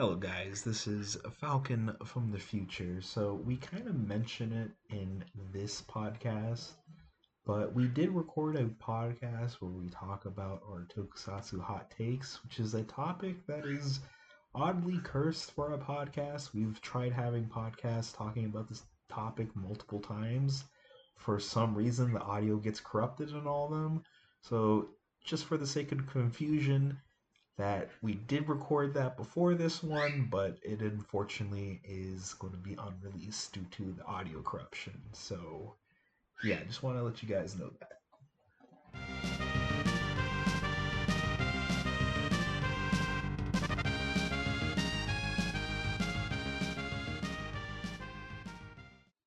Hello, guys. This is Falcon from the future. So, we kind of mention it in this podcast, but we did record a podcast where we talk about our tokusatsu hot takes, which is a topic that is oddly cursed for a podcast. We've tried having podcasts talking about this topic multiple times. For some reason, the audio gets corrupted in all of them. So, just for the sake of confusion, that we did record that before this one, but it unfortunately is going to be unreleased due to the audio corruption. So, yeah, just want to let you guys know that.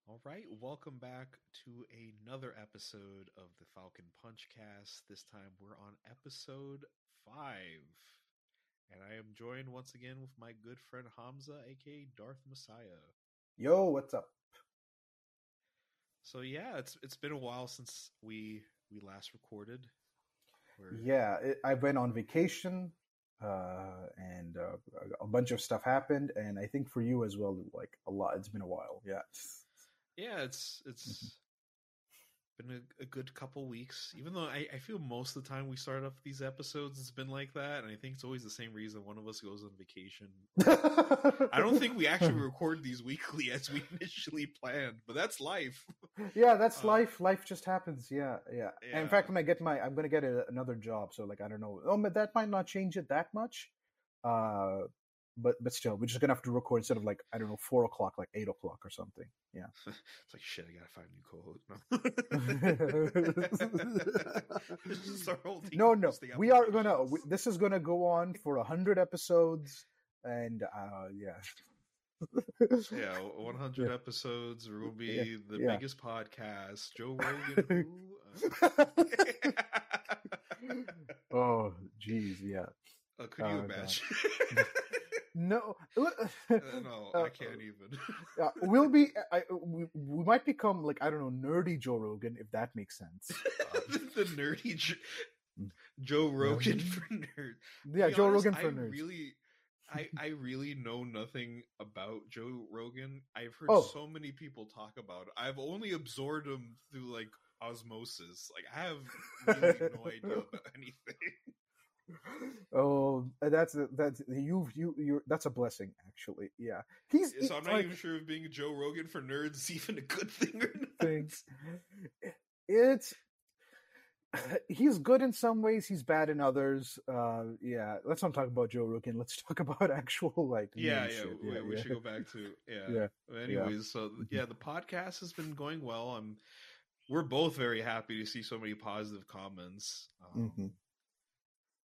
All right, welcome back to another episode of the Falcon Punch Cast. This time we're on episode five. And I am joined once again with my good friend Hamza, aka Darth Messiah. Yo, what's up? So yeah, it's it's been a while since we we last recorded. We're- Yeah, it, I went on vacation, uh, and uh, a bunch of stuff happened, and I think for you as well, like a lot. It's been a while. Yeah. yeah, it's it's Mhm. Been a, a good couple weeks. Even though I, I feel most of the time we start off these episodes, it's been like that, and I think it's always the same reason. One of us goes on vacation. I don't think we actually record these weekly as we initially planned, but that's life. yeah, that's uh, life. Life just happens. Yeah, yeah. And in fact, when I get my, I'm gonna get a, another job. So like, I don't know. Oh, but that might not change it that much. Uh, but but still, we're just gonna have to record instead of like I don't know four o'clock, like eight o'clock or something. Yeah. It's like shit. I gotta find a new co-host. No. Just our whole team no, no. We are gonna. We, this is gonna go on for a hundred episodes, and uh, yeah. Yeah, 100 Yeah. episodes. We'll be Yeah, the yeah. biggest podcast. Joe Rogan. Oh, jeez, yeah. uh, could Oh, you God. imagine? No, Uh, no, I Uh, can't even. uh, we'll be. I, we, we might become like I don't know, nerdy Joe Rogan, if that makes sense. the nerdy Jo- Mm. Joe Rogan for nerds. Yeah, be Joe honest, Rogan for I nerds. Really, I I really know nothing about Joe Rogan. I've heard Oh. so many people talk about it. I've only absorbed him through like osmosis. Like I have really no idea about anything. Oh, that's that's you you you. That's a blessing, actually. Yeah, he's So I'm not like, even sure if being Joe Rogan for nerds is even a good thing or not. things. It's he's good in some ways, he's bad in others. Uh, yeah, let's not talk about Joe Rogan. Let's talk about actual like Yeah, yeah, shit. we, we yeah. should go back to yeah. Yeah, But Anyways, so Mhm. yeah, the podcast has been going well. I'm we're both very happy to see so many positive comments. Um, Mhm.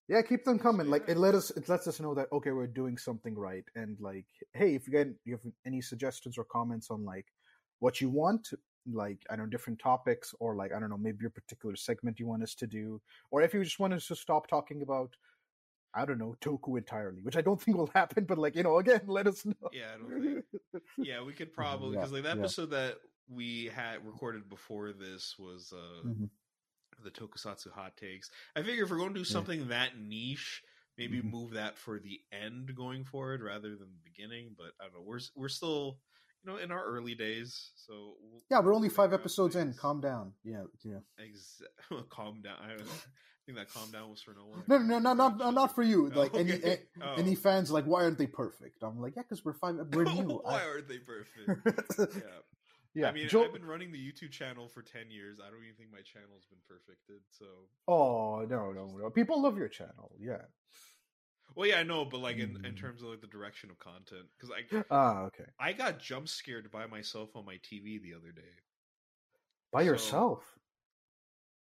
Yeah, keep them coming. Like it let us, it lets us know that okay, we're doing something right. And like, hey, if you get you have any suggestions or comments on like what you want, like I don't know, different topics, or like I don't know, maybe your particular segment you want us to do, or if you just want us to stop talking about, I don't know, Toku entirely, which I don't think will happen. But like you know, again, let us know. Yeah, I don't think. Yeah, we could probably Yeah, because like the yeah. episode that we had recorded before this was uh Mhm. The Tokusatsu hot takes. I figure if we're going to do Yeah. something that niche, maybe Mhm. move that for the end going forward rather than the beginning. But I don't know. We're we're still you know in our early days, so we'll, Yeah, we're only five episodes in. Calm down. Yeah, yeah. Ex- calm down. I, I think that calm down was for no one. No, no, no, not not, not for you. Oh, Like any okay. a- Oh. any fans, like why aren't they perfect? I'm like, yeah, because we're five. We're new. Why I- aren't they perfect? Yeah. Yeah. I mean, Joe- I've been running the YouTube channel for 10 years. I don't even think my channel's been perfected. So, Oh no, no, no! People love your channel. Yeah. well, yeah, I know, but like in, in Mm. terms of like the direction of content, because I Ah, okay. I got jump scared by myself on my TV the other day. By So- yourself.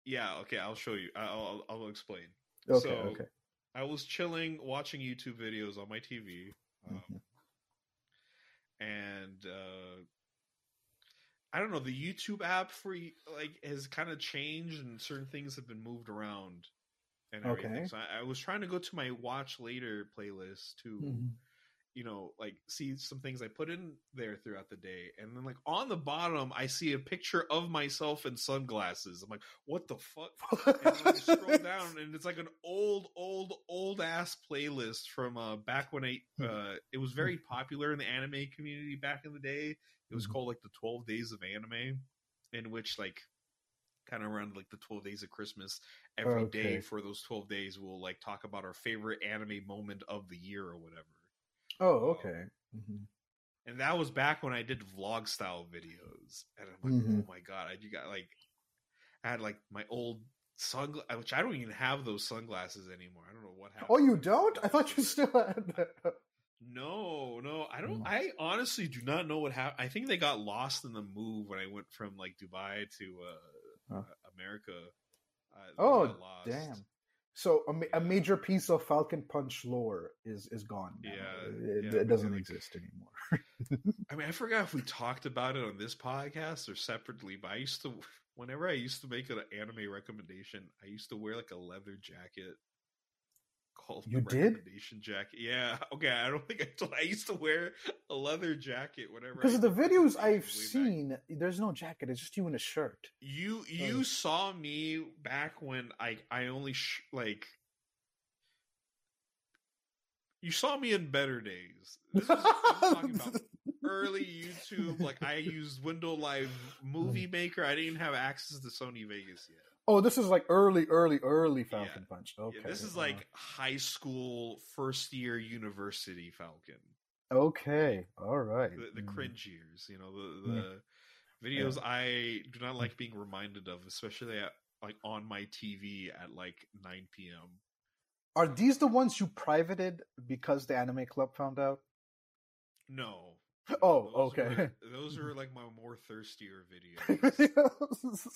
Yeah, okay, I'll show you. I'll I'll, I'll explain. Okay. so- okay. I was chilling, watching YouTube videos on my TV, um, Mhm. and uh, I don't know. The YouTube app for like has kind of changed, and certain things have been moved around, and everything. Okay. So I, I was trying to go to my watch later playlist to Mhm. You know, like see some things I put in there throughout the day, and then like on the bottom, I see a picture of myself in sunglasses. I'm like, what the fuck? And then I scroll down, and it's like an old, old, old ass playlist from uh back when I uh it was very popular in the anime community back in the day. It was Mhm. called like the Twelve Days of Anime, in which like kind of around like the 12 days of christmas every day Okay. for those 12 days we'll like talk about our favorite anime moment of the year or whatever oh, okay. Mhm. and that was back when i did vlog style videos and i'm like Mhm. oh my god i you got like i had like my old sunglasses which i don't even have those sunglasses anymore i don't know what happened Oh, you don't? I thought you still had. that. no no i don't Mm. i honestly do not know what happened i think they got lost in the move when i went from like dubai to uh Huh. america uh, Oh, lost. damn. So a, ma- a major piece of Falcon Punch lore is is gone. now. Yeah, it, yeah, it doesn't exist anymore. I mean, I forgot if we talked about it on this podcast or separately, but I used to, whenever I used to make an anime recommendation, I used to wear like a leather jacket called You did? recommendation jacket. Yeah, okay. I don't think I told. I used to wear a leather jacket whenever. Because of the videos I've way back. seen, there's no jacket. It's just you in a shirt. You you Oh. saw me back when I I only sh- like. You saw me in better days. This was, I'm talking about early YouTube. Like I used Window Live Movie Maker. I didn't have access to Sony Vegas yet. Oh, this is like early, early, early Yeah. Falcon Punch. Okay, Yeah, this is like high school, first year university Falcon. okay. All right. The, the Mm. cringe years, you know, the Yeah. the videos I do not like being reminded of, especially at, like on my TV at like 9 p.m. Are these the ones you privated because the anime club found out? No. Oh, Those okay. were- those are like my more thirstier videos.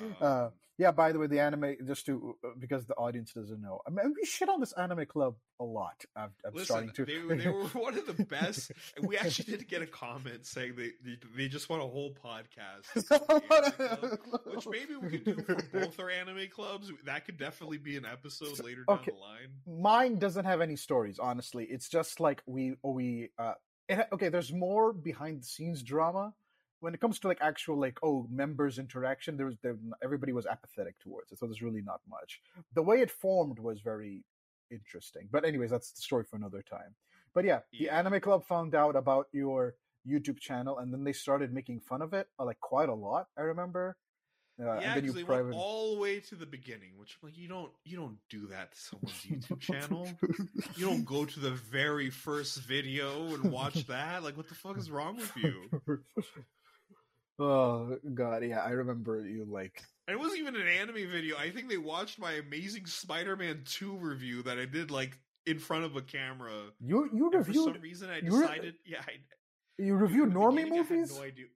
uh, Um, yeah. By the way, the anime just to uh, because the audience doesn't know. I mean, we shit on this anime club a lot. I'm, I'm Listen, starting to. they, were- they were one of the best. we actually did get a comment saying they they, they just want a whole podcast, on the anime club, which maybe we could do for both our anime clubs. That could definitely be an episode later down okay. the line. Mine doesn't have any stories. Honestly, it's just like we we. uh it, ha- Okay, there's more behind the scenes drama. When it comes to like actual like oh members interaction, there was there, everybody was apathetic towards it, so there's really not much. The way it formed was very interesting. But anyways, that's the story for another time. But yeah, the anime club found out about your YouTube channel, and then they started making fun of it uh, like quite a lot. I remember. Uh, yeah, because they private. went all the way to the beginning, which I'm like you don't you don't do that to someone's YouTube channel. You don't go to the very first video and watch that. Like, what the fuck is wrong with you? oh god, yeah, I remember you like. And it wasn't even an anime video. I think they watched my Amazing Spider-Man 2 review that I did like in front of a camera. You you And for some reason, I you re- decided, yeah, I, you reviewed normie beginning, I had movies. no idea.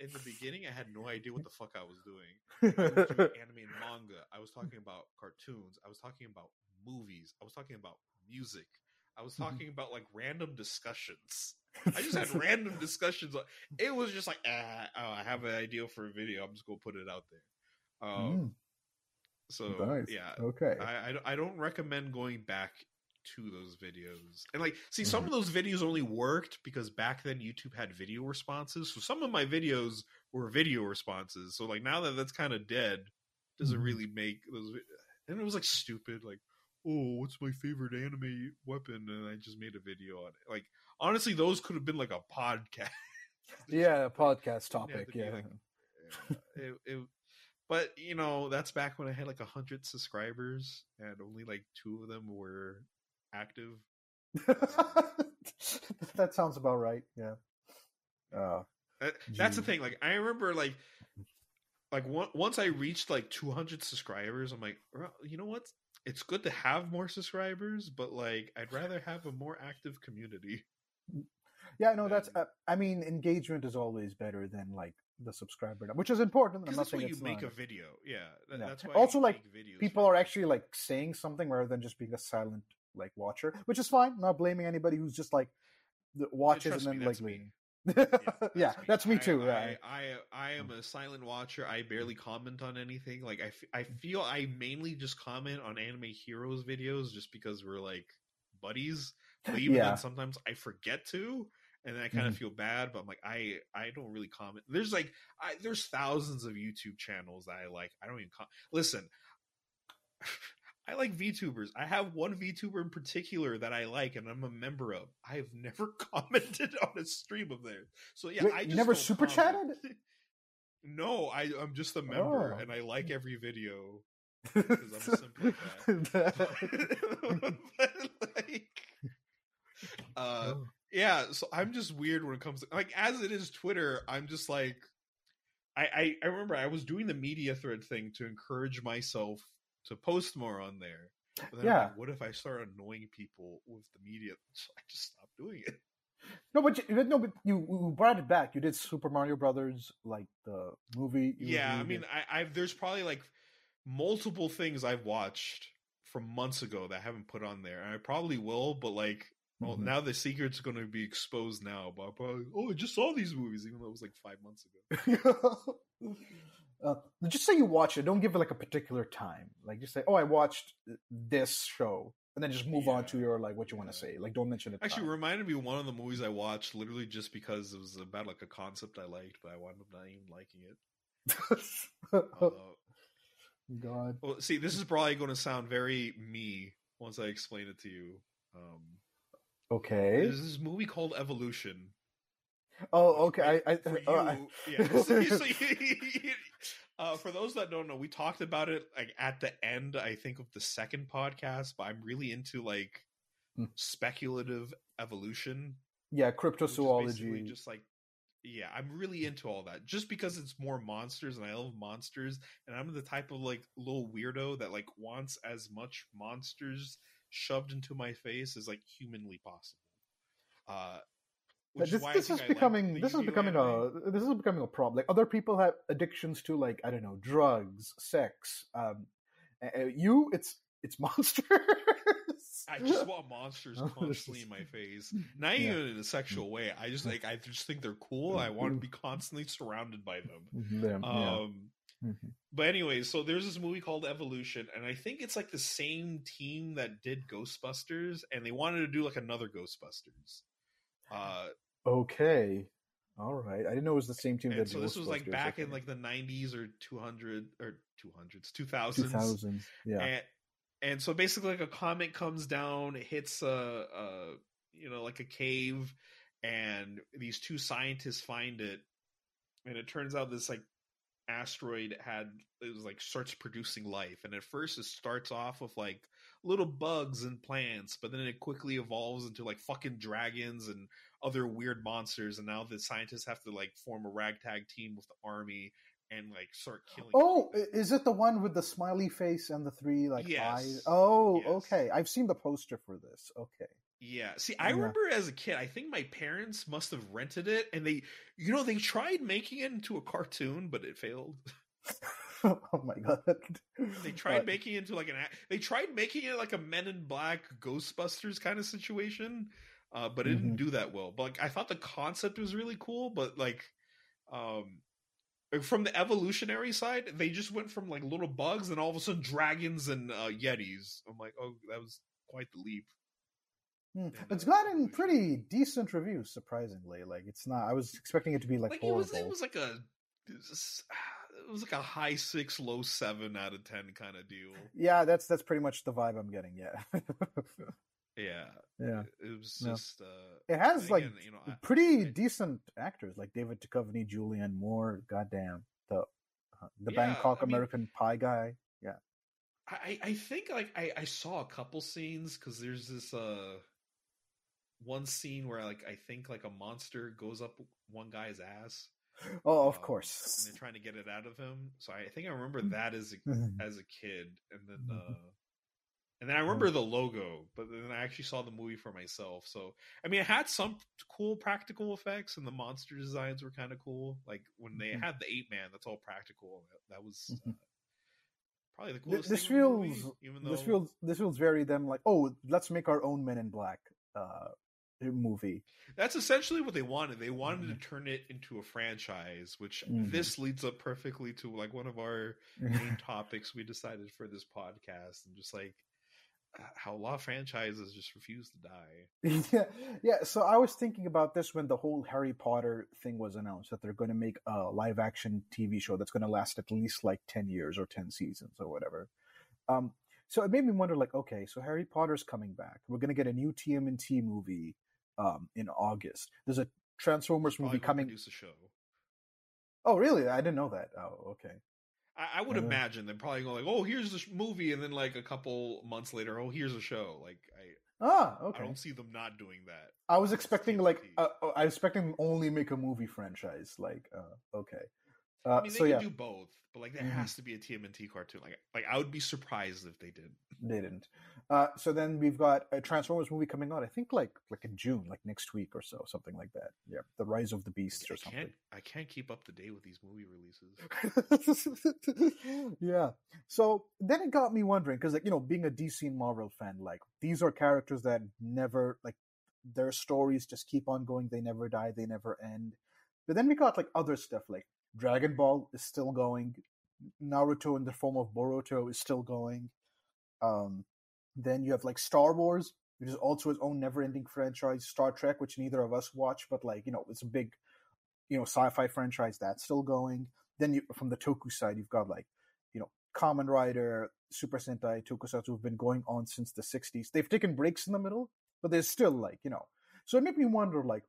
In the beginning, I had no idea what the fuck I was doing. I was doing anime and manga. I was talking about cartoons. I was talking about movies. I was talking about music. I was Mhm. talking about like random discussions. I just had random discussions. It was just like, ah, oh, I have an idea for a video. I'm just gonna put it out there. Um, Mm, so nice. yeah, Okay. I, I I don't recommend going back to those videos. And like, see, some of those videos only worked because back then YouTube had video responses. So some of my videos were video responses. So like now that that's kind of dead, doesn't Mhm. really make those. And it was like stupid, like, oh, what's my favorite anime weapon? And I just made a video on it. Like, honestly, those could have been like a podcast. yeah, a podcast topic. to Yeah. like, Yeah, it, it, but you know, that's back when I had like a hundred subscribers, and only like two of them were active. that sounds about right. Yeah. Uh, That- that's the thing. Like, I remember like, like one, once I reached like two hundred subscribers, I'm like, you know what? It's good to have more subscribers, but like, I'd rather have a more active community. yeah, no, that's. Uh, I mean, engagement is always better than like the subscriber, which is important. I'm that's saying you make not. a video. Yeah, that, that's why. Also, like, People are actually like saying something rather than just being a silent like watcher, which is fine. not blaming anybody who's just like watches and me, then like that's me. yeah, that's me I- too. I, yeah. I, I am a silent watcher. I barely comment on anything. Like I, f- I feel I mainly just comment on anime heroes videos just because we're like buddies. But even Yeah. then, sometimes I forget to, and then I kind of Mhm. feel bad. But I'm like, I I don't really comment. There's like, I there's thousands of YouTube channels that I like. I don't even com- listen. I like VTubers. I have one VTuber in particular that I like, and I'm a member of. I have never commented on a stream of theirs. So yeah, Wait, I just never super comment. No, I I'm just a member, Oh. and I like every video. Because I'm simple like but like, uh, Oh. yeah. So I'm just weird when it comes to like as it is Twitter. I'm just like, I I, I remember I was doing the media thread thing to encourage myself to post more on there. But then I'm Yeah. like, what if I start annoying people with the media? So I just stopped doing it. No, but you, no, but you, you brought it back. You did Super Mario Brothers, like the movie. yeah, I mean. I, I've there's probably like multiple things I've watched from months ago that I haven't put on there, and I probably will. But like, well, Mhm. now the secret's going to be exposed now. But I'll probably, oh, I just saw these movies, even though it was like five months ago. uh, just say you watch it. Don't give it like a particular time. Like just say, "Oh, I watched this show," and then just move on to your like what you want to Yeah. say. Like don't mention it. Actually, reminded me of one of the movies I watched literally just because it was about like a concept I liked, but I wound up not even liking it. Uh, God. well, see, this is probably going to sound very me once I explain it to you. Um, Okay. there's this movie called Evolution. Oh, okay. I, I, for you, oh, I- yeah. So, so you- uh, for those that don't know, we talked about it like at the end, I think, of the second podcast. But I'm really into like Hmm. speculative evolution, yeah, which is basically cryptozoology. just like. Yeah, I'm really into all that. Just because it's more monsters and I love monsters, and I'm the type of like little weirdo that like wants as much monsters shoved into my face as like humanly possible. Uh, which this is this is I like becoming this is becoming anime. a this is becoming a problem. Like other people have addictions to like I don't know drugs, sex. Um, you it's it's monsters. I just want monsters constantly in my face. Not Yeah. even in a sexual way. I just like I just think they're cool. I want to be constantly surrounded by them. Them, yeah. Um Mhm. but anyways, so there's this movie called Evolution, and I think it's like the same team that did Ghostbusters, and they wanted to do like another Ghostbusters. Uh Okay, all right. I didn't know it was the same team and that so this was like back in like the 90s or 200 or 200s 2000s 2000s. Yeah. and and so basically like a comet comes down it hits a, a you know like a cave and these two scientists find it and it turns out this like asteroid had it was like starts producing life and at first it starts off with like little bugs and plants but then it quickly evolves into like fucking dragons and other weird monsters and now the scientists have to like form a ragtag team with the army and like start killing Oh, i- is it the one with the smiley face and the three like Yes. eyes? Oh, Yes. okay. I've seen the poster for this. Okay. Yeah. See, I Yeah. remember as a kid, I think my parents must have rented it and they, you know, they tried making it into a cartoon, but it failed. oh my god. They tried Uh, making it into like an, they tried making it like a Men in Black Ghostbusters kind of situation, uh, but it Mm-hmm. didn't do that well. But like, I thought the concept was really cool, but like, um, from the evolutionary side, they just went from like little bugs and all of a sudden dragons and uh, yetis. I'm like, oh, that was quite the leap. Yeah, It's gotten pretty decent reviews, surprisingly. Like it's not. I was expecting it to be like, like it horrible. was it was like a it was, it was like a high six low seven out of ten kind of deal Yeah, that's that's pretty much the vibe I'm getting. Yeah, yeah yeah. it was Yeah. just uh It has and like you know I, pretty I- decent actors like David Duchovny, Julianne Moore. Goddamn the uh, the Yeah, Bangkok I mean- American Pie guy. Yeah. I i think like i i saw a couple scenes because there's this uh one scene where like i think like a monster goes up one guy's ass Oh, of um, course. and they're trying to get it out of him so i think i remember Mm. that as a as a kid and then Mhm. uh and then I remember the logo, but then I actually saw the movie for myself. So I mean, it had some cool practical effects, and the monster designs were kind of cool. Like when they Mhm. had the ape man, that's all practical. That, that was uh, Mhm. probably the coolest. this thing in the movie, feels even though this feels this feels very them like oh let's make our own Men in Black uh movie. that's essentially what they wanted. They wanted Mhm. to turn it into a franchise, which Mhm. this leads up perfectly to like one of our main topics we decided for this podcast, and just like how law franchises just refuse to die. yeah, yeah. So I was thinking about this when the whole Harry Potter thing was announced that they're going to make a live action TV show that's going to last at least like ten years or ten seasons or whatever. Um, so it made me wonder, like, okay, so Harry Potter's coming back. We're going to get a new TMNT movie um, in August. There's a Transformers movie coming. Produce a show. Oh, really? I didn't know that. Oh, okay. I, I would Uh. imagine they're probably going like, "Oh, here's this movie," and then like a couple months later, "Oh, here's a show." Like I, Ah, okay. I don't see them not doing that. I was expecting like uh, uh, I was expecting only make a movie franchise. Like, uh, okay. Uh, I mean, they so can yeah, do both, but like there Mhm. has to be a TMNT cartoon. Like, like I would be surprised if they did. they didn't. Uh, so then we've got a Transformers movie coming out. I think like like in June, like next week or so, something like that. Yeah, The Rise of the Beasts I or something. can't, I can't keep up to date with these movie releases. yeah. So then it got me wondering because, like, you know, being a DC and Marvel fan, like these are characters that never like their stories just keep on going. They never die. They never end. But then we got like other stuff like Dragon Ball is still going. Naruto in the form of Boruto is still going. Um, then you have like Star Wars, which is also its own never-ending franchise. Star Trek, which neither of us watch, but like you know, it's a big, you know, sci-fi franchise that's still going. Then you, from the Toku side, you've got like, you know, Kamen Rider, Super Sentai, Tokusatsu have been going on since the '60s. They've taken breaks in the middle, but there's still like you know. So it made me wonder, like,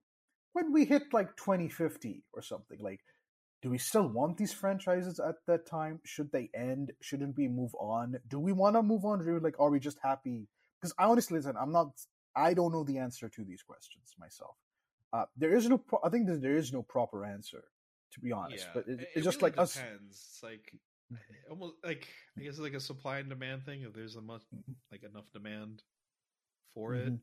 when we hit like 2050 or something, like, do we still want these franchises at that time? Should they end? Shouldn't we move on? Do we want to move on? Or like, are we just happy? Because I honestly, listen, I'm not. I don't know the answer to these questions myself. Uh, there is no. Pro- I think that there is no proper answer, to be honest. but it, it's just really like us. depends. It's like almost like I guess it's like a supply and demand thing. If there's a much like enough demand for it, Mhm.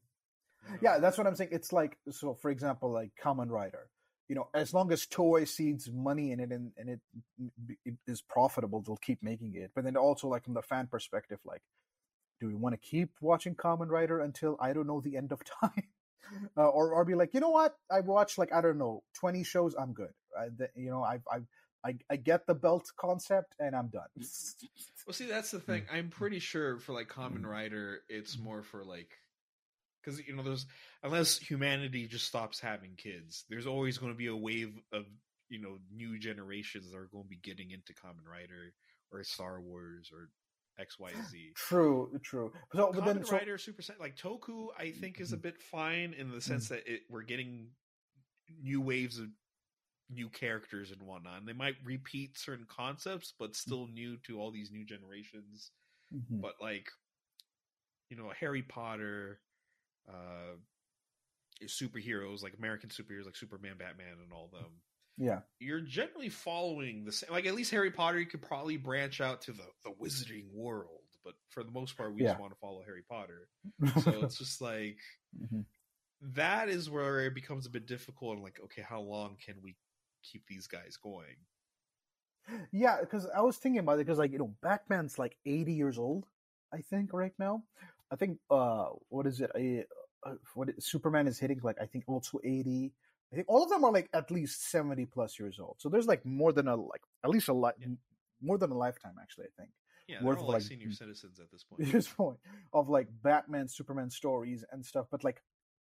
you know? Yeah, that's what I'm saying. It's like so. For example, like Kamen Rider. You know, as long as Toei seeds money in it and, and it, it is profitable, they'll keep making it. But then also, like from the fan perspective, like, do we want to keep watching Kamen Rider until I don't know the end of time, uh, or or be like, you know what? I watched like I don't know twenty shows. I'm good. I, the, you know, I I I I get the belt concept and I'm done. Well, see, that's the thing. Hmm. I'm pretty sure for like Kamen Rider, it's hmm. more for like because you know there's unless humanity just stops having kids, there's always going to be a wave of you know new generations that are going to be getting into Kamen Rider or Star Wars or X Y Z. True, true. So, but Common then so, Rider Super like Toku, I mm, think is a mm-hmm. bit fine in the sense mm. that it, we're getting new waves of new characters and whatnot. And they might repeat certain concepts, but mm. still new to all these new generations. Mhm. But like, you know, Harry Potter, uh, superheroes like American superheroes like Superman, Batman, and all them. yeah. You're generally following the same. Like at least Harry Potter, you could probably branch out to the the wizarding world. But for the most part, we Yeah. just want to follow Harry Potter. So it's just like Mhm. that is where it becomes a bit difficult. And like, okay, how long can we keep these guys going? Yeah, because I was thinking about it because like you know Batman's like eighty years old, I think right now. I think uh what is it? A, uh, what is, Superman is hitting like I think also eighty. I think all of them are like at least seventy plus years old. So there's like more than a like at least a li- Yeah. more than a lifetime actually. I think. Yeah, Worth of, like senior citizens at this point. The point of like Batman, Superman stories and stuff. But like,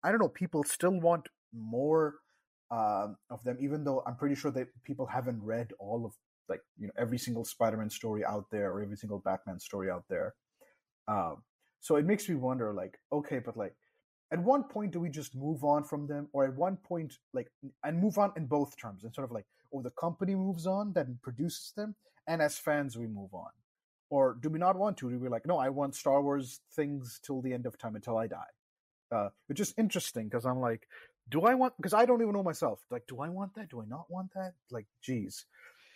I don't know, people still want more um, of them, even though I'm pretty sure that people haven't read all of like you know every single Spider-Man story out there or every single Batman story out there. Um, so it makes me wonder, like, okay, but like, at one point do we just move on from them, or at one point, like, and move on in both terms, and sort of like, oh, the company moves on that produces them, and as fans we move on or do we not want to? Do we like, no, I want Star Wars things till the end of time until I die? Uh, which is interesting because I'm like, do I want? Because I don't even know myself. Like, do I want that? Do I not want that? Like, geez.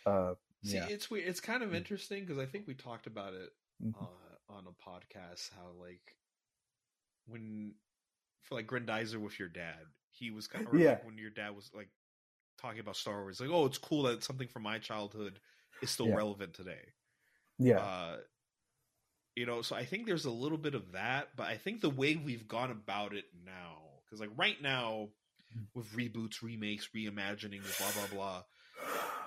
Uh, See, yeah. it's weird. It's kind of Mm. interesting because I think we talked about it Mhm. uh, on a podcast. How like when for like Grendizer with your dad, he was kind of Yeah. like when your dad was like talking about Star Wars, like, oh, it's cool that something from my childhood is still Yeah. relevant today. yeah. Uh, you know, so I think there's a little bit of that, but I think the way we've gone about it now, because like right now, Mm. with reboots, remakes, reimaginings, blah blah blah,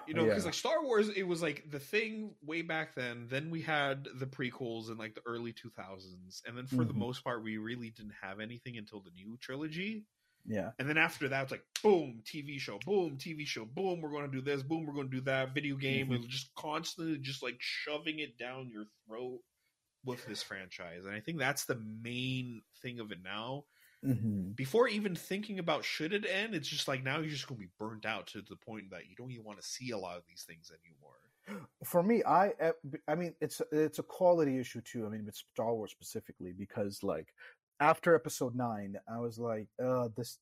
You know, because Yeah. like Star Wars, it was like the thing way back then. Then we had the prequels in like the early 2000s, and then for the Mhm. most part, we really didn't have anything until the new trilogy. Yeah. And then after that, it's like boom, TV show, boom, TV show, boom. We're going to do this, boom, we're going to do that. Video game, Mhm. and just constantly just like shoving it down your throat with this franchise. And I think that's the main thing of it now. Hmm Before even thinking about should it end, it's just like now you're just going to be burnt out to the point that you don't even want to see a lot of these things anymore. For me, I uh, I mean it's it's a quality issue too. I mean with Star Wars specifically because like after Episode Nine, I was like, uh, this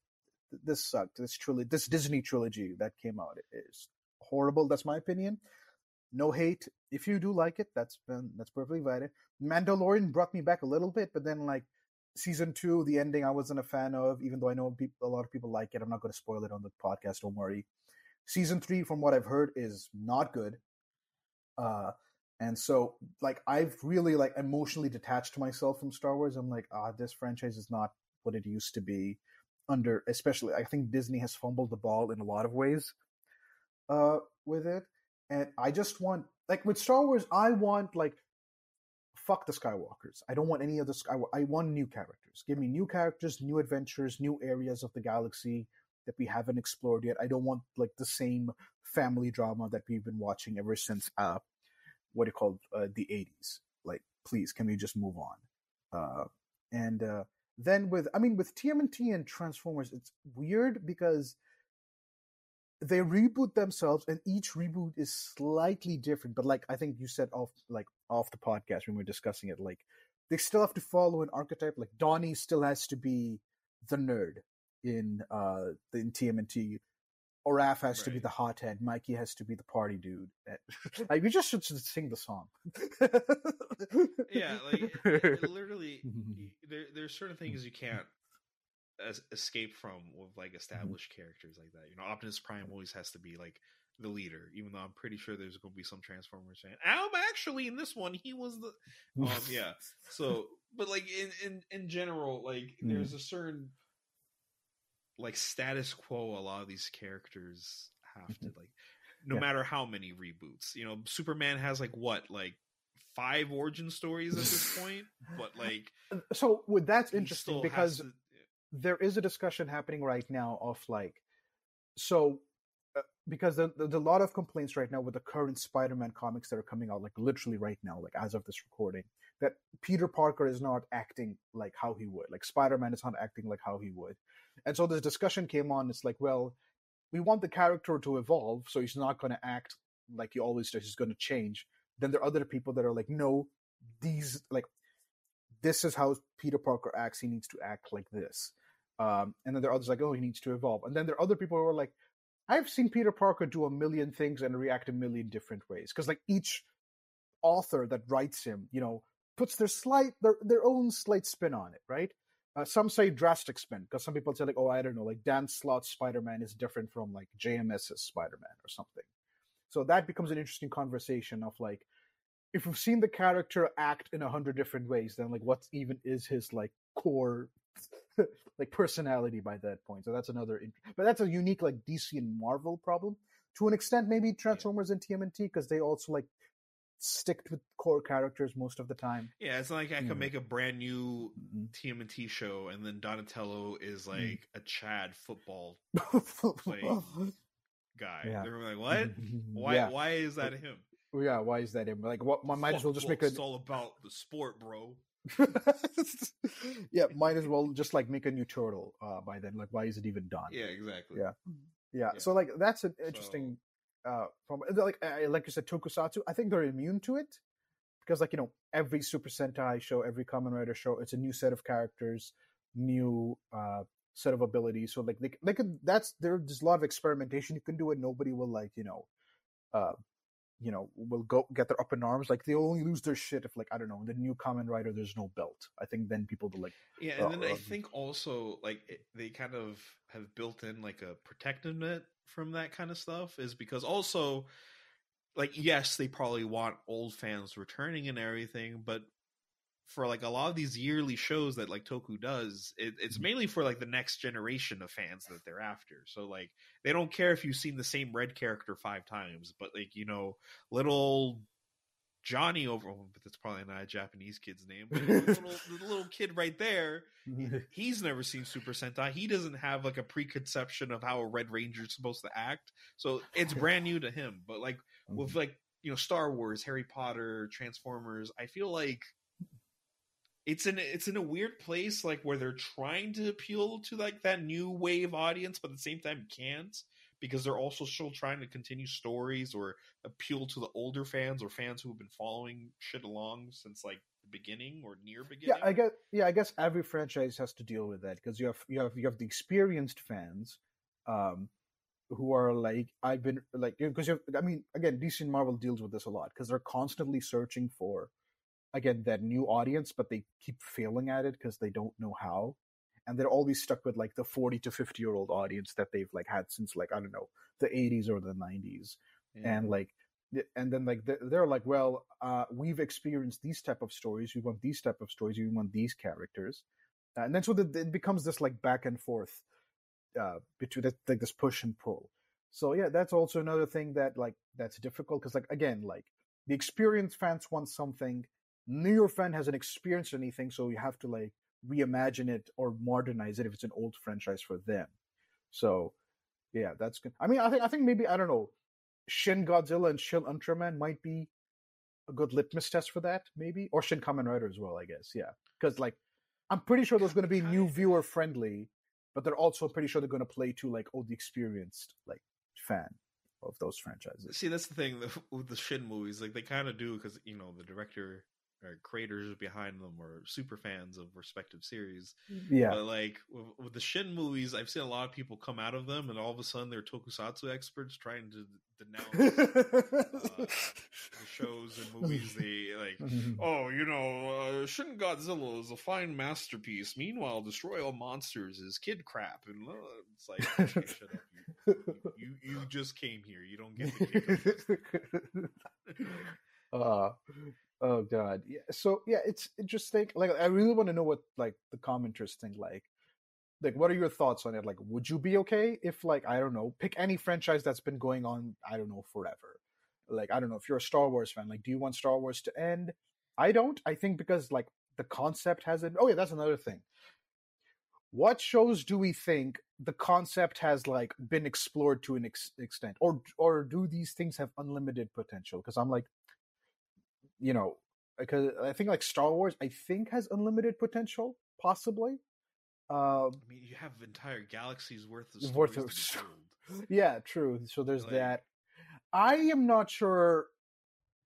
this sucked. This trilogy, this Disney trilogy that came out is horrible. That's my opinion. No hate. If you do like it, that's been that's perfectly valid. Mandalorian brought me back a little bit, but then like season two, the ending I wasn't a fan of, even though I know peop a lot of people like it. I'm not going to spoil it on the podcast. Don't worry. Season three, from what I've heard, is not good. Uh, and so like I've really like emotionally detached myself from Star Wars. I'm like, ah, this franchise is not what it used to be. Under especially, I think Disney has fumbled the ball in a lot of ways uh, with it, and I just want like with Star Wars, I want like fuck the Skywalkers. I don't want any of the Sky. I want new characters. Give me new characters, new adventures, new areas of the galaxy that we haven't explored yet. I don't want like the same family drama that we've been watching ever since uh what do called uh, the 80s. Like please can we just move on? Uh and uh then with I mean with TMNT and Transformers it's weird because they reboot themselves and each reboot is slightly different but like i think you said off like off the podcast when we were discussing it like they still have to follow an archetype like donnie still has to be the nerd in uh in tmnt Oraf has to be Right. the hothead. Mikey has to be the party dude. like we just should sing the song. Yeah, like it- it literally, there there's certain things you can't es- escape from with like established characters like that. You know, Optimus Prime always has to be like the leader, even though I'm pretty sure there's going to be some Transformers fan. Um, actually, in this one, he was the um, yeah. So, but like in in in general, like Mm. there's a certain like status quo a lot of these characters have to like no Yeah. matter how many reboots you know superman has like what like five origin stories at this point but like so well, that's interesting because to- there is a discussion happening right now of like so uh, because there's a lot of complaints right now with the current spider-man comics that are coming out like literally right now like as of this recording that peter parker is not acting like how he would like spider-man is not acting like how he would. And so this discussion came on it's like well we want the character to evolve so he's not going to act like he always does he's going to change. Then there are other people that are like no these like this is how peter parker acts he needs to act like this um, and then there are others like, oh, he needs to evolve. And then there are other people who are like, I've seen Peter Parker do a million things and react a million different ways. Because like each author that writes him, you know, puts their slight their their own slight spin on it, right? Uh, some say drastic spin because some people say like, oh, I don't know, like Dan Slott's Spider Man is different from like JMS's Spider Man or something. So that becomes an interesting conversation of like, if we've seen the character act in a hundred different ways, then like what even is his like core like personality by that point. So that's another, int- but that's a unique like DC and Marvel problem to an extent. Maybe Transformers and TMNT because they also like stick with core characters most of the time. yeah it's like i could make a brand new tmnt show and then donatello is Mm. like a chad football guy Yeah. they're like what why Yeah. why is that him yeah, why is that him? Like, what? I might as well just make a. it's all about the sport bro yeah, might as well just like make a new turtle uh, by then. Like, why is it even done? yeah exactly Yeah. Yeah, Yeah. so like that's an interesting uh from like I- like you said tokusatsu. I think they're immune to it because like you know every Super Sentai show, every Kamen Rider show, it's a new set of characters, new uh set of abilities. So like they they could that's there's a lot of experimentation you can do and nobody will like you know uh you know will go get their up in arms like they'll only lose their shit if like i don't know the new Kamen Rider there's no belt. I think then people will like Yeah, and then Uh, I um, think also like it, they kind of have built in like a protective net from that kind of stuff is because also like yes, they probably want old fans returning and everything, but for like a lot of these yearly shows that like Toku does, it, it's Mhm. mainly for like the next generation of fans that they're after. So like they don't care if you've seen the same red character five times, but like you know, little Johnny over, oh, but that's probably not a Japanese kid's name. But the little, the little kid right there, he's never seen Super Sentai. He doesn't have like a preconception of how a Red Ranger is supposed to act, so it's brand new to him. But like with like you know Star Wars, Harry Potter, Transformers, I feel like it's in it's in a weird place like where they're trying to appeal to like that new wave audience, but at the same time can't because they're also still trying to continue stories or appeal to the older fans or fans who have been following shit along since like the beginning or near beginning. yeah, I guess yeah, I guess every franchise has to deal with that because you have you have you have the experienced fans, um, who are like I've been like because you have, I mean again DC and Marvel deals with this a lot because they're constantly searching for again that new audience, but they keep failing at it because they don't know how, and they're always stuck with like the forty to fifty year old audience that they've like had since like I don't know the eighties or the nineties Yeah. and like and then like they're, they're like well uh we've experienced these type of stories we want these type of stories we want these characters Uh, and then so that it becomes this like back and forth uh between that like this push and pull so yeah that's also another thing that like that's difficult because like again like the experienced fans want something newer fan hasn't experienced anything so you have to like reimagine it or modernize it if it's an old franchise for them so yeah that's good i mean i think i think maybe i don't know Shin Godzilla and Shin Ultraman might be a good litmus test for that, maybe, or Shin Kamen Rider as well, I guess. Yeah, because like I'm pretty sure there's going to be new viewer friendly, but they're also pretty sure they're going to play to like oh the experienced like fan of those franchises. See, that's the thing with the Shin movies. Like they kind of do because you know the director or creators behind them are super fans of respective series. Yeah, But like with, with the Shin movies, I've seen a lot of people come out of them, and all of a sudden they're tokusatsu experts trying to denounce the shows and movies. They like, oh, you know, uh, Shin Godzilla is a fine masterpiece. Meanwhile, Destroy All Monsters is kid crap, and uh, it's like, okay, shut up. You, you you just came here. You don't get the uh, oh god. Yeah. So yeah, it's interesting. Like, I really want to know what like the commenters think. Like, like what are your thoughts on it? Like, would you be okay if like I don't know, pick any franchise that's been going on I don't know forever. Like I don't know if you're a Star Wars fan. Like, do you want Star Wars to end? I don't. I think because like the concept hasn't. Oh yeah, that's another thing. What shows do we think the concept has like been explored to an ex- extent, or or do these things have unlimited potential? Because I'm like, you know, because I think like Star Wars, I think has unlimited potential, possibly. Uh, I mean, you have entire galaxies worth of Worth of to sto- be told. yeah, true. So there's Like- that. I am not sure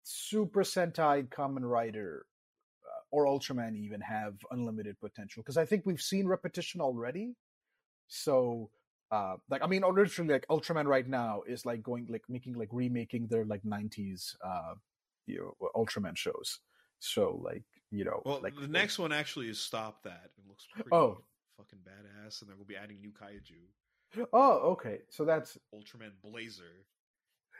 Super Sentai, Kamen Rider, uh, or Ultraman even have unlimited potential because I think we've seen repetition already. So, uh, like, I mean, literally, like Ultraman right now is like going, like making, like remaking their like '90s, uh, you know, Ultraman shows. So, like, you know, Well, like the next one actually is stop that. It looks pretty Oh. fucking badass, and they're gonna be adding new kaiju. Oh, okay. So that's Ultraman Blazar.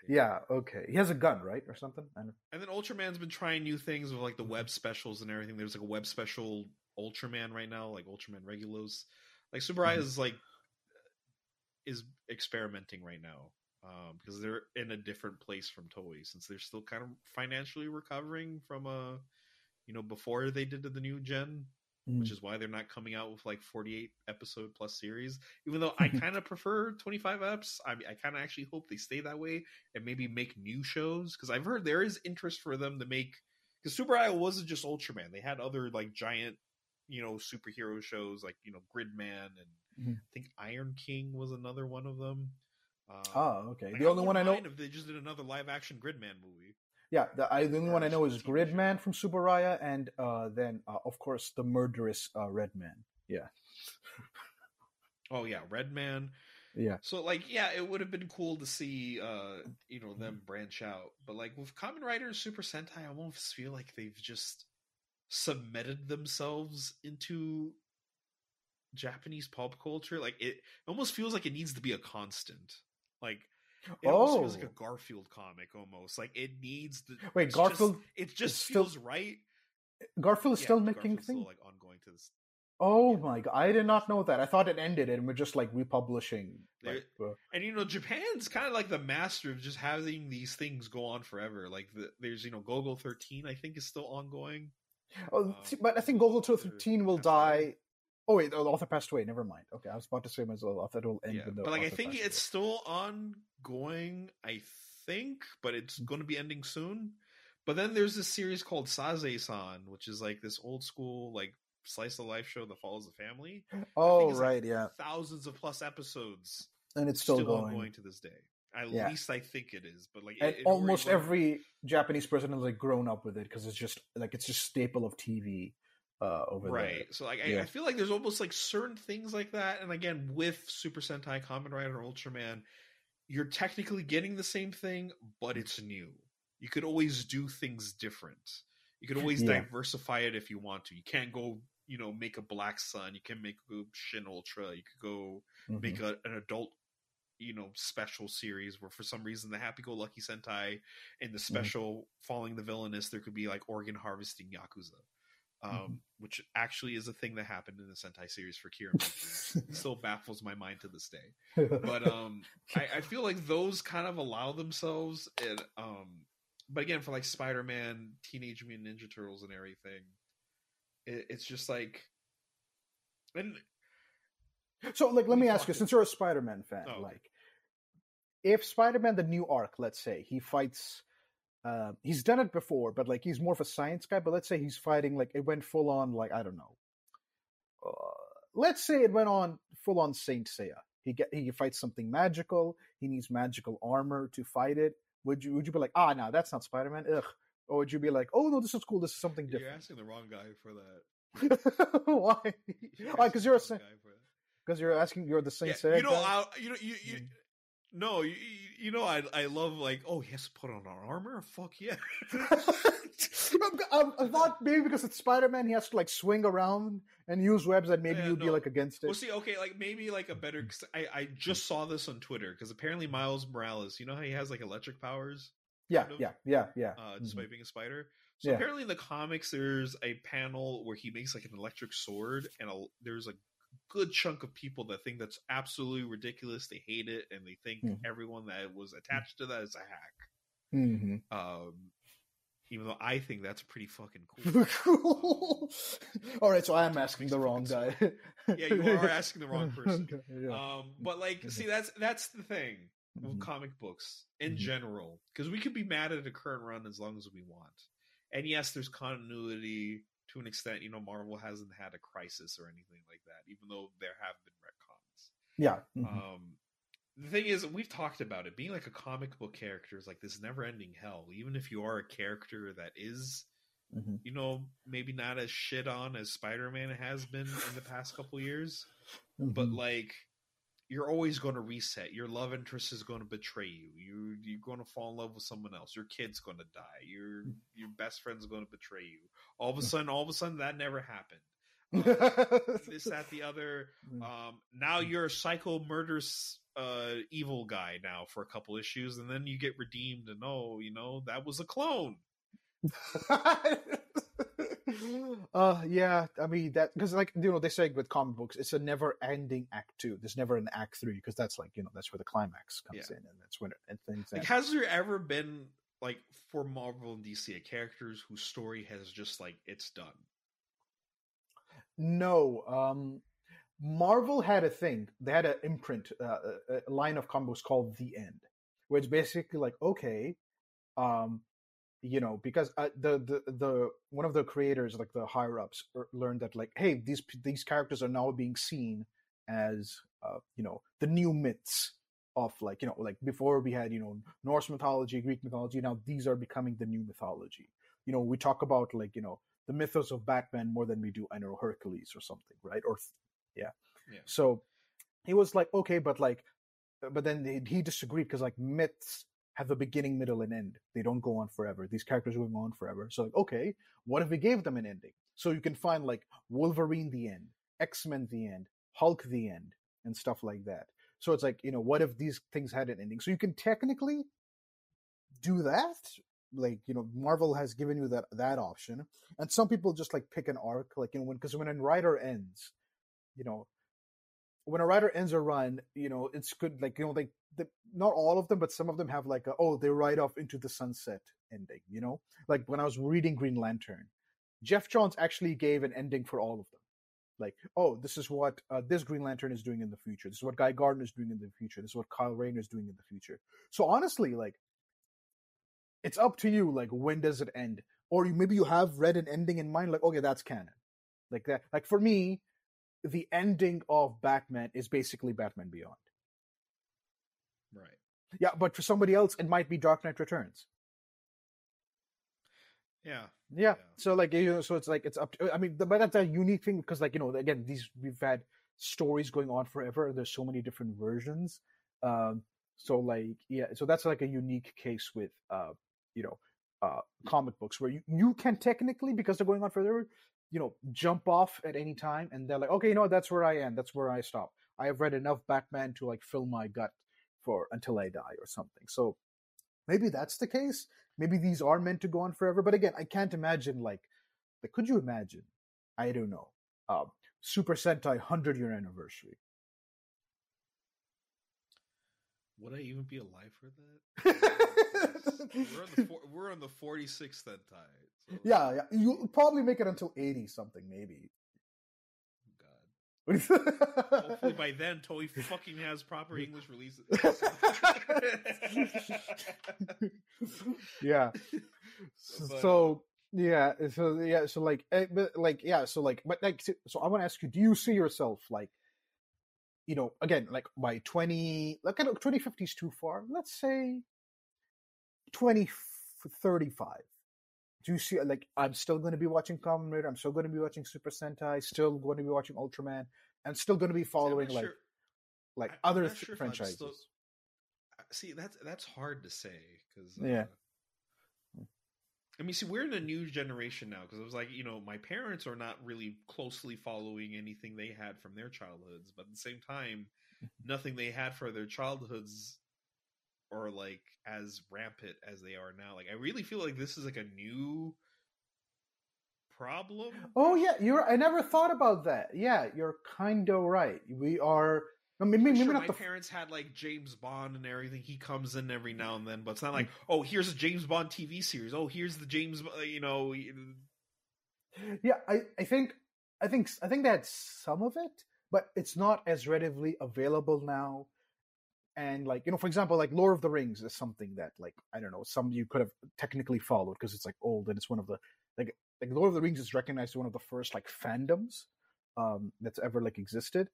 yeah, okay. He has a gun, right, or something? I don't- And then Ultraman's been trying new things with like the web specials and everything. There's like a web special Ultraman right now, like Ultraman Regulos. Like Tsuburaya Mhm. is like is experimenting right now um, because they're in a different place from Toei since they're still kind of financially recovering from a, you know before they did the new gen which is why they're not coming out with like 48 episode plus series. Even though i kind of prefer 25 eps i, I kind of actually hope they stay that way and maybe make new shows because i've heard there is interest for them to make because Tsuburaya wasn't just ultraman. They had other like giant you know superhero shows like you know gridman and Mhm. i think iron king was another one of them um, Oh, okay. like, the only one I know, if they just did another live action gridman movie yeah, the, I, the only one I know is Or TV show. Gridman from Tsuburaya, and uh, then uh, of course the murderous uh, Redman. Yeah, oh yeah redman yeah. So like yeah, it would have been cool to see uh you know them branch out. But like with Kamen Rider and Super Sentai, I almost feel like they've just submitted themselves into Japanese pop culture. Like it almost feels like it needs to be a constant. Like it almost feels like Oh. a Garfield comic almost. Like it needs the Wait, it's Garfield just, it just still- feels right Garfield is Yeah, still making things. like ongoing to this. Oh yeah. my god! I did not know that. I thought it ended and we're just like republishing. Like, uh, And you know, Japan's kind of like the master of just having these things go on forever. Like the, there's you know, Golgo 13, I think is still ongoing. oh, Um, but I think Golgo 13 will die. Oh wait, the author passed away. Never mind. Okay, I was about to say. I thought it will end Yeah, the. but like I think it's still ongoing. I think, but it's Mm. going to be ending soon. But then there's this series called Sazae-san, which is like this old school like slice of life show that follows the family. Oh it's like right, yeah, Thousands of plus episodes, and it's still, going. ongoing to this day. At Yeah. least I think it is. But like, it, almost every Japanese person has like grown up with it because it's just like it's just staple of TV uh, over right. So like I, Yeah. I feel like there's almost like certain things like that. And again with super sentai Kamen Rider ultraman you're technically getting the same thing but it's new. You could always do things different. You could always Yeah. diversify it if you want to. You can't go you know make a black sun. You can make a shin ultra. You could go there. Mhm. make a, an adult you know special series where for some reason the happy-go-lucky sentai and the special following the villainous there could be like organ harvesting yakuza um, Mhm. which actually is a thing that happened in the sentai series for kira. Still baffles my mind to this day but um I, I feel like those kind of allow themselves and um but again for like spider-man teenage mutant ninja turtles and everything it, it's just like and So, like, let me ask you, since you're a Spider-Man fan, Oh, okay. like, if Spider-Man the new arc, let's say he fights, uh, he's done it before, but like he's more of a science guy. But let's say he's fighting, like, it went full on, like, I don't know. Uh, let's say it went on full on Saint Seiya. He get he fights something magical. He needs magical armor to fight it. Would you would you be like, ah, no, that's not Spider-Man, ugh? Or would you be like, oh no, this is cool. This is something different? you're asking the wrong guy for that Why? You're? Because you're a wrong guy for that. because you're asking you're the Saint Yeah, Seiya you know, guy? I, you know, you, you Mm. No, you, you know, I, I love like, oh, he has to put on armor. Fuck yeah. I, I thought maybe because it's Spider Man, he has to like swing around and use webs, and maybe Yeah, you'd be like against it. Well, see, okay, like maybe like a better. 'cause I I just saw this on Twitter because apparently Miles Morales, you know how he has like electric powers, yeah, kind of, yeah, yeah, yeah. uh, Mhm. despite being a spider. So Yeah. apparently in the comics, there's a panel where he makes like an electric sword, and a, there's a good chunk of people that think that's absolutely ridiculous. They hate it, and they think Mhm. everyone that was attached to that is a hack. Mhm. Um, even though I think that's pretty fucking cool. cool. All right, so I am asking the wrong guy. yeah, you are asking the wrong person. Yeah. Um, but like, Mhm. see, that's that's the thing with Mhm. comic books in Mhm. general, because we could be mad at a current run as long as we want. And yes, there's continuity to an extent. You know, Marvel hasn't had a crisis or anything like that, even though there have been retcons. yeah. mhm. Um, the thing is, we've talked about it. Being like a comic book character is like this never-ending hell. Even if you are a character that is, Mhm. you know, maybe not as shit on as Spider-Man has been in the past couple years, but Mhm. like you're always going to reset. Your love interest is going to betray you. You you're going to fall in love with someone else. Your kid's going to die. Your Mm. your best friend's going to betray you. All of a sudden, all of a sudden, that never happened. This, that, the other. Mm. Um, now you're a psycho murderous uh, evil guy now for a couple issues, and then you get redeemed, and oh, you know that was a clone. uh yeah i mean that because like you know they say with comic books it's a never ending act two there's never an act three because that's like you know that's where the climax comes Yeah. in and that's when it, and things Like, end. has there ever been like for Marvel and DC a characters whose story has just like it's done? no um marvel had a thing they had an imprint uh, a, a line of comic books called the end where it's basically like okay um you know because uh, the the the one of the creators like the higher ups er, learned that like hey these these characters are now being seen as uh, you know the new myths of like you know like before we had you know Norse mythology Greek mythology now these are becoming the new mythology. You know we talk about like you know the mythos of Batman more than we do I know Hercules or something right? Or yeah. Yeah. so he was like okay but like but then he- he disagreed because like myths have a beginning, middle, and end. They don't go on forever. These characters are going on forever. So like, okay, what if we gave them an ending? So you can find like Wolverine the end, X Men the end, Hulk the end, and stuff like that. So it's like, you know, what if these things had an ending? So you can technically do that, like you know Marvel has given you that that option, and some people just like pick an arc, like you know when because when a writer ends, you know, when a writer ends a run, you know it's good. Like you know, like the, not all of them, but some of them have like a, oh they ride off into the sunset ending. You know, like when I was reading Green Lantern, Geoff Johns actually gave an ending for all of them. Like, oh, this is what uh, this Green Lantern is doing in the future. This is what Guy Gardner is doing in the future. This is what Kyle Rayner is doing in the future. So honestly, like, it's up to you. Like, when does it end? Or you, maybe you have read an ending in mind. Like, okay, that's canon. Like that. Like for me, the ending of Batman is basically Batman Beyond. Right. Yeah, but for somebody else, it might be Dark Knight Returns. Yeah. Yeah. So like you know, so it's like it's up to. I mean, but that's a unique thing because like you know, again, these we've had stories going on forever. There's so many different versions. Um, so like yeah, so that's like a unique case with uh, you know, uh, comic books where you you can technically because they're going on forever, you know, jump off at any time and they're like, okay, you know, that's where I am. That's where I stop. I have read enough Batman to like fill my gut for until I die or something. So maybe that's the case maybe these are meant to go on forever but again i can't imagine like, like could you imagine i don't know uh, super sentai 100 year anniversary would i even be alive for that we're, on the, we're on the 46th sentai so. yeah yeah you'll probably make it until 80 something maybe God. Hopefully by then Toei fucking has proper English releases. yeah. But, so yeah, so yeah, so like, eh, but like, yeah, so like, but like, so I want to ask you: Do you see yourself like, you know, again, like by twenty, like, I twenty fifty is too far. Let's say twenty thirty five do you see like I'm still going to be watching Kamen Rider, I'm still going to be watching Super Sentai, still going to be watching Ultraman, and still going to be following like sure. like other th- sure franchises. Still... See, that's that's hard to say because uh, yeah. I mean, see, we're in a new generation now because it was like, you know, my parents are not really closely following anything they had from their childhoods, but at the same time, nothing they had for their childhoods are like as rampant as they are now. Like I really feel like this is like a new problem. Oh yeah, you're. I never thought about that. Yeah, you're kind of right. We are. I mean, maybe, sure maybe my the... parents had like James Bond and everything. He comes in every now and then, but it's not like, oh, here's a James Bond TV series. Oh, here's the James, you know. Yeah, I, I think, I think, I think that's some of it, but it's not as readily available now and like you know for example like lord of the rings is something that like i don't know some you could have technically followed because it's like old and it's one of the like like lord of the rings is recognized as one of the first like fandoms um that's ever like existed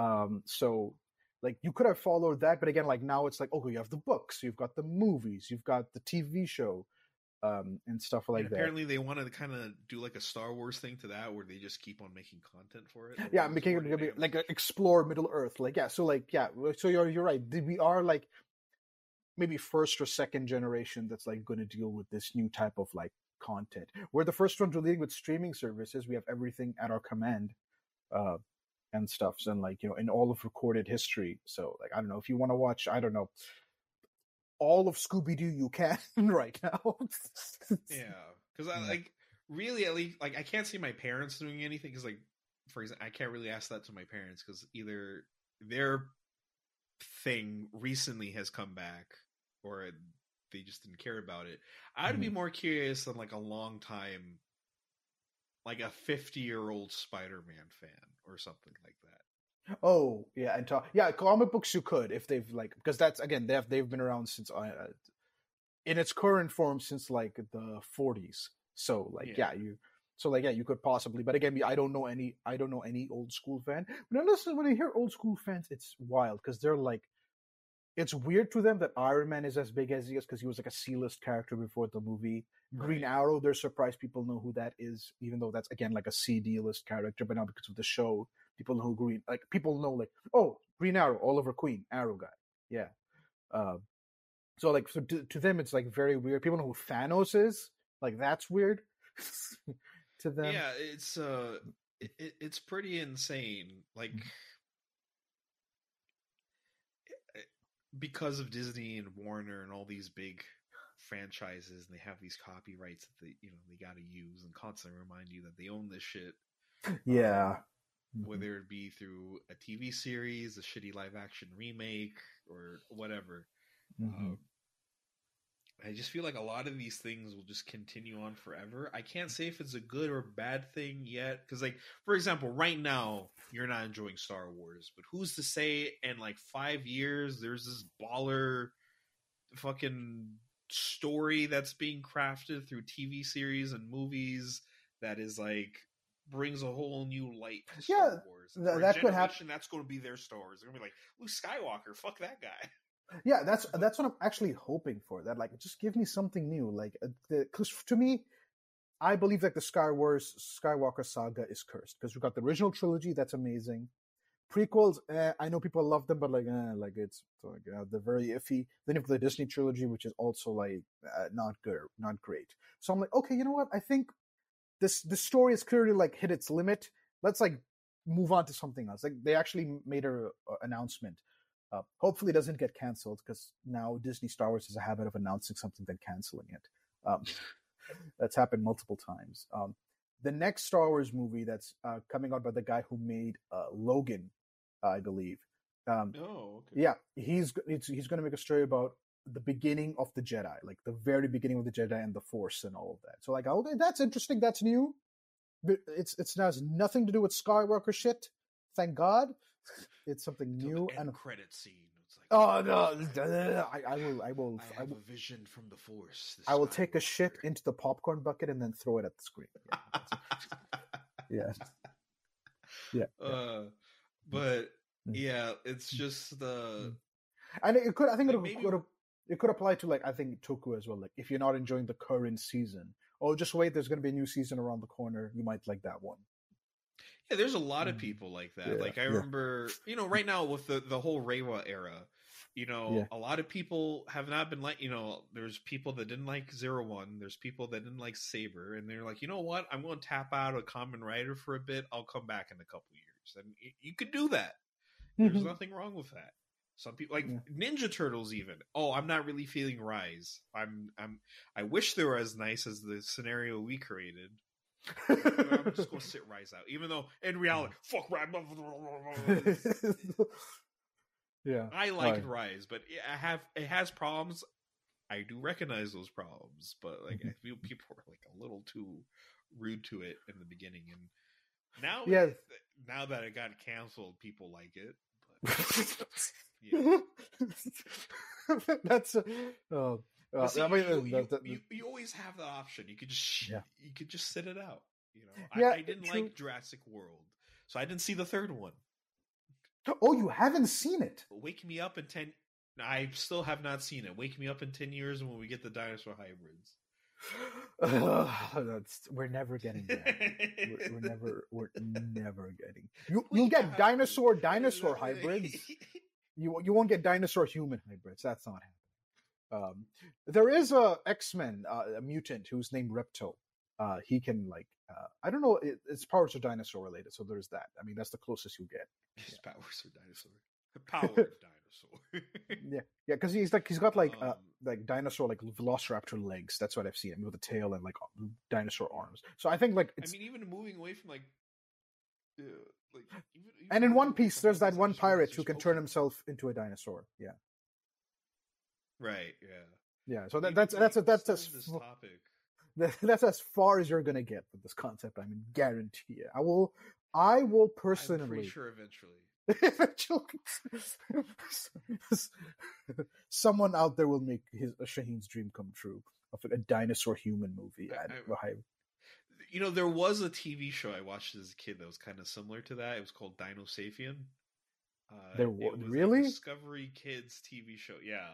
um so like you could have followed that but again like now it's like okay you have the books you've got the movies you've got the tv show um, and stuff like and apparently that. they wanted to kind of do like a Star Wars thing to that, where they just keep on making content for it. Yeah, making it like explore Middle Earth. Like yeah, so like yeah, so you're you're right. We are like maybe first or second generation that's like going to deal with this new type of like content. We're the first ones dealing with streaming services. We have everything at our command. Uh, and stuffs and like you know in all of recorded history so like i don't know if you want to watch i don't know all of Scooby Doo you can right now. yeah, because I like really at least like I can't see my parents doing anything because like for example I can't really ask that to my parents because either their thing recently has come back or they just didn't care about it. I'd mm-hmm. be more curious than like a long time, like a fifty year old Spider Man fan or something like that. Oh yeah, and talk yeah, comic books you could if they've like because that's again they've they've been around since uh, in its current form since like the 40s. So like yeah. yeah. you so like yeah you could possibly but again I don't know any I don't know any old school fan. But listen when I hear old school fans it's wild because they're like it's weird to them that Iron Man is as big as he is because he was like a C-list character before the movie. Right. Green Arrow, they're surprised people know who that is, even though that's again like a C D list character, but now because of the show, people know who Green like people know like oh Green Arrow, Oliver Queen, Arrow guy, yeah. Uh, so like so to, to them it's like very weird. People know who Thanos is, like that's weird to them. Yeah, it's uh, it, it's pretty insane. Like. Mm-hmm because of Disney and Warner and all these big franchises and they have these copyrights that they you know they got to use and constantly remind you that they own this shit. Yeah. Um, whether it be through a TV series, a shitty live action remake, or whatever. Mhm. Um, I just feel like a lot of these things will just continue on forever. I can't say if it's a good or bad thing yet, because like for example, right now you're not enjoying Star Wars, but who's to say in like five years there's this baller fucking story that's being crafted through TV series and movies that is like brings a whole new light to Star Yeah, Wars. th- that could hap- generation, That's going to be their Star Wars. They're going to be like Luke Skywalker. Fuck that guy. yeah that's that's what i'm actually hoping for that like just give me something new like uh, because to me i believe that the Sky Wars skywalker saga is cursed because we got the original trilogy that's amazing. Prequels eh, i know people love them but like eh, like it's like uh, they're very iffy. Then you have the disney trilogy which is also like uh, not good not great. So i'm like okay you know what? I think this this story has clearly like hit its limit. Let's like move on to something else. Like they actually made a, a announcement. Uh, hopefully, it doesn't get canceled because now Disney Star Wars has a habit of announcing something then canceling it. Um, that's happened multiple times. Um, the next Star Wars movie that's uh, coming out by the guy who made uh, Logan, I believe. Um, Oh, okay. yeah, he's it's, he's going to make a story about the beginning of the Jedi, like the very beginning of the Jedi and the Force and all of that. So like, okay, that's interesting. That's new. But it's it's has nothing to do with Skywalker shit. Thank God. It's something new and credit scene. Oh no! I, I will. I will. I I have will, a vision from the Force. I will take a shit into the popcorn bucket and then throw it at the screen. Yeah, yeah. yeah. uh, but Mm. yeah, it's just the And it could. I think it maybe- could. It could apply to like I think Toku as well. Like if you're not enjoying the current season, oh, just wait. There's going to be a new season around the corner. You might like that one. yeah. There's a lot of Mm. people like that. Yeah, like I yeah. remember, you know, right now with the the whole Reiwa era, you know, Yeah. a lot of people have not been like, you know, there's people that didn't like Zero One. There's people that didn't like Saber, and they're like, you know what? I'm going to tap out a Kamen Rider for a bit. I'll come back in a couple years, and y- you could do that. There's Mhm. nothing wrong with that. Some people like Yeah. Ninja Turtles even. Oh, I'm not really feeling Rise. I'm I'm I wish they were as nice as the scenario we created. I'm just gonna sit Rise out. Even though in reality, fuck Rise. yeah. I liked Right. Rise, but I have it has problems. I do recognize those problems, but like Mm-hmm. I feel people are like a little too rude to it in the beginning, and now Yeah. now that it got canceled, people like it. But yeah. That's uh, oh, uh, see, I mean, you, you, that- that- you, you always have the option. You could just Yeah. you could just sit it out. You know, Yeah, I, I didn't true. like Jurassic World, so I didn't see the third one. Oh, you haven't seen it. Wake me up in ten. I still have not seen it. Wake me up in ten years when we get the dinosaur hybrids. That's, we're never getting there. We're, we're never. We're never getting. You, you'll get dinosaur dinosaur hybrids. You you won't get dinosaur human hybrids. That's not happening. Um, there is a X Men uh, a mutant who's named Reptile. Uh, he can like uh, I don't know. It, its powers are dinosaur related, so there's that. I mean, that's the closest you get. His powers are dinosaur. Powered dinosaur. Yeah, yeah, because he's like he's got like uh, Um, like dinosaur like velociraptor legs. That's what I've seen him with a tail and like dinosaur arms. So I think like I mean, even moving away from like, uh, like even, even and in One Piece, there's that one pirate who can Pokemon. turn himself into a dinosaur. Yeah, Right. Yeah. yeah. So that, that's that's can that's a, this topic. that's as far as you're gonna get with this concept. I mean, guarantee it. I will. I will personally. I'm pretty sure eventually. Someone out there will make his uh, Shaheen's dream come true of a dinosaur human movie. I- and I- You know, there was a TV show I watched as a kid that was kind of similar to that. It was called Dino Sapien. Uh, There was really? Discovery Kids TV show. Yeah.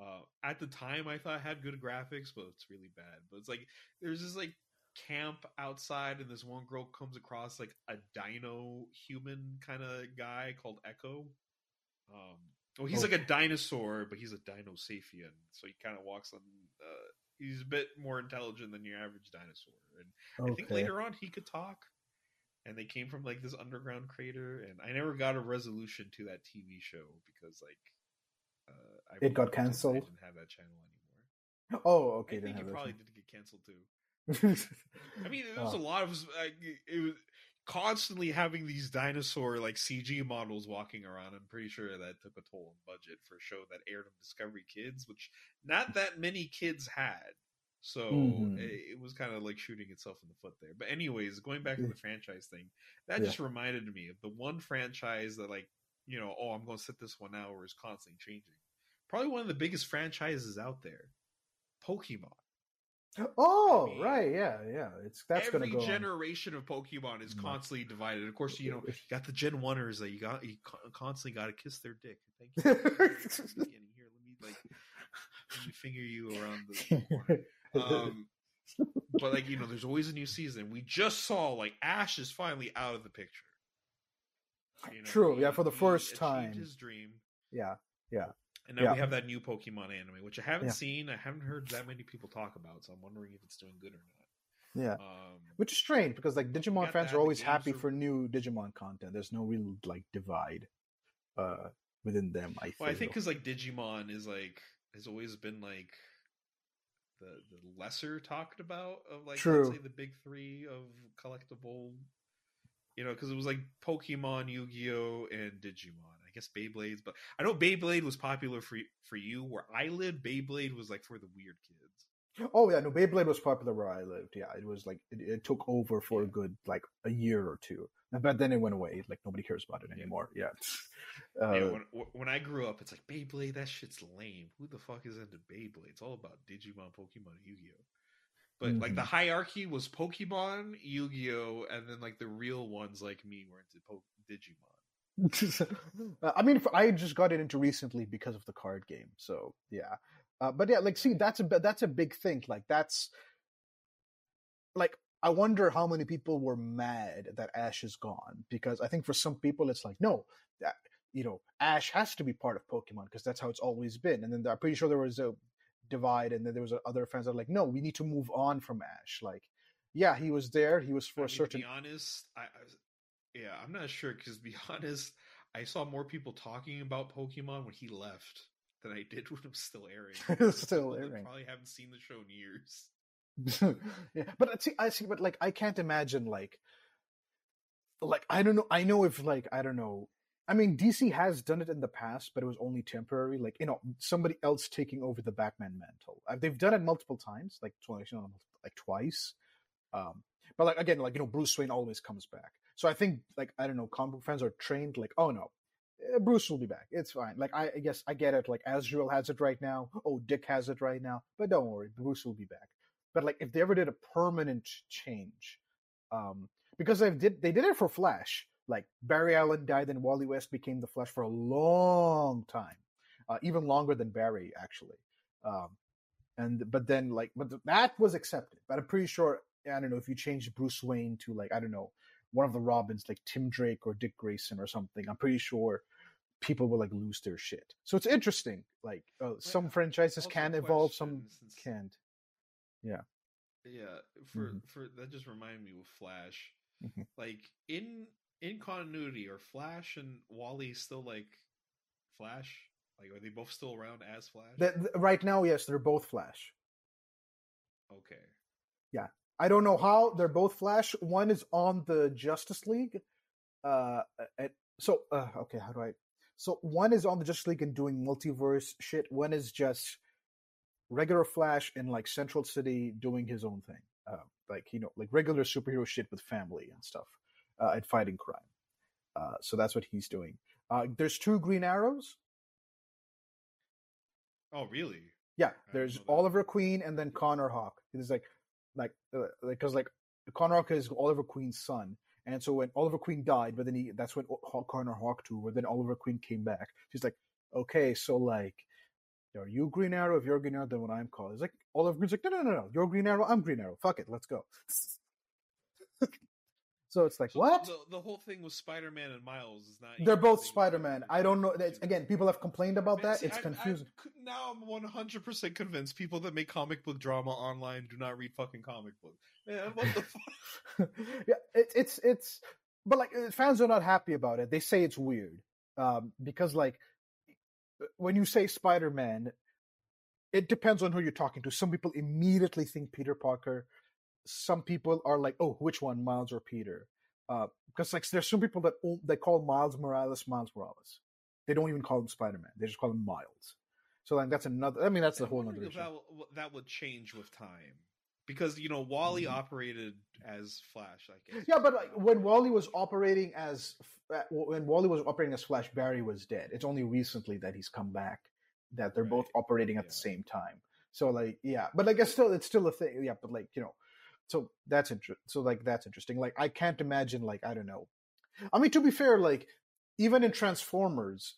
Uh, at the time, I thought it had good graphics, but it's really bad. But it's like there's this like camp outside, and this one girl comes across like a dino human kind of guy called Echo. Um, well, he's Oh. like a dinosaur, but he's a Dino Sapien, so he kind of walks on. Uh, he's a bit more intelligent than your average dinosaur, and I think later on he could talk. And they came from like this underground crater, and I never got a resolution to that TV show because like uh, I It got I canceled? didn't have that channel anymore. Oh, okay. I think it probably did get canceled too. I mean, there was Oh. a lot of like, it was constantly having these dinosaur like CG models walking around. I'm pretty sure that took a toll on budget for a show that aired on Discovery Kids, which not that many kids had. So Mhm. it, it was kind of like shooting itself in the foot there. But anyways, going back to the franchise thing, that Yeah. just reminded me of the one franchise that like you know, oh, I'm going to sit this one out, or is constantly changing. Probably one of the biggest franchises out there, Pokemon. Oh, I mean, right, yeah, yeah. It's that's every gonna go. on. generation of Pokemon is Mm. constantly divided. Of course, you know, you got the Gen Oneers that you got you constantly got to kiss their dick. Thank you. Here, let me like let me finger you around the corner. Um, but like you know, there's always a new season. We just saw like Ash is finally out of the picture. You know, True, yeah, for the first time. his dream, Yeah, yeah, and now Yeah. we have that new Pokemon anime, which I haven't Yeah. seen. I haven't heard that many people talk about, so I'm wondering if it's doing good or yeah. not. Um, Which is strange because like Digimon fans that, are always happy are- for new Digimon content. There's no real like divide uh within them. I Well, I think because like Digimon is like has always been like the the lesser talked about of like True. the big three of collectible. You know, because it was like Pokemon, Yu Gi Oh, and Digimon. Guess Beyblades, but I know Beyblade was popular for for you. Where I lived, Beyblade was like for the weird kids. Oh yeah, no, Beyblade was popular where I lived. Yeah, it was like it, it took over for a good like a year or two, but then it went away. Like nobody cares about it anymore. Yeah. Uh, yeah, when, when I grew up, it's like Beyblade. That shit's lame. Who the fuck is into Beyblade? It's all about Digimon, Pokemon, Yu Gi Oh. But like the Mhm. hierarchy was Pokemon, Yu Gi Oh, and then like the real ones like me were into po- Digimon. I mean, I just got it into recently because of the card game. So yeah, uh, but yeah, like see, that's a that's a big thing. Like that's like I wonder how many people were mad that Ash is gone because I think for some people it's like no, that you know Ash has to be part of Pokemon because that's how it's always been. And then I'm pretty sure there was a divide, and then there was other fans that are like, no, we need to move on from Ash. Like, yeah, he was there, he was for I a mean, certain. To be honest, I, yeah, I'm not sure because to be honest, I saw more people talking about Pokemon when he left than I did when it was still airing. Still airing. Probably haven't seen the show in years. yeah, but I see, I see, but like, I can't imagine like, like I don't know. I know if like I don't know. I mean, DC has done it in the past, but it was only temporary. Like you know, somebody else taking over the Batman mantle. Uh, they've done it multiple times, like twice, you know, like twice. Um, but like again, like you know, Bruce Wayne always comes back. So I think like I don't know, comic book fans are trained like, oh no, eh, Bruce will be back. It's fine. Like I, guess I get it. Like Azrael has it right now. Oh, Dick has it right now. But don't worry, Bruce will be back. But like if they ever did a permanent change, um, because they did they did it for Flash. Like Barry Allen died and Wally West became the Flash for a long time, uh, even longer than Barry actually. Um, and but then like but that was accepted. But I'm pretty sure I don't know if you changed Bruce Wayne to like I don't know one of the Robins like Tim Drake or Dick Grayson or something. I'm pretty sure people will like lose their shit. So it's interesting. Like uh, some franchises can evolve, some can't. Yeah, Yeah. for Mhm. for that just reminded me with Flash. Mhm. Like in in continuity, are Flash and Wally still like Flash? Like, are they both still around as Flash? That, th- right now, yes, they're both Flash. okay. I don't know how they're both Flash. One is on the Justice League. Uh, at, so uh, okay, how do I? So one is on the Justice League and doing multiverse shit. One is just regular Flash in like Central City doing his own thing, uh, like you know, like regular superhero shit with family and stuff, uh, and fighting crime. Uh, so that's what he's doing. Uh, there's two Green Arrows. Oh, really? Yeah, there's. Oliver Queen and then Connor Hawke. It's like, like, because like Connor Hawke is Oliver Queen's son, and so when Oliver Queen died, but then he that's when Connor Hawke took over. Then Oliver Queen came back. She's like, okay, so like, are you Green Arrow? If you're Green Arrow, then what I'm called. It's like Oliver Queen's like, no, no, no, no, you're Green Arrow. I'm Green Arrow. Fuck it, let's go. so it's like So what? The, the whole thing with Spider-Man and Miles is not. They're both Spider-Man. I don't know. That's, again, people have complained about Man, that. see, It's I- I- confusing. c- now I'm 100 percent convinced people that make comic book drama online do not read fucking comic books. Man, what the fuck? yeah, it, it's it's, but like uh, fans are not happy about it. They say it's weird um, because like when you say Spider Man, it depends on who you're talking to. Some people immediately think Peter Parker. Some people are like, "Oh, which one, Miles or Peter?" Because uh, like there's some people that they call Miles Morales Miles Morales. They don't even call him Spider Man. They just call him Miles. So like that's another. I mean, that's the whole other issue. That, that would change with time because you know Wally mm-hmm. operated as Flash. I guess. Yeah, but like, when Wally was operating as uh, when Wally was operating as Flash, Barry was dead. It's only recently that he's come back that they're right. both operating at yeah. the same time. So like yeah, but like it's still it's still a thing. Yeah, but like you know, so that's interesting. So like that's interesting. Like I can't imagine like I don't know. I mean to be fair, like even in Transformers,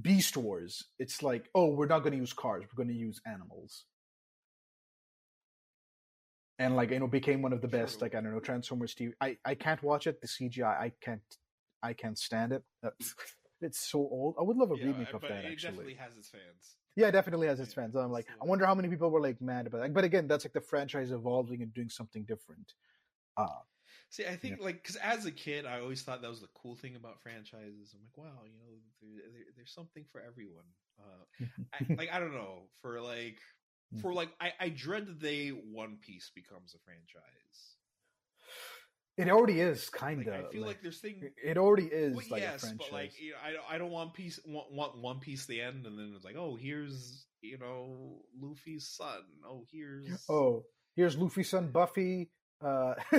Beast Wars, it's like oh we're not going to use cars, we're going to use animals. And like you know, became one of the best. True. Like I don't know, Transformers TV. I I can't watch it. The CGI, I can't, I can't stand it. It's so old. I would love a yeah, remake of that. It actually, definitely has its fans. Yeah, definitely has its fans. I'm like, I wonder how many people were like mad about that. But again, that's like the franchise evolving and doing something different. Uh, See, I think yeah. like because as a kid, I always thought that was the cool thing about franchises. I'm like, wow, you know, there, there, there's something for everyone. Uh, I, like I don't know, for like mm. for like I, I dread the day One Piece becomes a franchise. It already is kind of. Like, I feel like, like, there's thing. It already is. Well, like yes, but like you know, I don't. I don't want piece want, want One Piece the end, and then it's like, oh, here's you know Luffy's son. Oh, here's oh, here's Luffy's son Buffy. Uh...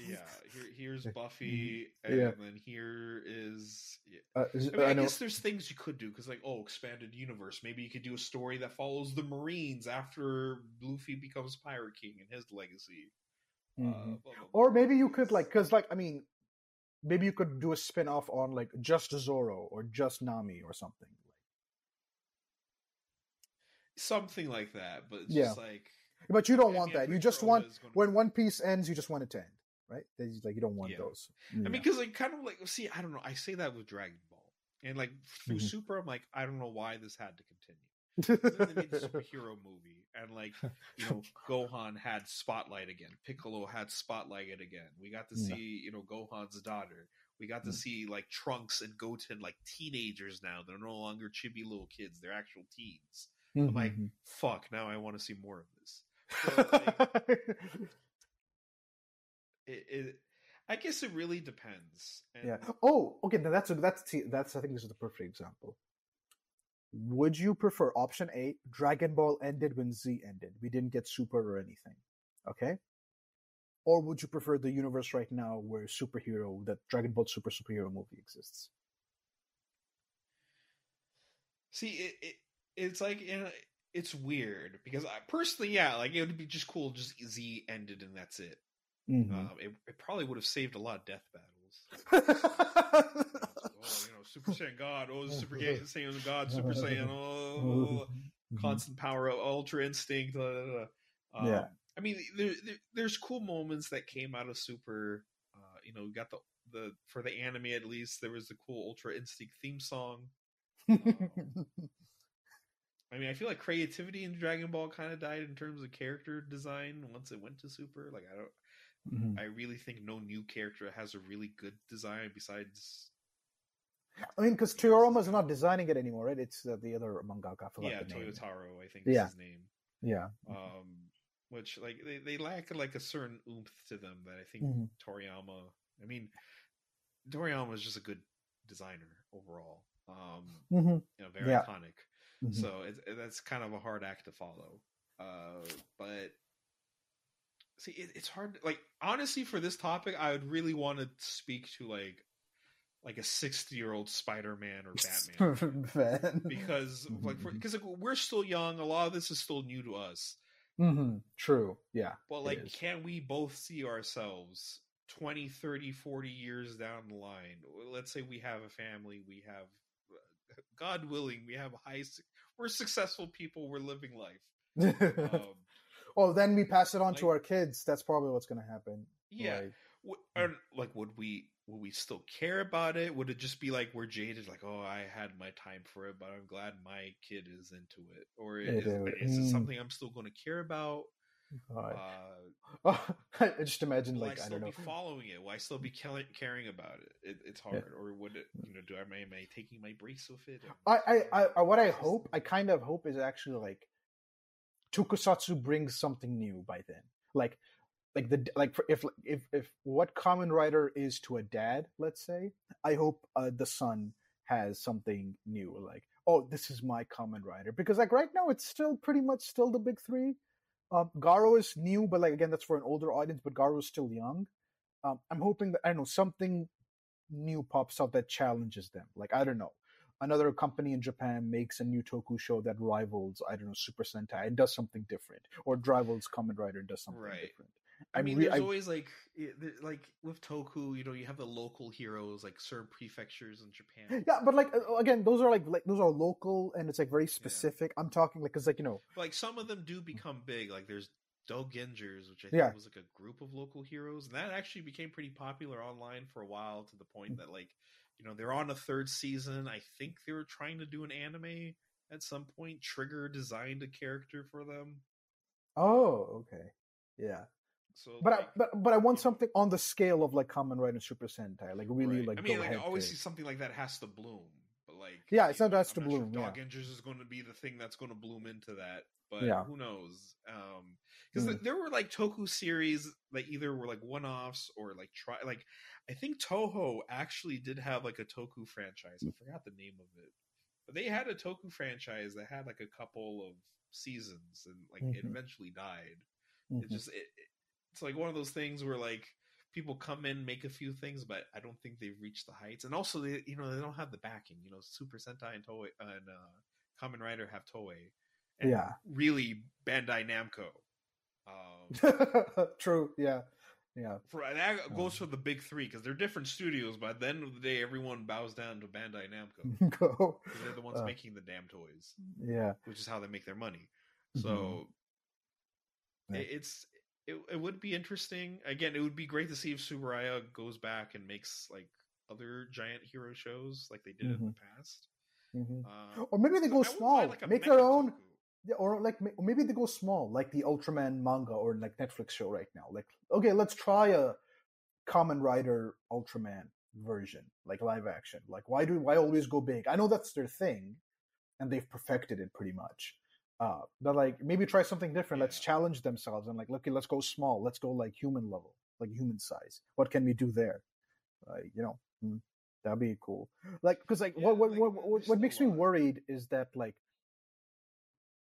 yeah, here, here's Buffy, and yeah. then here is. Yeah. Uh, is I, mean, I, I guess there's things you could do because, like, oh, expanded universe. Maybe you could do a story that follows the Marines after Luffy becomes Pirate King and his legacy. Mm-hmm. Uh. Or maybe you could like, because like I mean, maybe you could do a spin off on like just Zoro or just Nami or something. Something like that, but it's yeah. just like. But you don't want that. You just want when One Piece ends, you just want it to end, right? Like you don't want yeah. those. Yeah. I mean, because like kind of like see, I don't know. I say that with Dragon Ball, and like through mm-hmm. Super, I'm like, I don't know why this had to continue they made the superhero movie, and like you know, Gohan had Spotlight again. Piccolo had Spotlight again. We got to see you know Gohan's daughter. We got to mm. see like Trunks and Goten like teenagers now. They're no longer chibi little kids. They're actual teens. Mm-hmm. I'm like, mm-hmm. fuck. Now I want to see more of this. So, like, it, it, I guess it really depends. And yeah. Oh, okay. Now that's a, that's that's I think this is the perfect example. Would you prefer option A, Dragon Ball ended when Z ended? We didn't get Super or anything. Okay? Or would you prefer the universe right now where superhero, that Dragon Ball Super superhero movie exists? See, it, it it's like you know, it's weird because I personally, yeah, like it would be just cool, just Z ended and that's it. Mm-hmm. Um, it, it probably would have saved a lot of death battles. oh, you know, Super Saiyan God, oh, Super Saiyan God, Super Saiyan, oh, constant power, Ultra Instinct. Blah, blah, blah. Um, yeah. I mean, there, there, there's cool moments that came out of Super. Uh, you know, we got the the for the anime at least. There was the cool Ultra Instinct theme song. Um, I mean, I feel like creativity in Dragon Ball kind of died in terms of character design once it went to Super. Like, I don't. Mm-hmm. I really think no new character has a really good design besides I mean, because Toriyama is not designing it anymore, right? It's uh, the other mangaka. I yeah, Toyotaro, I think yeah. is his name. Yeah. Um, which like they, they lack like a certain oomph to them that I think mm-hmm. Toriyama. I mean, Toriyama is just a good designer overall. Um, mm-hmm. you know, very yeah. iconic. Mm-hmm. So it's, that's kind of a hard act to follow. Uh, but see, it, it's hard. Like honestly, for this topic, I would really want to speak to like like a 60 year old spider-man or batman because like because like, we're still young a lot of this is still new to us. Mm-hmm. true. Yeah but like can we both see ourselves 20 30 40 years down the line? Let's say we have a family we have god willing we have high we're successful people we're living life. Um, well then we pass it on like, to our kids. That's probably what's going to happen. Yeah. Like, or, like would we will we still care about it? Would it just be like we're jaded, like oh, I had my time for it, but I'm glad my kid is into it, or is, is it mm. something I'm still going to care about? Uh, Oh, I just imagine I like I, still don't know. be following it? Will I still be caring caring about it? it it's hard, or would it? You know, do I am I taking my breaks with it? I, I, I, I what I hope, I kind of hope is actually like Tokusatsu brings something new by then. Like, like the like for, if if if what Kamen Rider is to a dad, let's say, I hope uh, the son has something new. Like, oh, this is my Kamen Rider because like right now it's still pretty much still the big three. Um, Garo is new, but like again, that's for an older audience. But Garo is still young. Um, I'm hoping that I don't know something new pops up that challenges them. Like I don't know, another company in Japan makes a new Toku show that rivals I don't know Super Sentai and does something different, or rivals Kamen Rider and does something Right. different. I mean, there's I- always like, like with Toku, you know, you have the local heroes, like certain prefectures in Japan. yeah, but like uh, again, those are like like those are local and it's like very specific. I'm talking like because like you know Like some of them do become big. Like there's Dogengers, which I think Yeah. was like a group of local heroes, and that actually became pretty popular online for a while to the point Mm. that like, you know, they're on a third season. I think they were trying to do an anime at some point. Trigger designed a character for them. oh okay yeah, So, but I, but but I want something on the scale of like Kamen Rider and Super Sentai, like really right. like I mean, like I always to- see something like that has to bloom. But like, Yeah, it's not know, has to I'm not sure bloom, yeah. Dogengers is going to be the thing that's going to bloom into that. But Yeah. who knows? Um, because Mm. there were like Toku series that either were like one offs or like try like I think Toho actually did have like a Toku franchise. I forgot the name of it, but they had a Toku franchise that had like a couple of seasons and like it Mhm. eventually died. It Mhm. just it, it- it's like one of those things where like people come in make a few things, but I don't think they've reached the heights. And also, they you know they don't have the backing. You know, Super Sentai and Toei and uh, Kamen Rider have Toei. And Yeah. really Bandai Namco. Um, True. Yeah. Yeah. for and that goes Um, for the big three because they're different studios. But at the end of the day, everyone bows down to Bandai Namco Go. they're the ones Uh, making the damn toys, Yeah. which is how they make their money. So Yeah. it's it, it would be interesting. Again, it would be great to see if Tsuburaya goes back and makes like other giant hero shows like they did in the past. hmm Uh, Or maybe they go small. like, Make their own. Yeah, or like or maybe they go small, like the Ultraman manga or like Netflix show right now. Like, okay, let's try a Kamen Rider Ultraman version, like live action. Like, why do why always go big? I know that's their thing, and they've perfected it pretty much. Uh, but like maybe try something different. Let's challenge themselves and like, okay, let's go small. Let's go like human level, like human size. What can we do there? Like, you know, mm, that'd be cool. Like, because like, Yeah, what what like, what, there's what, what makes me worried is that like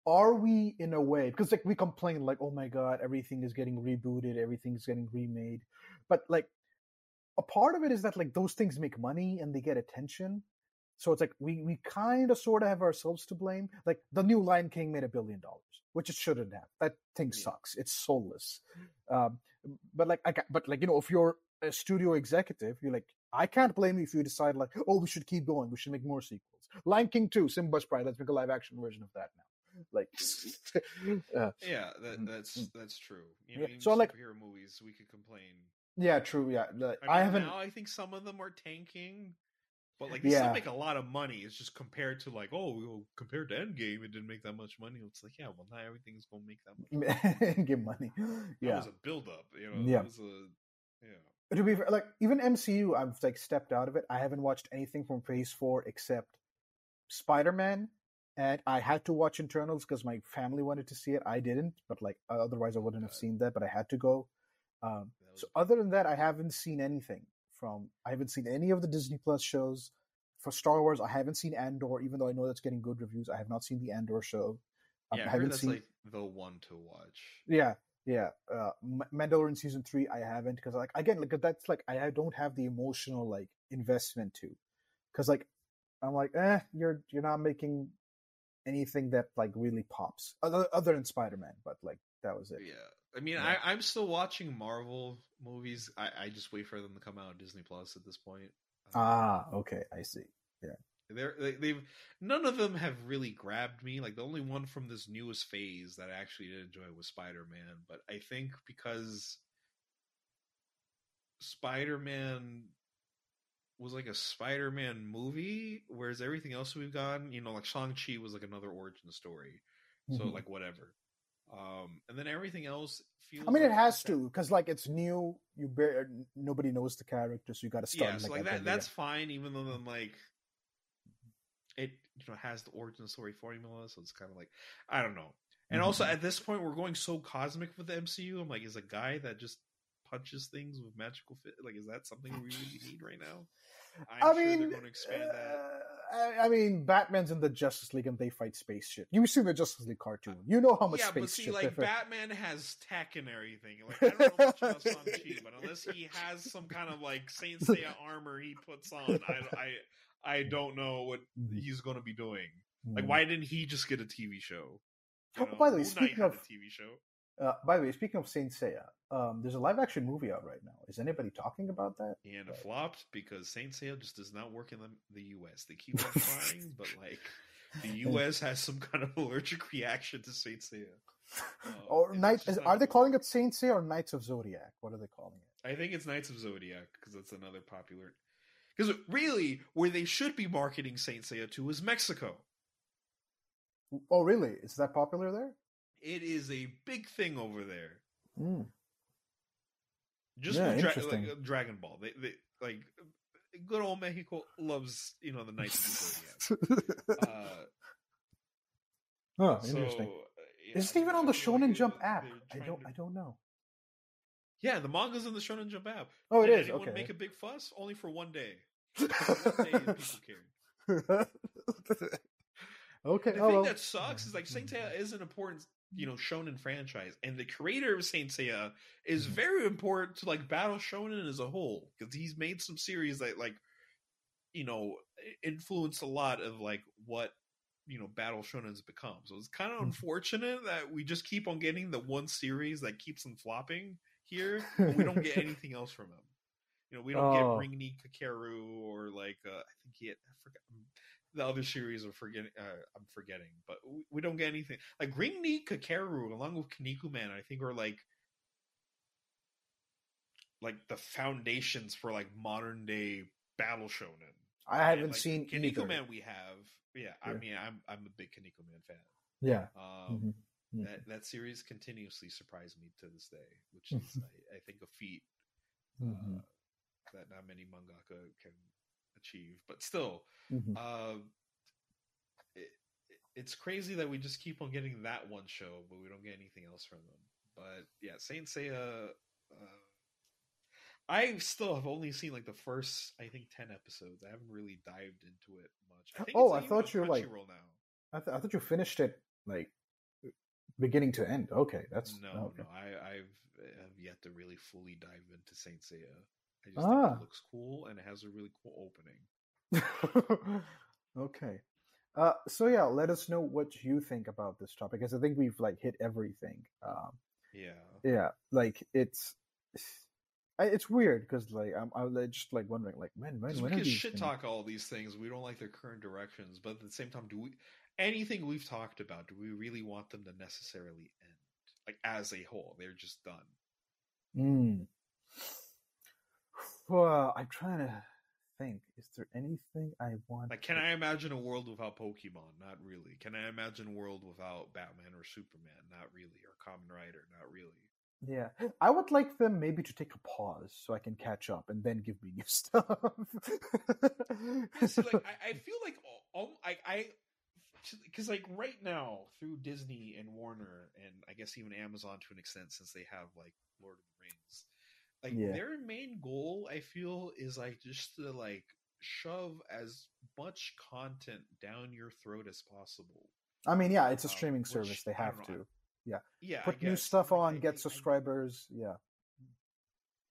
are we in a way because like we complain like oh my god everything is getting rebooted everything's getting remade but like a part of it is that like those things make money and they get attention so it's like we we kind of sort of have ourselves to blame like the new lion king made a billion dollars which it shouldn't have. That thing Yeah. sucks. It's soulless. Um but like i but like you know if you're a studio executive you're like i can't blame you if you decide like oh we should keep going. We should make more sequels. Lion king 2 simba's pride. Let's make a live action version of that now. Like uh, Yeah, that, Mm, that's mm. that's true. You Yeah, know, even so, like- superhero movies, we could complain. yeah true yeah. Like, I, I, haven't Now I think some of them are tanking, but like they still Yeah. make a lot of money. It's just compared to like, oh, well, compared to Endgame, it didn't make that much money. It's like, yeah, well, not everything's gonna make that much. Money. give money yeah was a build up. You know, Yeah. a yeah. to be fair, like even MCU, I've like stepped out of it. I haven't watched anything from Phase Four except Spider Man, and I had to watch Eternals because my family wanted to see it. I didn't, but like otherwise I wouldn't have seen that. But I had to go. Um, so other than that, I haven't seen anything from. I haven't seen any of the Disney Plus shows. For Star Wars, I haven't seen Andor, even though I know that's getting good reviews. I have not seen the Andor show. Um, yeah, I I haven't that's seen. like the one to watch. Yeah, yeah. Uh, Mandalorian season three, I haven't because like again, like that's like I I don't have the emotional like investment to, because like I'm like, eh, you're you're not making anything that like really pops other other than Spider Man, but like that was it. Yeah, I mean, Yeah. I, I'm still watching Marvel movies. I, I just wait for them to come out on Disney Plus at this point. Um, Ah, okay, I see. Yeah, they're, they, they've none of them have really grabbed me. Like the only one from this newest phase that I actually did enjoy was Spider Man. But I think because Spider Man was like a Spider Man movie, whereas everything else we've gotten, you know, like Shang Chi was like another origin story. So Mhm. like whatever. Um, and then everything else feels. I mean, it has to because like it's new. You bear, nobody knows the character, so you got to start. yeah, so like at that that's fine, even though then like it you know has the origin story formula, so it's kind of like I don't know. And also Mhm. at this point, we're going so cosmic with the MCU. I'm like, is a guy that just punches things with magical fit like is that something we really need right now? I'm I sure mean, they're going to expand that. uh, I, I mean, Batman's in the Justice League and they fight spaceship. You've seen the Justice League cartoon. You know how much Yeah, but spaceship. see, like Batman has tech and everything. Like I don't know much about Shang-Chi, but unless he has some kind of like Saint Seiya armor he puts on, I I I don't know what he's going to be doing. Like, Mm. why didn't he just get a TV show? You Oh, by the way, speaking of- TV show, Uh, by the way, speaking of Saint Seiya, um, there's a live action movie out right now. Is anybody talking about that? and it flopped because Saint Seiya just does not work in the, the U.S. They keep on trying, but like the U.S. has some kind of allergic reaction to Saint Seiya. Uh, or and it's Knight? Is, are they calling it Saint Seiya or Knights of Zodiac? What are they calling it? I think it's Knights of Zodiac because that's another popular. Because really, where they should be marketing Saint Seiya to is Mexico. Oh, really? Is that popular there? It is a big thing over there. Mm. Just Yeah, Dra- like, uh, Dragon Ball, they, they like good old Mexico loves you know the Knights of the Zodiac. Uh, so, interesting. uh, yeah, Is it even on the like Shonen Jump app? I don't. to- I don't know. Yeah, the manga's in the Shonen Jump app. Oh, it Did is. anyone Okay. make a big fuss? Only for one day. One day people cared. okay. The oh, thing well. that sucks is like Saint Seiya is an important, you know, shonen franchise, and the creator of Saint Seiya is Mhm. very important to like Battle Shonen as a whole because he's made some series that like, you know, influence a lot of like what you know Battle Shonen's become. So it's kind of Mhm. unfortunate that we just keep on getting the one series that keeps on flopping here, but we don't get anything else from him. You know, we don't Oh. get Ring Ni Kakero or like uh, I think he had I forgot the other series are forgetting. Uh, I'm forgetting, but we, we don't get anything like Ring Ni Kakero along with Kinnikuman. I think are like like the foundations for like modern day battle shonen. I haven't like, seen. We have, yeah. I mean, I'm I'm a big Kinnikuman fan. Yeah. Um, Mhm. Mhm. That that series continuously surprised me to this day, which is I, I think a feat uh, that not many mangaka can achieve. But still, Mhm. uh, it, it's crazy that we just keep on getting that one show, but we don't get anything else from them. But yeah, Saint Seiya. Uh, I still have only seen like the first, I think, ten episodes. I haven't really dived into it much. I think Oh, I thought you were, like- now. I, th- I thought you finished it like beginning to end. Okay, that's No, okay. no, I, I've have yet to really fully dive into Saint Seiya. I just Ah. think it looks cool and it has a really cool opening. okay. Uh, so yeah, let us know what you think about this topic, because I think we've like hit everything. Um, Yeah, yeah, like it's it's weird because like I'm, I'm just like wondering like when when when we can shit things- talk all these things. We don't like their current directions, but at the same time, do we anything we've talked about? Do we really want them to necessarily end? Like as a whole, they're just done. Mm. Well, I'm trying to think. Is there anything I want? Like, can to- I imagine a world without Pokemon? Not really. Can I imagine a world without Batman or Superman? Not really. Or Kamen Rider? Not really. Yeah, I would like them maybe to take a pause so I can catch up and then give me new stuff. See, like I, I feel like all, all I I because like right now through Disney and Warner and I guess even Amazon to an extent since they have like Lord of the Rings, like Yeah. their main goal I feel is like just to like shove as much content down your throat as possible. I mean, yeah, it's a Um, streaming which, service. They have know, to Yeah, I put new stuff like, on, I- I- get I- subscribers. Yeah.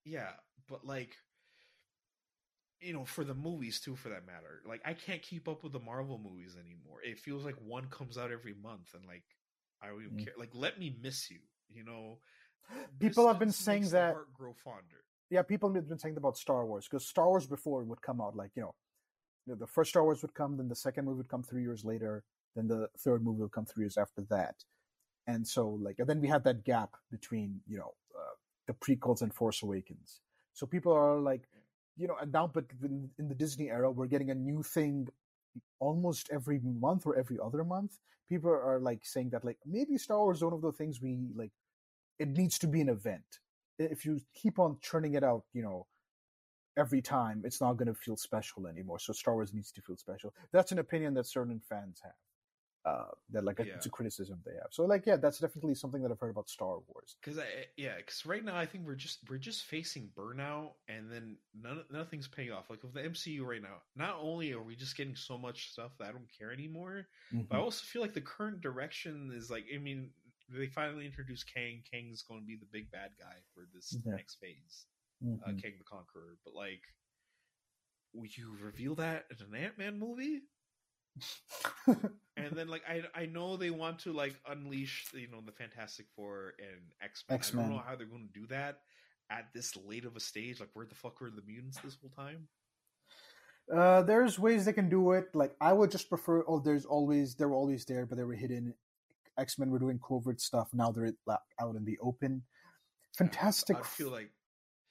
Yeah, but like you know, for the movies too, for that matter. Like I can't keep up with the Marvel movies anymore. It feels like one comes out every month, and like I don't even Mm. care. Like let me miss you. You know, People have been saying that- grow fonder. Yeah, people have been saying about Star Wars because Star Wars before would come out like you know, the- the first Star Wars would come, then the second movie would come three years later, then the third movie would come three years after that, and so like and then we had that gap between you know uh, the prequels and Force Awakens. So people are like, you know, and now but in, in the Disney era, we're getting a new thing almost every month or every other month, people are like saying that like maybe Star Wars is one of the things we like. It needs to be an event. If you keep on churning it out, you know, every time, it's not going to feel special anymore. So Star Wars needs to feel special. That's an opinion that certain fans have. Uh, that like Yeah. it's a criticism they have. So like yeah, that's definitely something that I've heard about Star Wars. Because I yeah, because right now I think we're just we're just facing burnout, and then none nothing's paying off. Like with the MCU right now, not only are we just getting so much stuff that I don't care anymore, but I also feel like the current direction is like I mean they finally introduced Kang. Kang's going to be the big bad guy for this Yeah. next phase, Mhm. uh, Kang the Conqueror. But like, would you reveal that in an Ant Man movie? And then like I I know they want to like unleash you know the Fantastic Four and X Men. I don't know how they're going to do that at this late of a stage. Like where the fuck were the mutants this whole time? Uh, there's ways they can do it. Like I would just prefer. Oh, there's always they were always there, but they were hidden. X Men were doing covert stuff. Now they're out in the open. Fantastic. I feel like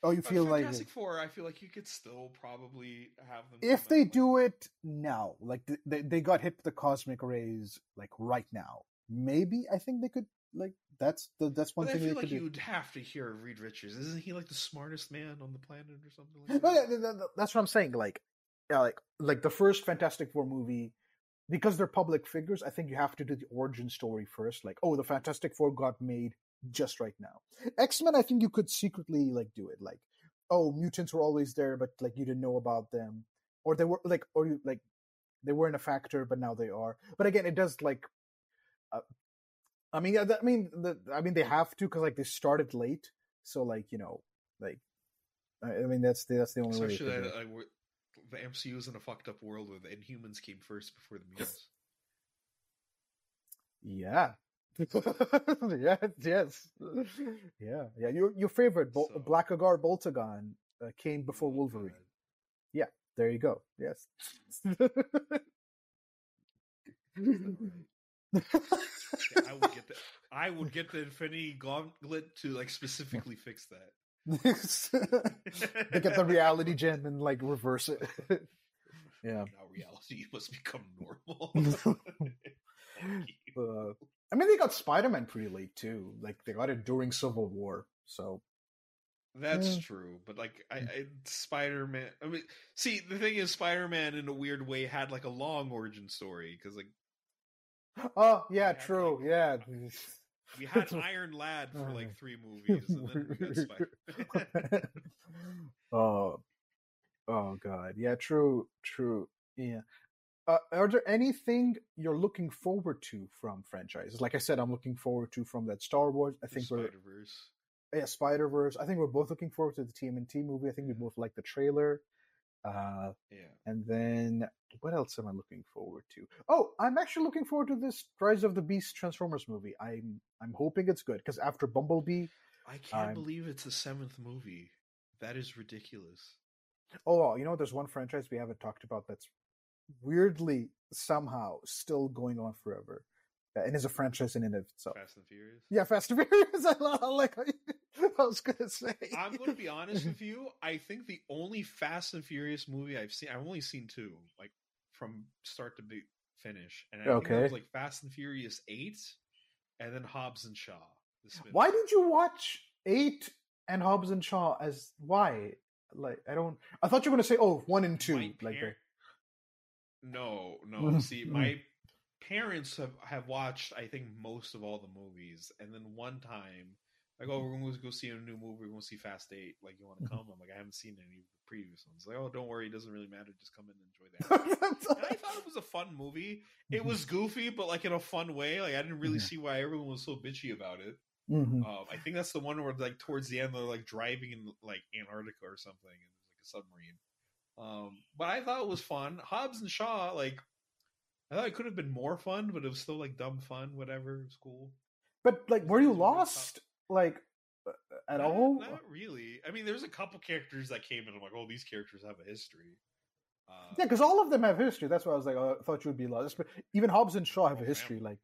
oh, you uh, feel like Fantastic Four. I feel like you could still probably have them. if they do it now, like they they got hit with the cosmic rays, like right now. Maybe I think they could like that's the that's one But I thing feel they like you'd have to hear Reed Richards. Isn't he like the smartest man on the planet or something like that? that's what I'm saying. Like, yeah, like like the first Fantastic Four movie, because they're public figures. I think you have to do the origin story first. Like, oh, the Fantastic Four got made just right now. X Men, I think you could secretly like do it. Like, oh, mutants were always there, but like you didn't know about them, or they were like, or you like they weren't a factor, but now they are. But again, it does like. Uh, I mean, I mean, the, I mean, they have to because like they started late, so like you know, like, I I mean, that's the, that's the only way. Especially could do that it. like, we're- the MCU is in a fucked up world where the Inhumans came first before the mutants. Yeah. yeah, yes. Yeah, yeah. Your your favorite Bol- So- Blackagar Boltagon uh, came before Oh, Wolverine. God. There you go. Yes. Yeah, I would get the I would get the Infinity Gauntlet to like specifically fix that. they get the reality gem and like reverse it. yeah. Now reality must become normal. Uh, I mean, they got Spider Man pretty late too. Like they got it during Civil War. So That's Yeah. true, but like I, I Spider Man. I mean, see, the thing is, Spider Man in a weird way had like a long origin story because like Oh yeah, Yeah, true. like- Yeah. We had Iron Lad for like three movies, and then we got Spider. oh, oh god, yeah, true, true, yeah. Uh, are there anything you're looking forward to from franchises? Like I said, I'm looking forward to from that Star Wars. I think we're Spider Verse. yeah, Spider Verse. I think we're both looking forward to the TMNT movie. I think we both like the trailer. Uh, Yeah, and then what else am I looking forward to? Oh, I'm actually looking forward to this Rise of the Beast Transformers movie. I'm I'm hoping it's good because after Bumblebee, I can't I'm- believe it's the seventh movie. That is ridiculous. Oh, you know, there's one franchise we haven't talked about that's weirdly somehow still going on forever, and is a franchise in and of itself. Fast and Furious. Yeah, Fast and Furious. I like I was gonna say. I'm to be honest with you. I think the only Fast and Furious movie I've seen, I've only seen two, like from start to be, finish, and I think that Okay. was like Fast and Furious Eight, and then Hobbs and Shaw. Why did you watch Eight and Hobbs and Shaw as why? Like I don't. I thought you were gonna say oh one and two. My like par- No, no. See, hmm. my parents have have watched, I think, most of all the movies, and then one time, like, oh, we're going to go see a new movie. We're going to see Fast Eight. Like, you want to come? I'm like, I haven't seen any of the previous ones. Like, oh, don't worry, it doesn't really matter. Just come in and enjoy that. I thought it was a fun movie. It was goofy, but like in a fun way. Like I didn't really Mhm. see why everyone was so bitchy about it. Mhm. Um, I think that's the one where like towards the end they're like driving in like Antarctica or something, and there's like a submarine. Um, but I thought it was fun. Hobbs and Shaw, like I thought it could have been more fun, but it was still like dumb fun. Whatever, it was cool. But like, were you lost? Like uh, at Not- all? Not really. I mean, there's a couple characters that came in. I'm like, oh, these characters have a history. Uh, Yeah, because all of them have history. That's why I was like, oh, I thought you would be lost. But even Hobbs and Shaw have Oh, a history. family.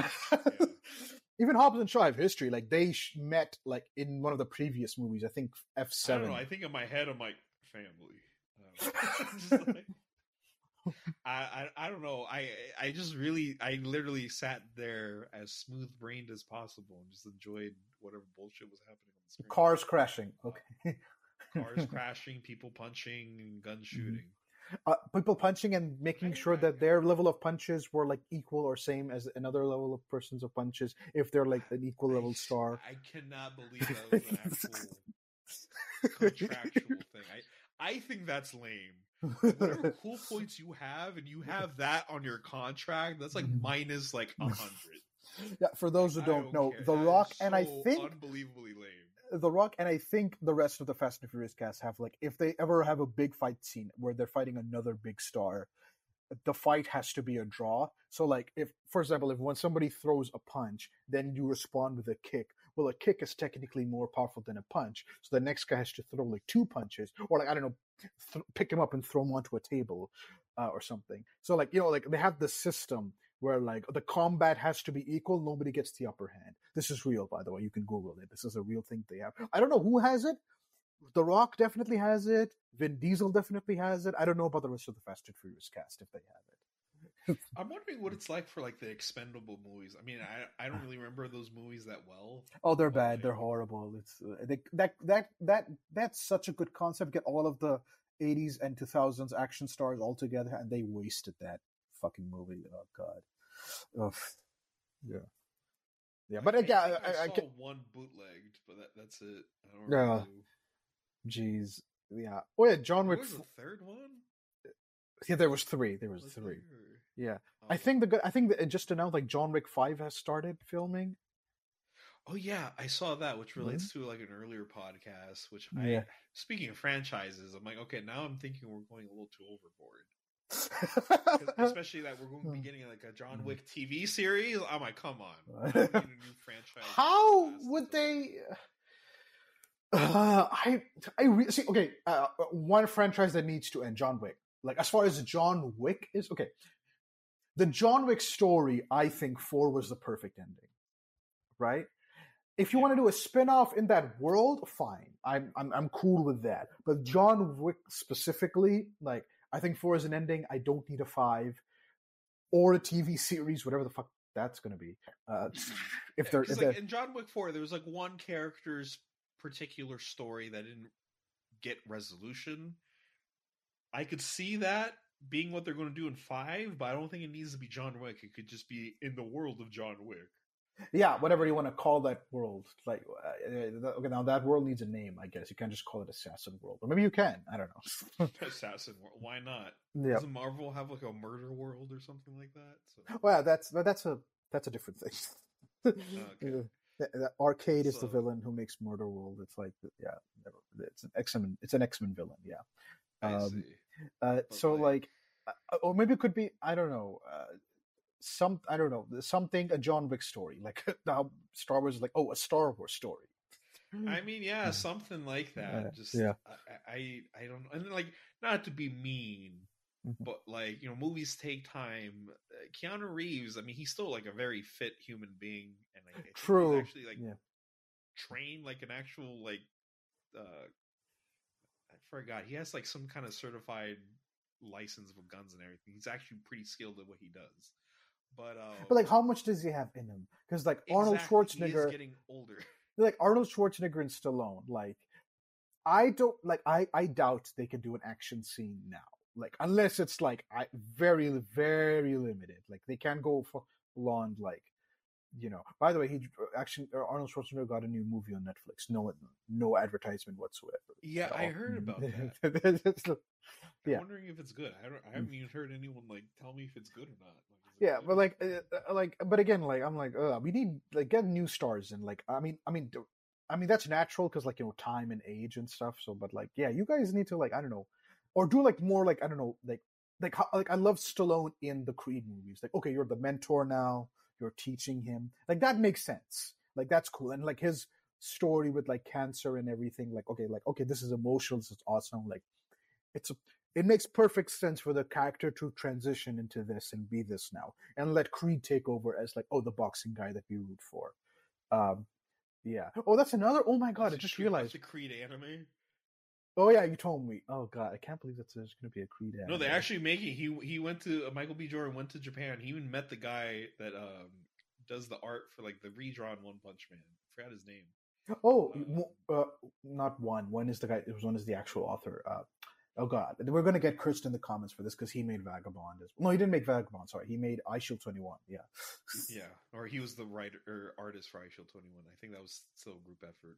Like, even Hobbs and Shaw have history. Like they sh- met like in one of the previous movies. I think F seven. know. I think in my head, I'm like family. I don't know. Like- I, I I don't know. I I just really I literally sat there as smooth brained as possible and just enjoyed whatever bullshit was happening on the screen. Cars crashing. Okay. cars crashing, people punching, and gun shooting. uh, people punching and making sure that their level of punches were like equal or same as another level of persons of punches if they're like an equal level star. I cannot believe that was an actual contractual thing. I I think that's lame. Whatever cool points you have, and you have that on your contract, that's like Mhm. minus like a hundred. Yeah, for those who I don't, know, care. The That Rock and I think unbelievably lame. The Rock and I think the rest of the Fast and Furious cast have like if they ever have a big fight scene where they're fighting another big star, the fight has to be a draw. So like if for example, if when somebody throws a punch, then you respond with a kick. Well, a kick is technically more powerful than a punch, so the next guy has to throw like two punches, or like I don't know, th- pick him up and throw him onto a table, uh, or something. So like you know, like they have the system where like the combat has to be equal nobody gets the upper hand. This is real by the way. You can google it. This is a real thing they have. I don't know who has it. The rock definitely has it. Vin diesel definitely has it. I don't know about the rest of the fast and furious cast if they have it. I'm wondering what it's like for like the expendable movies. I mean, I I don't really remember those movies that well. oh they're bad. They're horrible. It's uh, they, that that that that's such a good concept. Get all of the 80s and 2000s action stars all together and they wasted that fucking movie oh god Ugh. yeah yeah but I, again I, I, I, I, saw can- one bootlegged, but that, that's it. I don't Yeah. Jeez. Yeah. Oh yeah, John Wick. the third one? Yeah, there was three. There was Was three. there? Yeah. I Oh. think the good. I think it just announced like John Wick Five has started filming. Oh yeah, I saw that, which mm-hmm. relates to like an earlier podcast. Which I, Yeah. speaking of franchises, I'm like, okay, now I'm thinking we're going a little too overboard. Especially that we're going to be Hmm. getting like a John. Wick TV series. I'm like, come on, why do we need a new franchise. How would they? Uh, I I re- see. Okay, uh, one franchise that needs to end John Wick. Like as far as John Wick is, okay. The John Wick story, I think four was the perfect ending. Right? If you Yeah. want to do a spin-off in that world, fine. I'm I'm I'm cool with that. But John Wick specifically, like I think four is an ending. I don't need a five or a TV series, whatever the fuck that's gonna be. Uh, if Yeah, they're 'cause, if like, they're in John Wick Four, there was like one character's particular story that didn't get resolution. I could see that being what they're going to do in five, but I don't think it needs to be John Wick. It could just be in the world of John Wick. Yeah, whatever you want to call that world. Like, uh, uh, okay, now that world needs a name, I guess. You can't just call it Assassin World, or maybe you can. I don't know. Assassin world. Why not? yeah. Doesn't Marvel have like a murder world or something like that? So Well, that's that's a that's a different thing. Okay. The- the arcade is the villain who makes Murder World. It's like, yeah, it's an X Men. It's an X Men villain. Yeah. I Um, see. Uh, so like- like, uh, or maybe it could be I don't know. Uh, some I don't know something a John Wick story like now Star Wars is like oh a Star Wars story. I mean, yeah, something like that. Yeah, Just yeah. I, I I don't know, and then, like not to be mean, Mhm. but like you know, movies take time. Uh, Keanu Reeves, I mean, he's still like a very fit human being, and like, True. he's actually like Yeah. trained like an actual like uh I forgot he has like some kind of certified license for guns and everything. He's actually pretty skilled at what he does. But uh, But like, how um, much does he have in him? Because like Arnold exactly, he Schwarzenegger, is getting older. like Arnold Schwarzenegger and Stallone, like I don't like I I doubt they can do an action scene now. Like unless it's like I very very limited. Like they can't go for on like you know. By the way, he uh, actually uh, Arnold Schwarzenegger got a new movie on Netflix. No no advertisement whatsoever. Yeah, I heard about that. I'm Yeah. wondering if it's good. I don't. I haven't mm. even heard anyone like tell me if it's good or not. Yeah but like uh, uh, like but again like i'm like uh, we need like get new stars and like i mean i mean I mean that's natural because like you know time and age and stuff so but like yeah you guys need to like i don't know or do like more like i don't know like like how, like i love stallone in the creed movies like okay you're the mentor now you're teaching him like that makes sense like that's cool and like his story with like cancer and everything like okay like okay this is emotional this is awesome like it's a, it makes perfect sense for the character to transition into this and be this now and let creed take over as like oh the boxing guy that we root for um yeah oh that's another oh my god What's i just Creed- realized the Creed anime. Oh yeah, you told me. Oh god, I can't believe that there's going to be a Creed. Anime. No, they're actually making. He he went to uh, Michael B. Jordan went to Japan. He even met the guy that um does the art for like the redrawn One Punch Man. forgot his name. Oh, Uh, uh, not one. One is the guy. It was one is the actual author. Oh god, we're going to get cursed in the comments for this because he made Vagabond. As no, he didn't make Vagabond. Sorry, he made Eyeshield Twenty One. Yeah. Yeah, or he was the writer or artist for Eyeshield Twenty One. I think that was still a group effort.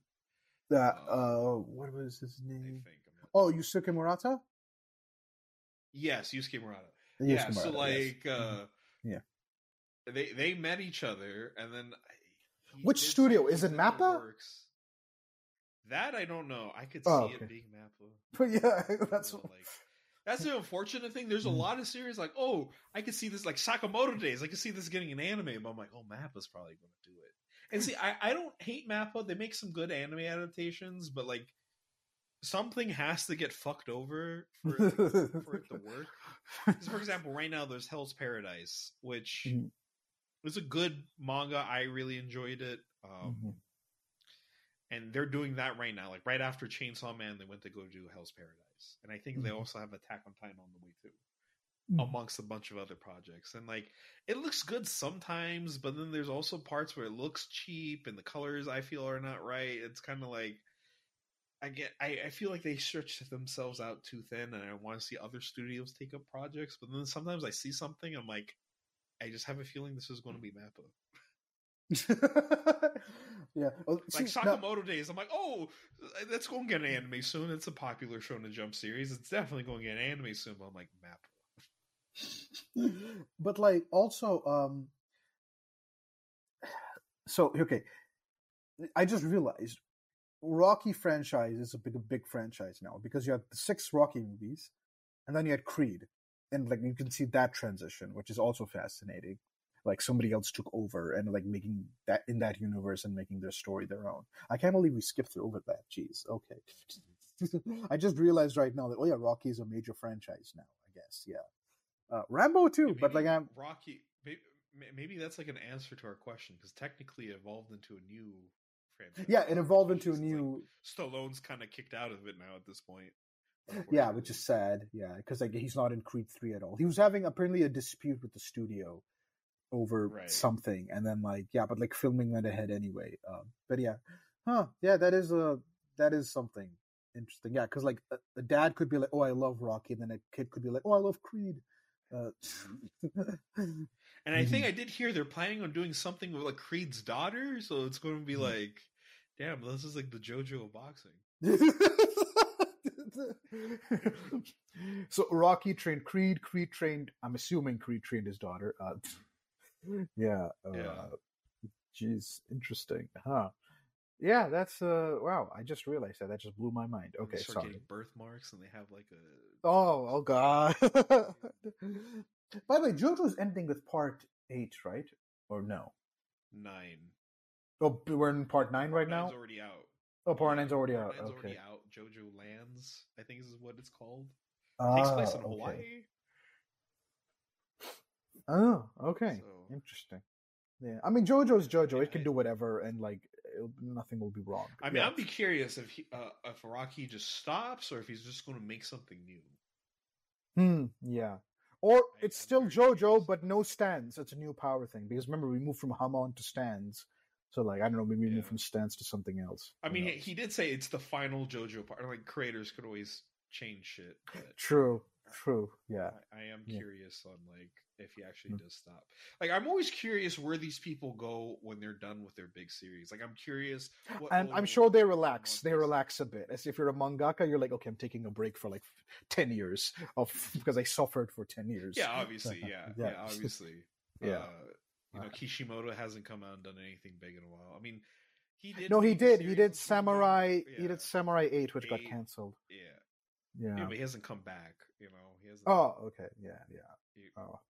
That Uh, uh, what was his name? think. I'm not- Oh, Yusuke Murata. Yes, Yusuke Murata. Yusuke yeah, so Murata, yes. like, uh, Yeah. they they met each other, and then Which studio? Is it Mappa? works. That I don't know. I could Oh, see okay. it being Mappa. But yeah, You that's know, like that's the unfortunate thing. There's a Mhm. lot of series like, oh, I could see this like Sakamoto Days. I could see this getting an anime, but I'm like, oh, Mappa's probably going to do it. And see, I, I don't hate Mappa. They make some good anime adaptations, but like something has to get fucked over for, for it to work. for example, right now there's Hell's Paradise, which Mhm. was a good manga. I really enjoyed it. Um, Mhm. And they're doing that right now. Like right after Chainsaw Man, they went to go do Hell's Paradise, and I think they Mhm. also have Attack on Titan on the way too, Mhm. amongst a bunch of other projects. And like it looks good sometimes, but then there's also parts where it looks cheap and the colors I feel are not right. It's kind of like I get I, I feel like they stretch themselves out too thin, and I want to see other studios take up projects. But then sometimes I see something, I'm like, I just have a feeling this is going to be Mappa. yeah. Well, Like see, now- Sakamoto Days, I'm like, oh, that's going to get an anime soon. It's a popular Shonen Jump series. It's definitely going to get an anime soon. But I'm like, map. but like also um so okay i just realized rocky franchise is a big a big franchise now because you had the six rocky movies and then you had creed and like you can see that transition which is also fascinating like somebody else took over and like making that in that universe and making their story their own i can't believe we skipped over that jeez okay i just realized right now that oh yeah rocky is a major franchise now i guess yeah uh, rambo too but like i'm Rocky. Maybe, maybe that's like an answer to our question because technically it evolved into a new franchise. Yeah, it evolved into a It's like new. Stallone's kind of kicked out of it now at this point. Yeah, which is sad. Yeah, because like he's not in Creed three at all. He was having apparently a dispute with the studio over Right. something, and then like yeah, but like filming went ahead anyway. Um, but yeah, huh? Yeah, that is a that is something interesting. Yeah, because like a, a dad could be like, oh, I love Rocky, and then a kid could be like, oh, I love Creed. Uh, And I think. I did hear they're planning on doing something with like Creed's daughter, so it's going to be Mhm. like, damn, this is like the JoJo of boxing. so Rocky trained Creed. Creed trained. I'm assuming Creed trained his daughter. Uh, yeah. Uh, Yeah. Jeez, interesting, huh? Yeah, that's uh. Wow, I just realized that. That just blew my mind. And they Okay, start sorry. getting birthmarks, and they have like a Oh, oh God. By the way, JoJo's ending with part eight, right? Or no? nine. Oh, we're in part nine right now. Nine's already out. Oh, part nine's already Part out. Nine's Okay. already out. JoJo Lands, I think this is what it's called. Takes Ah, place in okay. Hawaii. Oh, okay. So- Interesting. Yeah, I mean JoJo's JoJo. Yeah, It can do whatever, and like nothing will be wrong. I mean, yeah. I'd be curious if he, uh, if Rocky just stops or if he's just going to make something new. Hmm, yeah. Or it's still JoJo, but no stands. It's a new power thing because remember we moved from Hamon to stands, so like I don't know, maybe we Yeah. move from stands to something else. I mean, knows? he did say it's the final JoJo part. Like creators could always change shit. But True, true. Yeah. I, I am Yeah. curious on like if he actually Mm. does stop. Like I'm always curious where these people go when they're done with their big series. Like I'm curious. What And I'm sure they relax. They relax a bit. As if you're a mangaka, you're like, okay, I'm taking a break for like ten years of because I suffered for ten years. Yeah, obviously. Yeah, Yeah. yeah, obviously. Yeah. Uh, you know, Uh, Kishimoto hasn't come out and done anything big in a while. I mean, he did. No, he did. He did. Samurai. He did Samurai Eight, which got canceled. Yeah. Yeah. yeah, but he hasn't come back. You know, he hasn't. Oh, okay. Yeah, yeah. he- Oh.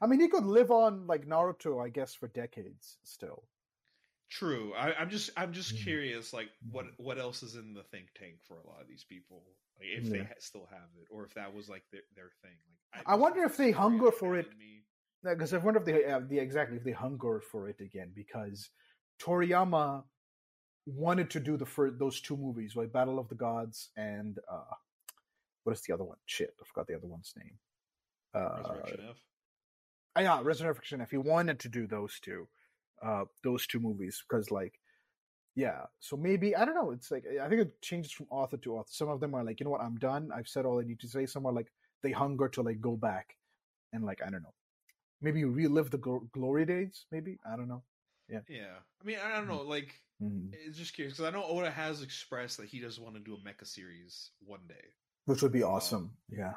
I mean, he could live on like Naruto, I guess, for decades still. True. I, I'm just I'm just Mhm. curious, like what Mhm. what else is in the think tank for a lot of these people, like if they Yeah. ha- still have it, or if that was like their, their thing. Like I wonder if they hunger for it. Because I wonder if they, uh, the exactly if they hunger for it again. Because Toriyama wanted to do the first those two movies, like Battle of the Gods and uh, what is the other one? Shit, I forgot the other one's name. Uh, Resurrection F. uh, yeah, Resurrection. If he wanted to do those two, uh, those two movies, because like, yeah. So maybe I don't know. It's like I think it changes from author to author. Some of them are like, you know what, I'm done. I've said all I need to say. Some are like they hunger to like go back and like I don't know. Maybe you relive the gl- glory days. Maybe I don't know. Yeah, Yeah. I mean, I don't know. Like, Mhm. it's just curious because I know Oda has expressed that he does want to do a mecha series one day, Which would be awesome. Yeah.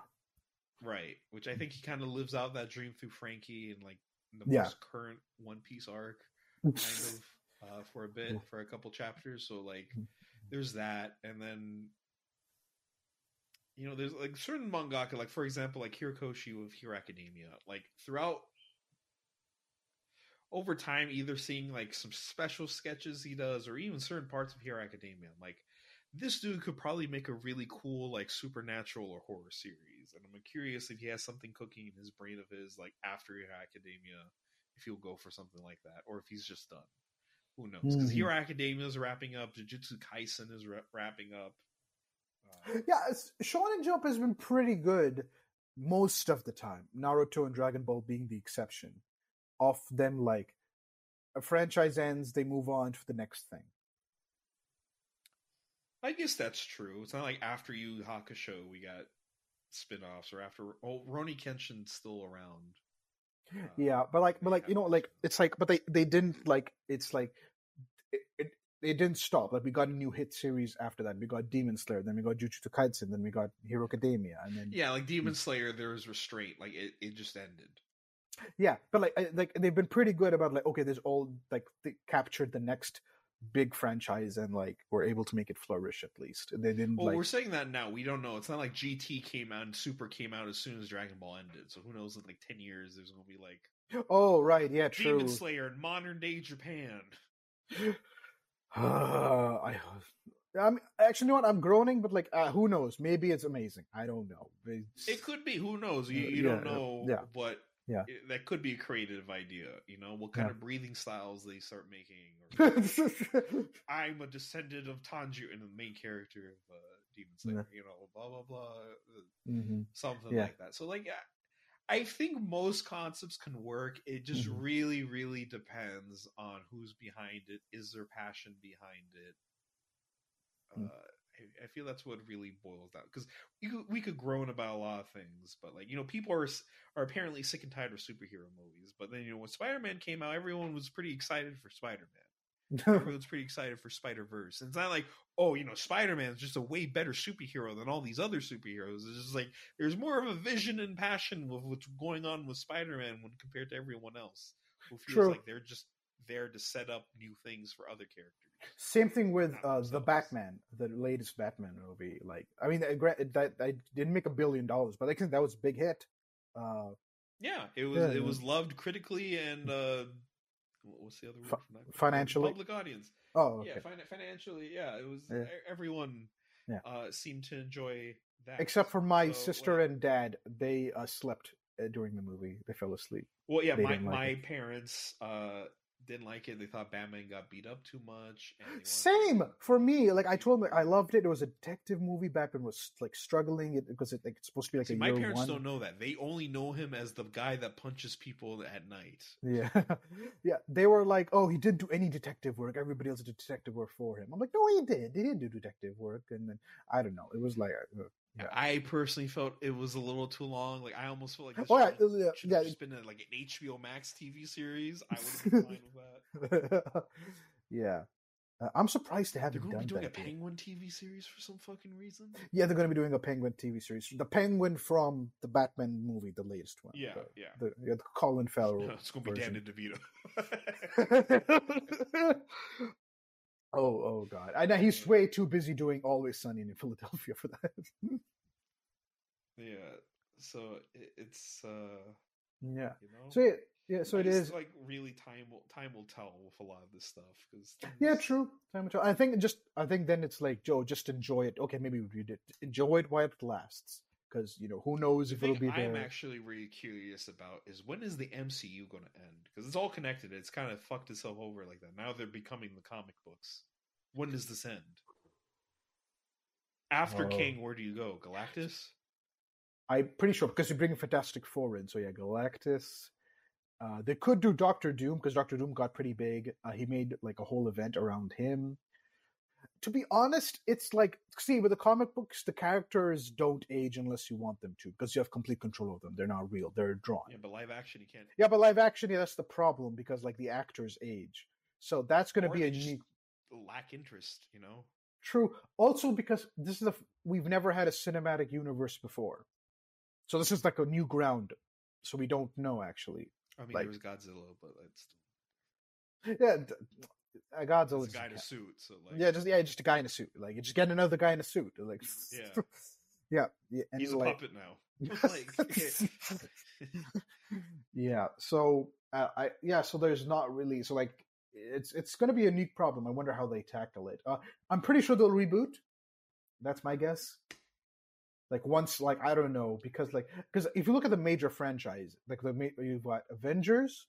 Right? Which I think he kind of lives out that dream through Frankie and like the Yeah. most current One Piece arc, kind of, uh, for a bit, for a couple chapters. So like, Mm-hmm. there's that, and then. You know, there's like certain mangaka, like for example, like Horikoshi with Hero Academia. Like throughout over time either seeing like some special sketches he does or even certain parts of Hero Academia. Like, this dude could probably make a really cool like supernatural or horror series. And I'm curious if he has something cooking in his brain of his like after Hero Academia, if he'll go for something like that, or if he's just done. Who knows? Because Mhm. Hero Academia is wrapping up, Jujutsu Kaisen is wra- wrapping up. Uh, Yeah, Shonen Jump has been pretty good most of the time. Naruto and Dragon Ball being the exception. Of them, like a franchise ends, they move on to the next thing. I guess that's true. It's not like after Yu Hakusho we got spin-offs or after oh Rurouni Kenshin's still around. Uh, Yeah, but like, but like you know, like it's like, but they they didn't like. It's like it, it they didn't stop. Like we got a new hit series after that. We got Demon Slayer, then we got Jujutsu Kaisen, then we got Hero Academia, and then Yeah, like Demon Slayer, there was restraint. Like it, it just ended. yeah, but like I- like they've been pretty good about like okay, there's all like they captured the next big franchise and like were able to make it flourish at least. They didn't Well, like we're saying that now. We don't know. It's not like GT came out and Super came out as soon as Dragon Ball ended. So who knows? In like ten years, there's gonna be like oh right, yeah, true. Demon Slayer in modern day Japan. I, I'm actually, you know what? I'm groaning, but like, uh, who knows? Maybe it's amazing. I don't know. It's- It could be. Who knows? You, Uh, you yeah, don't know. yeah. But Yeah. that could be a creative idea. You know, what kind Yeah. of breathing styles they start making. Or, Mm-hmm. I'm a descendant of Tanjiro, and the main character of uh, Demon Slayer. You know, blah blah blah. uh, Mhm. something Yeah. like that. So like I I think most concepts can work. It just Mhm. really, really depends on who's behind it. Is there passion behind it? Mm. Uh, I, I feel that's what really boils down because we could, we could groan about a lot of things, but like you know, people are are apparently sick and tired of superhero movies. But then you know, when Spider Man came out, everyone was pretty excited for Spider Man everyone's pretty excited for Spider Verse. It's not like, oh, you know, Spider Man is just a way better superhero than all these other superheroes. It's just like there's more of a vision and passion with what's going on with Spider Man when compared to everyone else who feels True. like they're just there to set up new things for other characters. Same thing with uh, the. Batman, the latest Batman movie. Like, I mean, uh, that I didn't make a billion dollars, but I think that was a big hit. Uh, Yeah, it was Yeah, it was loved critically and uh what's the other word Fi- financially? Public audience. oh, okay. Yeah, fin- financially, yeah, it was Yeah. everyone Yeah. uh seemed to enjoy that. Except for my So, sister like- and dad, they uh, slept uh, during the movie. They fell asleep. Well, yeah, They my like my it. parents uh didn't like it. They thought Batman got beat up too much. And they wanted- Same for me. Like I told them, I loved it. It was a detective movie. Batman was like struggling it because it, like, it's supposed to be like See, a my parents one. don't know that. They only know him as the guy that punches people at night. Yeah, yeah. They were like, "Oh, he didn't do any detective work. Everybody else did detective work for him." I'm like, "No, he did. He didn't do detective work." And then I don't know. It was like, uh, Yeah. I personally felt it was a little too long. Like I almost felt like this Oh, yeah, should, yeah, should just been a, like an HBO Max TV series. I would have been fine with that. yeah. Uh, I'm surprised they had to do that. They're haven't going to be doing a yet. Penguin TV series for some fucking reason. Yeah, they're going to be doing a Penguin TV series. The Penguin from the Batman movie, the latest one. Yeah, the, yeah. The, yeah, the Colin Farrell. it's going to be. Danny DeVito. oh, oh God! I know he's way too busy doing Always Sunny in Philadelphia for that. yeah. So it, it's uh, yeah. you know. So yeah, yeah. So it is. like really time will time will tell with a lot of this stuff because Yeah, true. Time will tell. I think just. I think then it's like Joe. Just enjoy it. Okay, maybe we read it. Enjoy it while it lasts, because you know who knows if it'll be I'm there. actually really curious about is when is the MCU going to end? Because it's all connected. It's kind of fucked itself over like that. Now they're becoming the comic books. when does this end? After Oh. King, where do you go? Galactus? I'm pretty sure because you're bringing Fantastic Four in. So yeah, Galactus. Uh, they could do Doctor Doom because Doctor Doom got pretty big. Uh, he made like a whole event around him. To be honest, it's like see with the comic books, the characters don't age unless you want them to because you have complete control of them. They're not real; they're drawn. Yeah, but live action you can't. Yeah, but live action, yeah, that's the problem because like the actors age. So that's going to be a unique. lack interest. You know. True. Also, because this is the f- we've never had a cinematic universe before, so this is like a new ground. So we don't know actually. I mean, Like- there was Godzilla, but it's, Yeah, uh, a guy in a suit. So like, yeah, just yeah, just a guy in a suit. Like you just get another guy in a suit. Like Yeah. yeah, yeah. And he's a like, puppet now. like, yeah. So uh, I yeah. So there's not really so like it's it's going to be a unique problem. I wonder how they tackle it. Uh, I'm pretty sure they'll reboot. That's my guess. Like once, like I don't know, because like because if you look at the major franchise, like the you've got Avengers,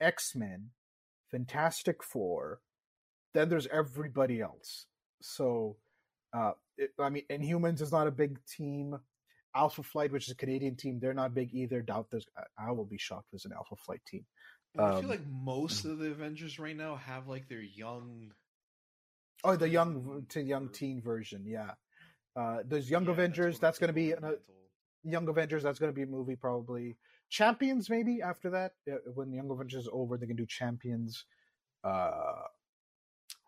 X Men, Fantastic Four, then there's everybody else. So, uh, it, I mean, Inhumans is not a big team. Alpha Flight, which is a Canadian team, they're not big either. Doubt there's. I, I will be shocked if there's an Alpha Flight team. I Um, feel like most of the Avengers right now have like their young. Oh, the young to young teen version, yeah. Uh, there's Young Yeah, Avengers. what That's going to be an. Young Avengers. That's going to be a movie probably. Champions maybe after that. Uh, when the Young Avengers is over, they can do Champions. Uh,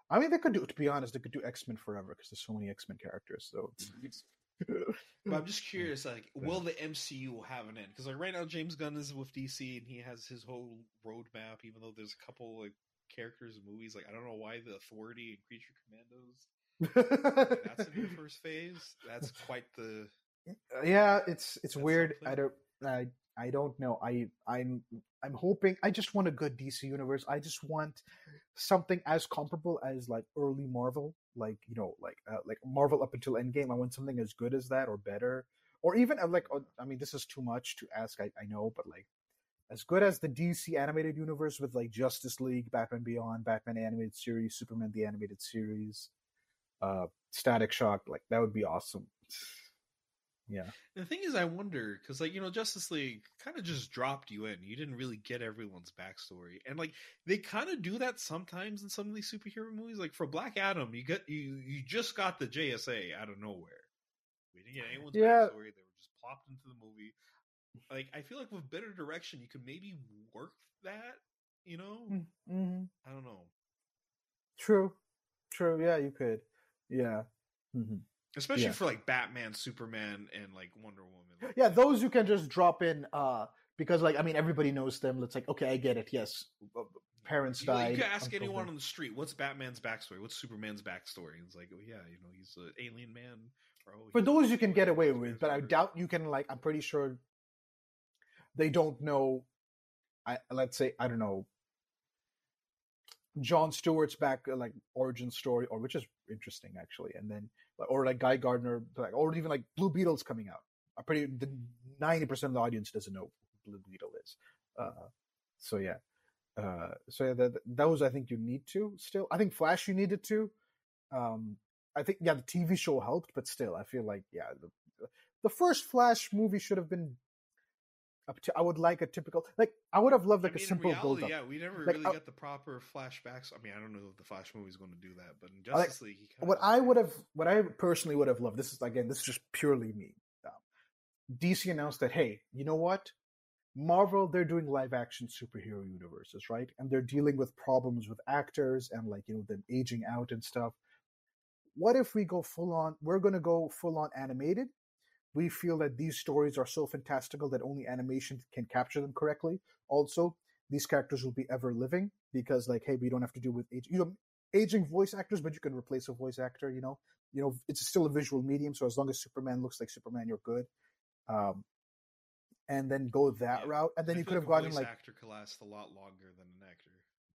I mean, they could do. To be honest, they could do X Men forever because there's so many X Men characters. So. But I'm just curious, like, will the MCU have an end? Because like right now, James Gunn is with DC and he has his whole roadmap. Even though there's a couple like characters and movies, like I don't know why the Authority and Creature Commandos. that's in the first phase. That's quite the. yeah, it's it's That's weird. I don't I I don't know. I I'm I'm hoping. I just want a good DC universe. I just want something as comparable as like early Marvel, like you know, like uh, like Marvel up until Endgame. I want something as good as that or better, or even uh, like uh, I mean, this is too much to ask. I I know, but like as good as the DC animated universe with like Justice League, Batman Beyond, Batman animated series, Superman the animated series, uh, Static Shock. Like that would be awesome. Yeah. The thing is, I wonder because, like, you know, Justice League kind of just dropped you in. You didn't really get everyone's backstory, and like they kind of do that sometimes in some of these superhero movies. Like for Black Adam, you get you you just got the JSA out of nowhere. We didn't get anyone's Yeah. backstory. They were just plopped into the movie. Like I feel like with better direction, you could maybe work that. You know, Mm-hmm. I don't know. True. True. Yeah, you could. Yeah. hmm Especially Yeah. for like Batman, Superman, and like Wonder Woman. Like, Yeah, those you can just drop in uh because like I mean everybody knows them. It's like okay, I get it. Yes, uh, parents You, died. you could ask anyone on the street, "What's Batman's backstory? What's Superman's backstory?" And it's like, "Oh yeah, you know, he's an alien man." Oh, For those you can get away with, but I doubt you can like. I'm pretty sure they don't know. I let's say I don't know. John Stewart's back uh, like origin story, or which is interesting actually, and then or like Guy Gardner, or even like Blue Beetle's coming out. I'm pretty ninety percent of the audience doesn't know Blue Beetle is. Uh, so yeah, uh, so yeah, that, those I think you need to still. I think Flash you needed to. Um, I think yeah, the TV show helped, but still, I feel like yeah, the, the first Flash movie should have been. Up to, I would like a typical like I would have loved like I mean, a simple reality, build up. yeah, we never Like, really uh, get the proper flashbacks. I mean, I don't know if the Flash movie is going to do that, but in I like- Justice League, what I would have, what I personally would have loved. This is again, this is just purely me. Um, DC announced that, hey, you know what? Marvel, they're doing live action superhero universes, right? And they're dealing with problems with actors and like you know them aging out and stuff. What if we go full on? We're going to go full on animated. We feel that these stories are so fantastical that only animation can capture them correctly. Also, these characters will be ever living because, like, hey, we don't have to deal with age. You know, aging voice actors, but you can replace a voice actor. You know, you know, it's still a visual medium. So as long as Superman looks like Superman, you're good. Um, and then go that Yeah. route, and then I you could have like a gotten voice like actor could last a lot longer than an actor.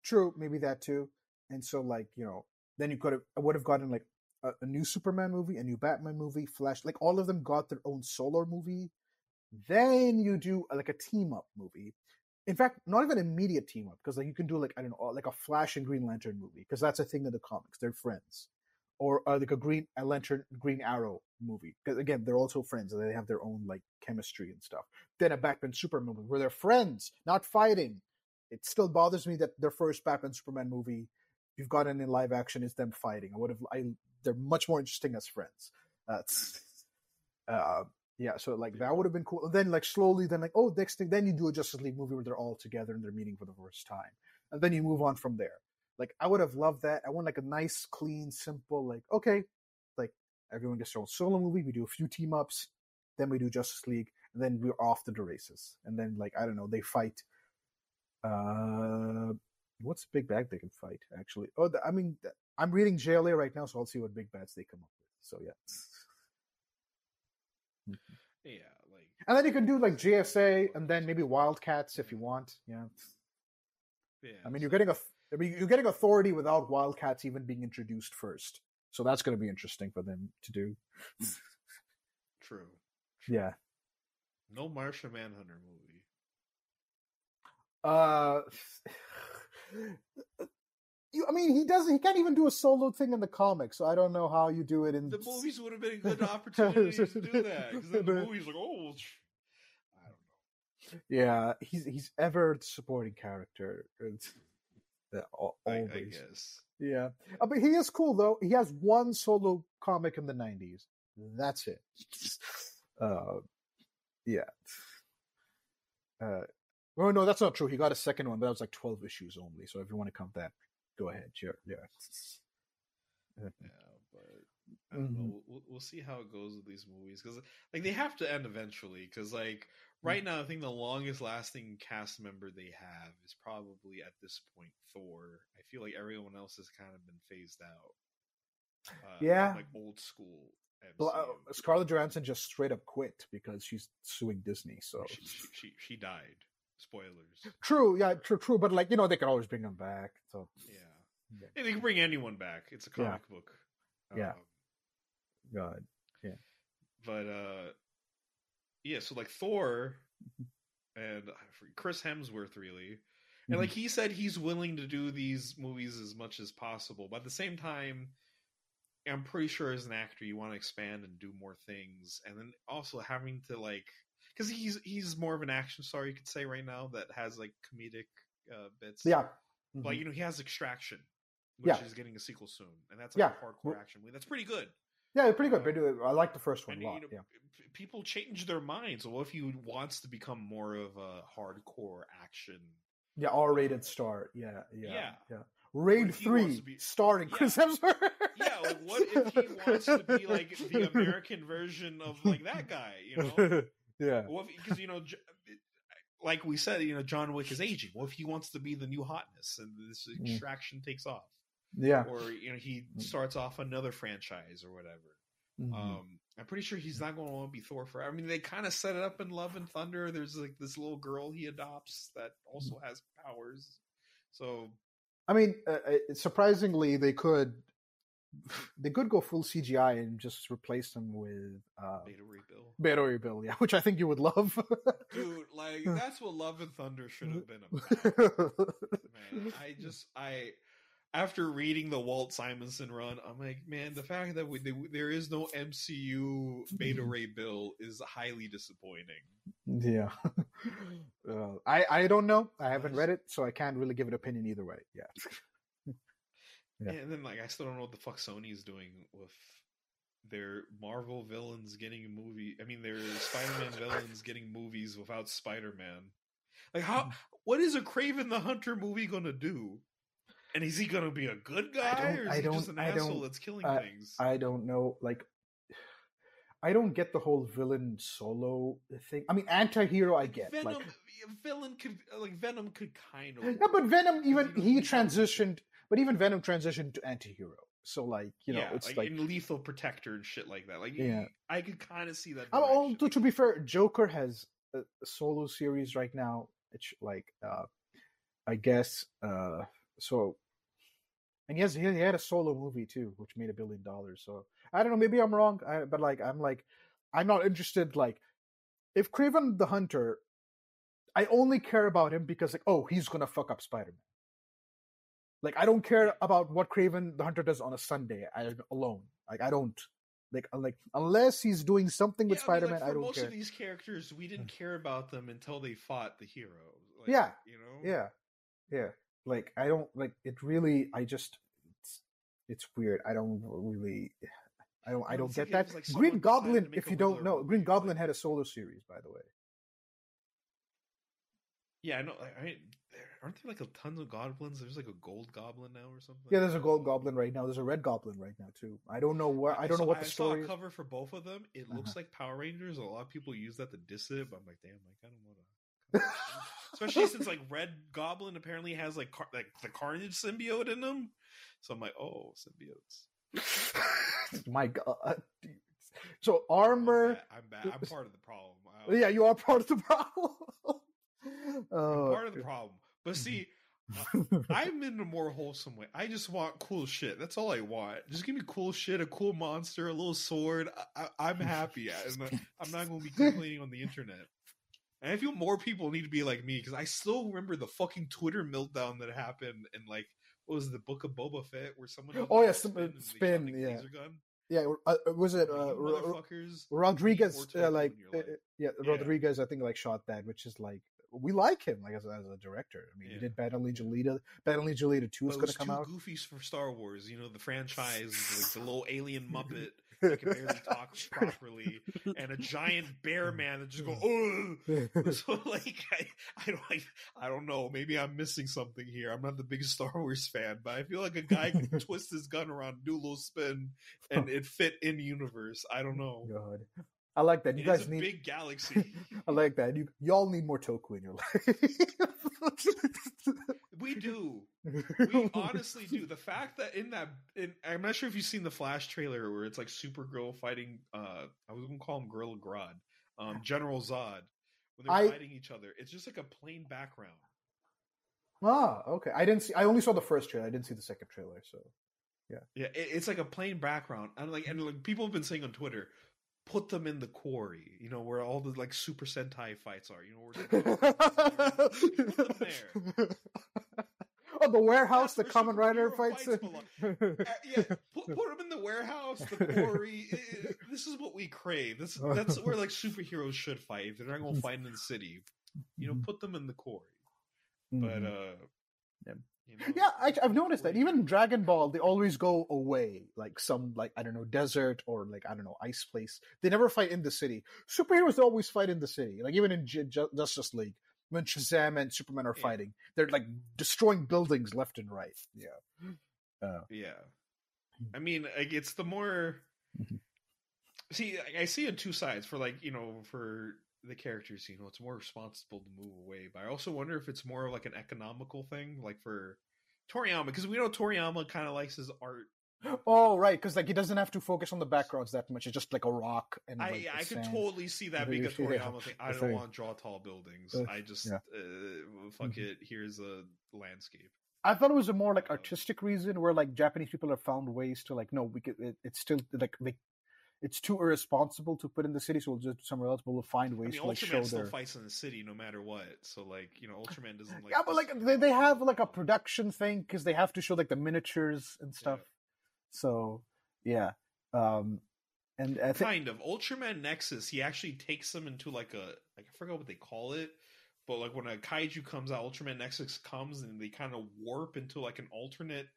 true, maybe that too. And so like you know, then you could have I would have gotten like a, a new Superman movie, a new Batman movie, Flash. Like all of them got their own solo movie. Then you do like a team up movie. in fact, not even immediate team up because like you can do like I don't know, like a Flash and Green Lantern movie because that's a thing in the comics. They're friends, or uh, like a Green a Lantern Green Arrow movie because again they're also friends and they have their own like chemistry and stuff. Then a Batman Superman movie where they're friends, not fighting. It still bothers me that their first Batman Superman movie you've gotten in live action is them fighting. I would have I they're much more interesting as friends. That's uh, yeah, so like that would have been cool. And then like slowly, then like oh, next thing, then you do a Justice League movie where they're all together and they're meeting for the first time, and then you move on from there. Like I would have loved that. I want like a nice, clean, simple, like okay, like everyone gets their own solo movie. We do a few team ups, then we do Justice League, and then we're off to the races. And then like I don't know, they fight. Uh, what's big bag they can fight actually? Oh, the, I mean, I'm reading JLA right now, so I'll see what big bats they come up with. So yeah. Yeah, like And then you can do like GSA and then maybe Wildcats if you want. Yeah. yeah. I mean, you're getting a, I mean, you're getting authority without Wildcats even being introduced first. So that's going to be interesting for them to do. true. Yeah. No Martian Manhunter movie. Uh, you, I mean, he doesn't. He can't even do a solo thing in the comics. So I don't know how you do it in The movies would have been a good opportunity to do that because then the movie's like, oh, I don't know. Yeah, he's he's ever the supporting character. It's, uh, al- I. I guess. Yeah, uh, but he is cool though. He has one solo comic in the '90s. That's it. Uh, yeah. Uh, oh no, that's not true. He got a second one, but that was like 12 issues only. So if you want to count that, go ahead. Sure. Yeah. Yeah, but I don't know. We'll, we'll see how it goes with these movies because like they have to end eventually. Because like right now, I think the longest lasting cast member they have is probably at this point Thor. I feel like everyone else has kind of been phased out. Uh, Yeah. like old school. Well, uh, Scarlett Johansson just straight up quit because she's suing Disney. So she, she, she she died. Spoilers. true. Yeah, true. True. But like you know, they can always bring them back. So Yeah. Yeah. Hey, they can bring anyone back. It's a Yeah. comic book. Yeah. Um, God. Yeah. But uh yeah so like thor Mm-hmm. and chris hemsworth really and Mhm. like he said he's willing to do these movies as much as possible but at the same time i'm pretty sure as an actor you want to expand and do more things and then also having to like because he's he's more of an action star you could say right now that has like comedic uh bits Yeah. like Mhm. you know he has extraction which Yeah. is getting a sequel soon and that's like Yeah. a hardcore Well- action movie that's pretty good Yeah, pretty good. Pretty good. I like the first one and a you lot. know, Yeah. people change their minds. So what if he wants to become more of a hardcore action? Yeah, R-rated star. Yeah, yeah, Yeah. yeah. Raid if he wants three, be- starring Yeah. Chris Hemsworth. Yeah, like what if he wants to be like the American version of like that guy? You know, yeah, what because you know, like we said, you know, John Wick is aging. What if he wants to be the new hotness and this Mm. extraction takes off, yeah. or you know, he Mm. starts off another franchise or whatever. Mhm. Um, I'm pretty sure he's not going to want to be Thor forever. I mean, they kind of set it up in Love and Thunder. There's like this little girl he adopts that also has powers. So I mean, uh, uh, surprisingly, they could they could go full CGI and just replace them with uh, Beta Ray Bill, Beta Ray Bill, yeah, which I think you would love. dude, like that's what Love and Thunder should have been about. Man, I just I after reading the Walt Simonson run, I'm like, man, the fact that we, there is no MCU Beta Ray Bill is highly disappointing. yeah, uh, I I don't know. I haven't read it, so I can't really give an opinion either way. Yeah. Yeah. And then like I still don't know what the fuck Sony is doing with their Marvel villains getting a movie. I mean, their Spider-Man villains getting movies without Spider-Man. Like how? What is a Kraven the Hunter movie gonna do? And is he gonna be a good guy, or is I he just don't- an I asshole don't- that's killing uh, things? I don't know. Like, I don't get the whole villain solo thing. I mean, anti-hero, I get. Venom, Like, villain could like Venom could kind of. yeah, but Venom even he transitioned. But even Venom transitioned to anti-hero. So like, you know, yeah, it's like, like. in Lethal Protector and shit like that. Like, Yeah. I could kind of see that. Direction. to, to be fair, Joker has a, a solo series right now. It's like, uh, I guess, uh, so, and he has he had a solo movie too, which made a billion dollars. So I don't know, maybe I'm wrong, I, but like, I'm like, I'm not interested. Like, if Kraven the Hunter, I only care about him because like, oh, he's gonna fuck up Spider Man. Like, I don't care about what Kraven the Hunter does on a Sunday I, alone. Like, I don't like uh, like unless he's doing something with Yeah, I mean, Spider Man. like, I don't most care. of these characters, we didn't hmm. care about them until they fought the hero. Like, Yeah. you know. Yeah, yeah. Like I don't like it. Really, I just it's it's weird. I don't really. I don't. I don't get that. like Green Goblin, if you don't know, Green Goblin had a solo series, by the way. Yeah, I know. I, I, aren't there like a tons of goblins? There's like a gold goblin now or something. Yeah, there's a Gold Goblin right now. There's a Red Goblin right now too. I don't know where. I don't saw, know what I the saw story a is. cover for both of them. It looks Uh-huh. like Power Rangers. A lot of people use that to diss it, but I'm like, damn, like I kind of want to. Especially since like Red Goblin apparently has like car- like the Carnage symbiote in him, so I'm like, oh, symbiotes. My God. So I'm armor. bad. I'm bad. I'm part of the problem. I- Yeah, you are part of the problem. I'm oh, part of the problem. But see, I'm in a more wholesome way. I just want cool shit. That's all I want. Just give me cool shit, a cool monster, a little sword. I, I'm happy. And I'm not going to be complaining on the internet. And I feel more people need to be like me because I still remember the fucking Twitter meltdown that happened in like what was it, the Book of Boba Fett where someone Oh, yeah, used some- a uh, spin, shot yeah. laser gun. yeah. Uh, was it uh, you Ro- Ro- motherfuckers Rodriguez? Uh, like, tofu in your uh, Yeah. Rodriguez. I think like shot that, which is like we like him like as, a- as a director. I mean, he did Battle Angel Alita. Battle Angel Alita Two is going was to come too out. goofy for Star Wars, you know, the franchise, like the little alien Muppet that can barely talk properly, and a giant bear man that just go, oh. So like, I, I don't, I, I don't know. Maybe I'm missing something here. I'm not the biggest Star Wars fan, but I feel like a guy can twist his gun around, do a little spin, and it fit in universe. I don't know. God, I like that. You It guys a need. big galaxy. I like that. You y'all need more Toku in your life. we do. We honestly do. The fact that in that, in, I'm not sure if you've seen the Flash trailer where it's like Supergirl fighting. uh I was gonna call him Gorilla Grodd, um, General Zod, when they're I- fighting each other. It's just like a plain background. ah, okay. I didn't see. I only saw the first trailer. I didn't see the second trailer. So Yeah, it, it's like a plain background, and like and like people have been saying on Twitter, put them in the quarry. You know where all the like Super Sentai fights are. You know where. Put them there. oh, the warehouse, the Kamen Rider fights. fights. Uh, yeah, put, put them in the warehouse, the quarry. I- I- this is what we crave. This that's where like superheroes should fight. If they're not going to fight in the city, you know, put them in the quarry. But Mhm. uh, Yeah. You know, yeah, I, I've noticed that even Dragon Ball, they always go away, like some like I don't know desert or like I don't know ice place. They never fight in the city. Superheroes always fight in the city. Like even in J- Ju- Justice League, when Shazam and Superman are Yeah. fighting, they're like destroying buildings left and right. Yeah. Uh, Yeah, I mean, like it's the more. Mhm. See, I see it two sides for like you know for the characters. You know, it's more responsible to move away, but I also wonder if it's more of like an economical thing, like for Toriyama, because we know Toriyama kind of likes his art. oh right, because like he doesn't have to focus on the backgrounds that much. It's just like a rock and I like, I could totally see that being a Yeah. Toriyama thing. I don't want to draw tall buildings. Uh, I just yeah. uh, fuck Mhm. it. Here's a landscape. I thought it was a more like artistic reason where like Japanese people have found ways to like no, we could, it, it's still like they, it's too irresponsible to put in the city, so we'll just somewhere else. But we'll find I ways mean, to like show Ultraman still their. fights in the city no matter what. So like you know, Ultraman doesn't like. yeah, but like they, they have like a production thing because they have to show like the miniatures and stuff. So yeah, um, and I think kind of Ultraman Nexus. He actually takes them into like a like I forgot what they call it, but like when a kaiju comes out, Ultraman Nexus comes and they kind of warp into like an alternate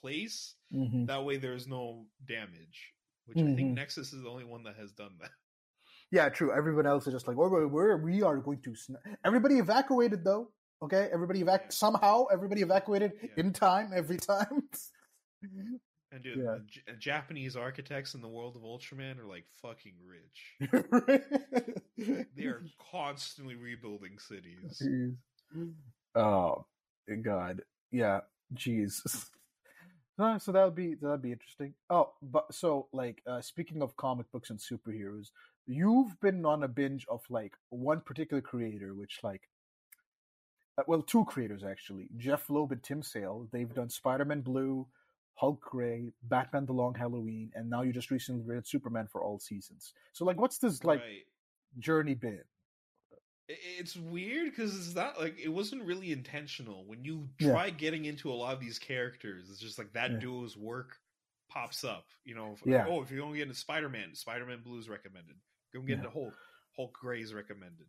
place. Mhm. That way, there's no damage. Which I Mhm. think mm-hmm. Nexus is the only one that has done that. yeah, true. Everyone else is just like, we're, we're we are going to. Sn-. Everybody evacuated though. Okay, everybody evac Yeah. somehow. Everybody evacuated Yeah. in time every time. And dude, Yeah. the J- uh, Japanese architects in the world of Ultraman are like fucking rich. They are constantly rebuilding cities. Jeez. Oh eh, God, yeah, jeez. Uh, so that would be that would be interesting. Oh, but so like uh, speaking of comic books and superheroes, you've been on a binge of like one particular creator, which like, uh, well, two creators actually, Jeff Loeb and Tim Sale. They've done Spider-Man Blue, Hulk Gray, Batman: The Long Halloween, and now you just recently read Superman for all seasons. So like, what's this like right. journey been? It- It's weird because it's not like it wasn't really intentional. When you Yeah. try getting into a lot of these characters, it's just like that Yeah. duo's work pops up. You know, if, Yeah. oh, if you're going to get into Spider Man, Spider Man Blue is recommended. Go get Yeah. into Hulk, Hulk Gray is recommended.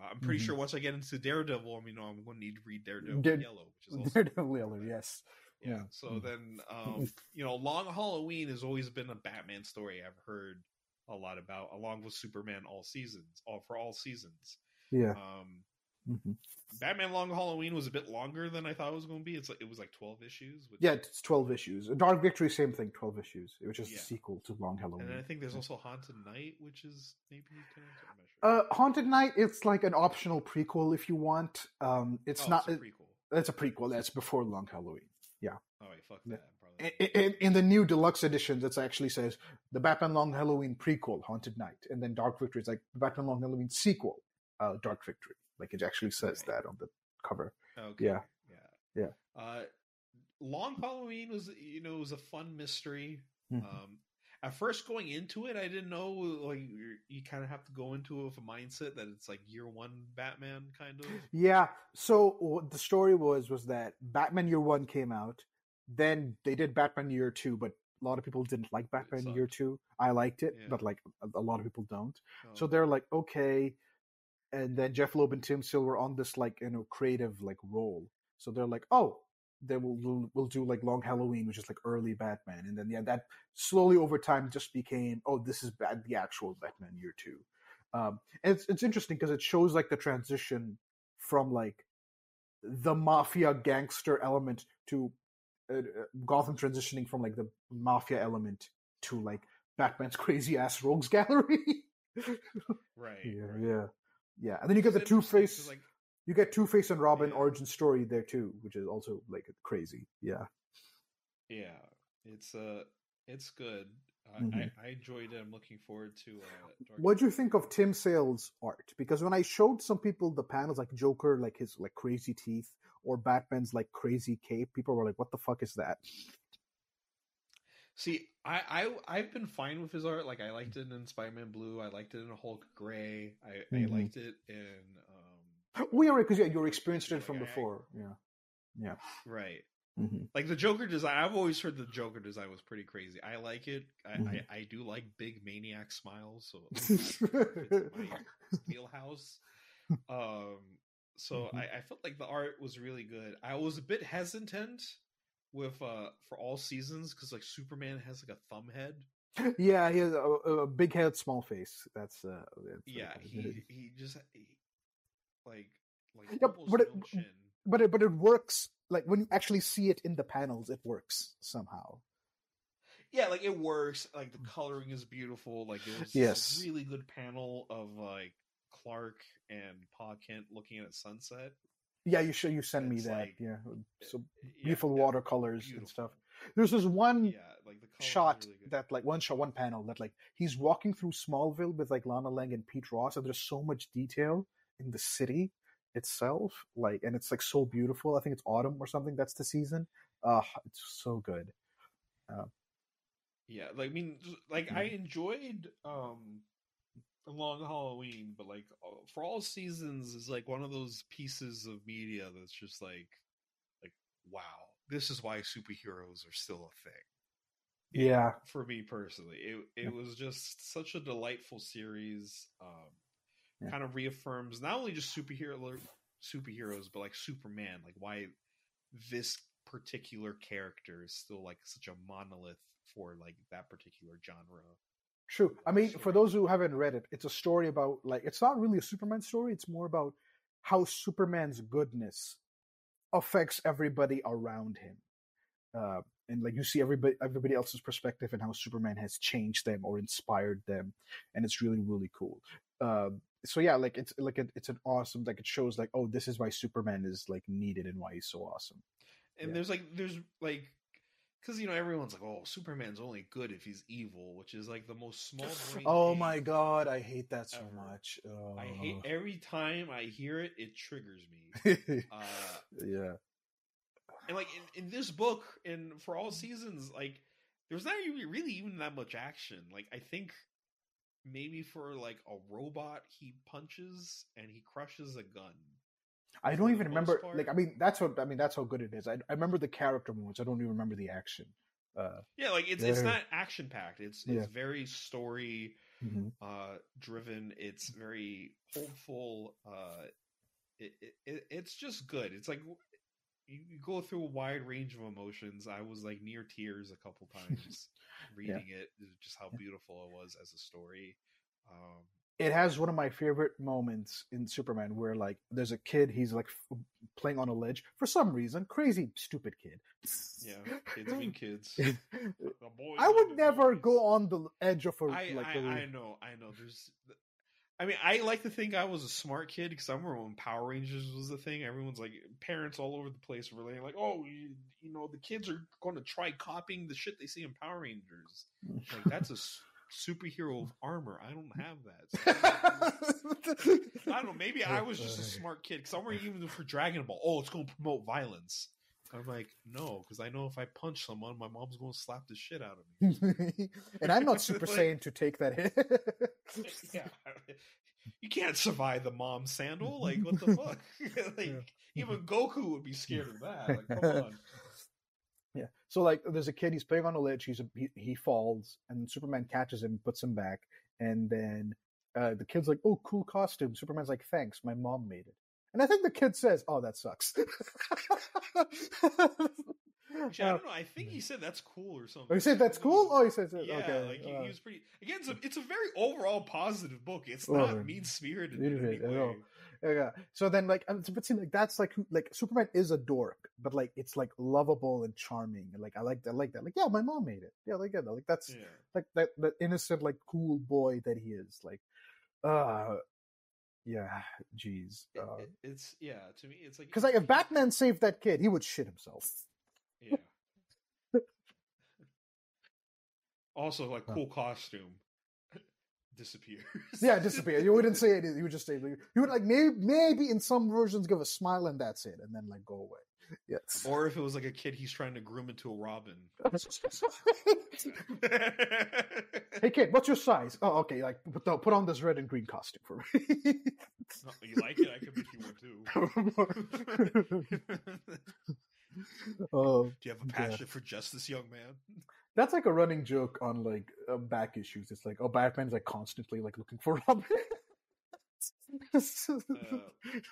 Uh, I'm pretty Mhm. sure once I get into Daredevil, I mean, I'm going to need to read Daredevil Dare- Yellow, which is also Daredevil Yellow, yes. yeah. Yeah. So Mm. then, um, you know, Long Halloween has always been a Batman story I've heard a lot about, along with Superman all seasons, all for all seasons. Yeah. Um, hmm Batman Long Halloween was a bit longer than I thought it was going to be. It's like it was like twelve issues. Which, Yeah, it's 12 issues. Dark Victory, same thing, 12 issues, which is Yeah. a sequel to Long Halloween. and I think there's also Haunted Night, which is maybe connected. I'm not sure. Uh, Haunted Night, it's like an optional prequel if you want. Um, it's Oh, not. it's a prequel. It's a prequel. That's before Long Halloween. Yeah. Oh wait, fuck Yeah. that. In, in, in the new deluxe editions, it actually says the Batman Long Halloween prequel, Haunted Night, and then Dark Victory is like the Batman Long Halloween sequel, uh, Dark Victory. Like it actually says Right. that on the cover. Okay. Yeah. Yeah. Yeah. Uh, Long Halloween was, you know, it was a fun mystery. Mhm. Um, at first, going into it, I didn't know like you're, you kind of have to go into it with a mindset that it's like year one Batman kind of. Yeah. So what the story was was that Batman Year One came out, then they did Batman Year Two, but a lot of people didn't like Batman Year. Two. I liked it, Yeah. but like a, lot of people don't. So Um, they're like, okay. And then Jeff Loeb and Tim Sale were on this like you know creative like role. So they're like, oh, they will we'll, we'll do like Long Halloween, which is like early Batman, and then yeah, that slowly over time just became, oh, this is bad, the actual Batman Year Two. Um, and it's it's interesting because it shows like the transition from like the mafia gangster element to uh, uh, Gotham transitioning from like the mafia element to like Batman's crazy ass rogues gallery. right. yeah, right. yeah, yeah. And then you get the Two Face. Like, You get Two Face and Robin Yeah. origin story there too, which is also like crazy. Yeah, yeah, it's uh, it's good. I, Mhm. I, I enjoyed it. I'm looking forward to. Uh, what do you think of Tim Sale's art? Because when I showed some people the panels, like Joker, like his like crazy teeth, or Batman's like crazy cape, people were like, "What the fuck is that?" See, I, I I've been fine with his art. Like I liked it in Spider Man Blue. I liked it in Hulk Gray. I, Mhm. I liked it in um We are because yeah, you experienced it from I- before. Yeah, yeah. right. hmm Like the Joker design. I've always heard the Joker design was pretty crazy. I like it. I Mhm. I, I do like big maniac smiles. So it fits my wheelhouse. Um. So Mhm. I, I felt like the art was really good. I was a bit hesitant with uh for all seasons because like Superman has like a thumb head. yeah, he has a, a big head, small face. That's uh, that's yeah like- he he just he, like like Yep, but it- chin. but it, but it works. Like when you actually see it in the panels, it works somehow. yeah like it works like the coloring is beautiful like there was Yes. this really good panel of like clark and pa kent looking at sunset Yeah, you should you send me that. like- yeah, so beautiful yeah, watercolors and beautiful. stuff. There's this one yeah like the shot really that like one shot one panel that like he's walking through Smallville with like Lana Lang and Pete Ross and there's so much detail in the city itself like and it's like so beautiful I think it's autumn or something that's the season uh it's so good yeah like i mean like i enjoyed um long halloween but like uh, for all seasons is like one of those pieces of media that's just like like wow this is why superheroes are still a thing yeah for me personally it it Yeah. was just such a delightful series um Yeah. kind of reaffirms not only just superhero superheroes but like superman like why this particular character is still like such a monolith for like that particular genre True. I mean, for those who haven't read it, it's a story about like it's not really a Superman story. It's more about how Superman's goodness affects everybody around him, uh, and like you see everybody everybody else's perspective and how Superman has changed them or inspired them, and it's really really cool. Um, so yeah, like it's like it, it's an awesome like it shows like oh this is why Superman is like needed and why he's so awesome. and Yeah. there's like there's like because you know everyone's like oh superman's only good if he's evil which is like the most small Oh my god, I hate that so Ever. much. Oh. i hate every time i hear it it triggers me uh yeah. and like in, in this book and for all seasons like there's not even really even that much action like i think maybe for like a robot he punches and he crushes a gun. I don't even remember. part. Like, I mean, that's what I mean. That's how good it is. I, I remember the character moments. I don't even remember the action. Uh, Yeah, like it's it's not action packed. It's it's Yeah. very story mhm. uh driven. It's very hopeful. Uh it, it, it it's just good. It's like you, you go through a wide range of emotions. I was like near tears a couple times reading it. Just how beautiful it was as a story. Um It has one of my favorite moments in Superman where like there's a kid. He's like f- playing on a ledge for some reason. Crazy, stupid kid. yeah, kids being kids. I would never boys. go on the edge of a I, like. I, a- I know, I know. There's, I mean, I like to think I was a smart kid because I remember when Power Rangers was the thing. Everyone's like, parents all over the place were like, "Oh, you, you know, the kids are going to try copying the shit they see in Power Rangers." Like that's a superhero of armor. I don't have that. So I don't know. Maybe I was just a smart kid because I'm wearing even for Dragon Ball. Oh, it's going to promote violence. I'm like, no, because I know if I punch someone, my mom's going to slap the shit out of me. and I'm not Super Like- Saiyan to take that hit. yeah. You can't survive the mom sandal. Like, what the fuck? like, Yeah. even Goku would be scared of that. Like, come on. Yeah. So like, there's a kid. He's playing on a ledge. He's a, he, he falls, and Superman catches him, puts him back, and then uh, the kid's like, "Oh, cool costume." Superman's like, "Thanks, my mom made it." And I think the kid says, "Oh, that sucks." Actually, I Uh, don't know. I think he said that's cool or something. oh, he said that's cool. Oh, he says it. Yeah, okay. like he, uh, he was pretty. Again, it's a, it's a very overall positive book. It's not mean spirited in any way. Yeah. So then, like, but see, like that's like who, like Superman is a dork, but like it's like lovable and charming, and like I like I like that. Like, yeah, my mom made it. Yeah, like yeah, like that's Yeah. like that that innocent like cool boy that he is. Like, uh, yeah, jeez. Uh, it- it's yeah. To me, it's like Because like if Batman saved that kid, he would shit himself. Yeah. also, like Huh. cool costume disappears. Yeah, disappear. You wouldn't say it. You would just say you would like maybe maybe in some versions give a smile and that's it, and then like go away. Yes. Or if it was like a kid he's trying to groom into a Robin. hey kid, what's your size? Oh, okay. Like put, the- put on this red and green costume for me. Oh, you like it? I can make you one too. oh, Do you have a Yeah. passion for justice, young man? That's like a running joke on like uh, back issues. It's like oh, Batman's like constantly like looking for Robin. Uh,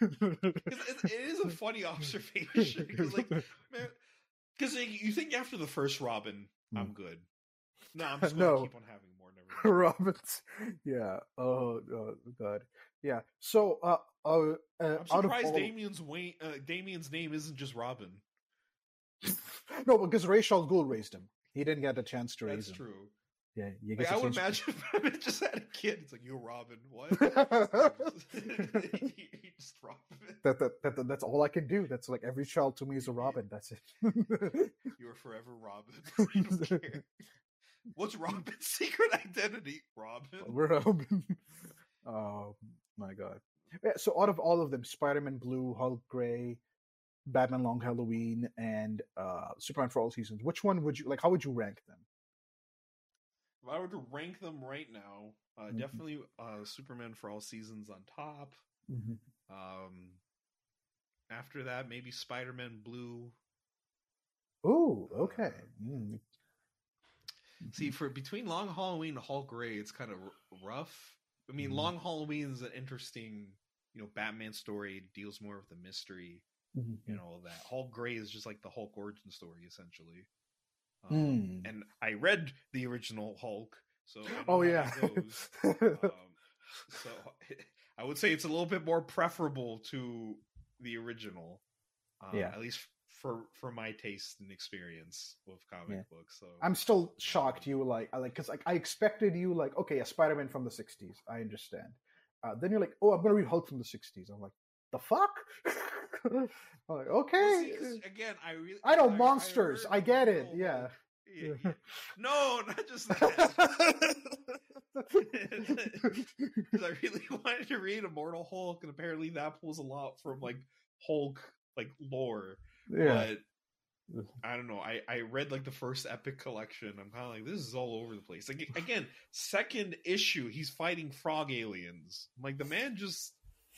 it, it is a funny observation. Because like, because you think after the first Robin, I'm good. No, I'm just going No. to keep on having more. Never mind. Robbins. Yeah. Oh, oh god. Yeah. So uh, uh, uh I'm surprised all... Damian's Wayne, uh, Damian's name isn't just Robin. no, because Ra's al Ghul raised him. He didn't get a chance to raise That's him. true. Yeah, you Like, I would imagine if I just had a kid. It's like you're Robin. What? just Robin. that, that, that, that- that's all I can do. That's like every child to me is a Robin. That's it. You're forever Robin. I don't care. What's Robin's secret identity? Robin. We're Robin. Oh my god. Yeah, so out of all of them, Spider-Man Blue, Hulk Gray, Batman Long Halloween, and uh Superman for All Seasons, which one would you like? How would you rank them? If I were to rank them right now, uh, Mhm. definitely uh, Superman for all seasons on top. Um, after that, maybe Spider Man Blue. Oh, okay. Uh, Mm. See, for between Long Halloween and Hulk Gray, it's kind of r- rough. I mean, Mhm. Long Halloween is an interesting, you know, Batman story. Deals more with the mystery Mhm. and all of that. Hulk Gray is just like the Hulk origin story, essentially. Um, Mm. And I read the original Hulk, so Oh yeah. um, so I would say it's a little bit more preferable to the original. Uh, Yeah. At least for for my taste and experience with comic Yeah. books. So I'm still shocked you like I like because like I expected you like okay a Spider-Man from the '60s I understand. Uh, then you're like oh I'm gonna read Hulk from the '60s. I'm like the fuck. Like Well, okay. see, again, I really I know I- I monsters. heard I, get it. Immortal Yeah. Oh, yeah, yeah. No, not just that. Because I really wanted to read Immortal Hulk, and apparently that pulls a lot from like Hulk like lore. yeah. But I don't know. I I read like the first epic collection. I'm kind of like this is all over the place. Like again, second issue, he's fighting frog aliens. I'm like the man just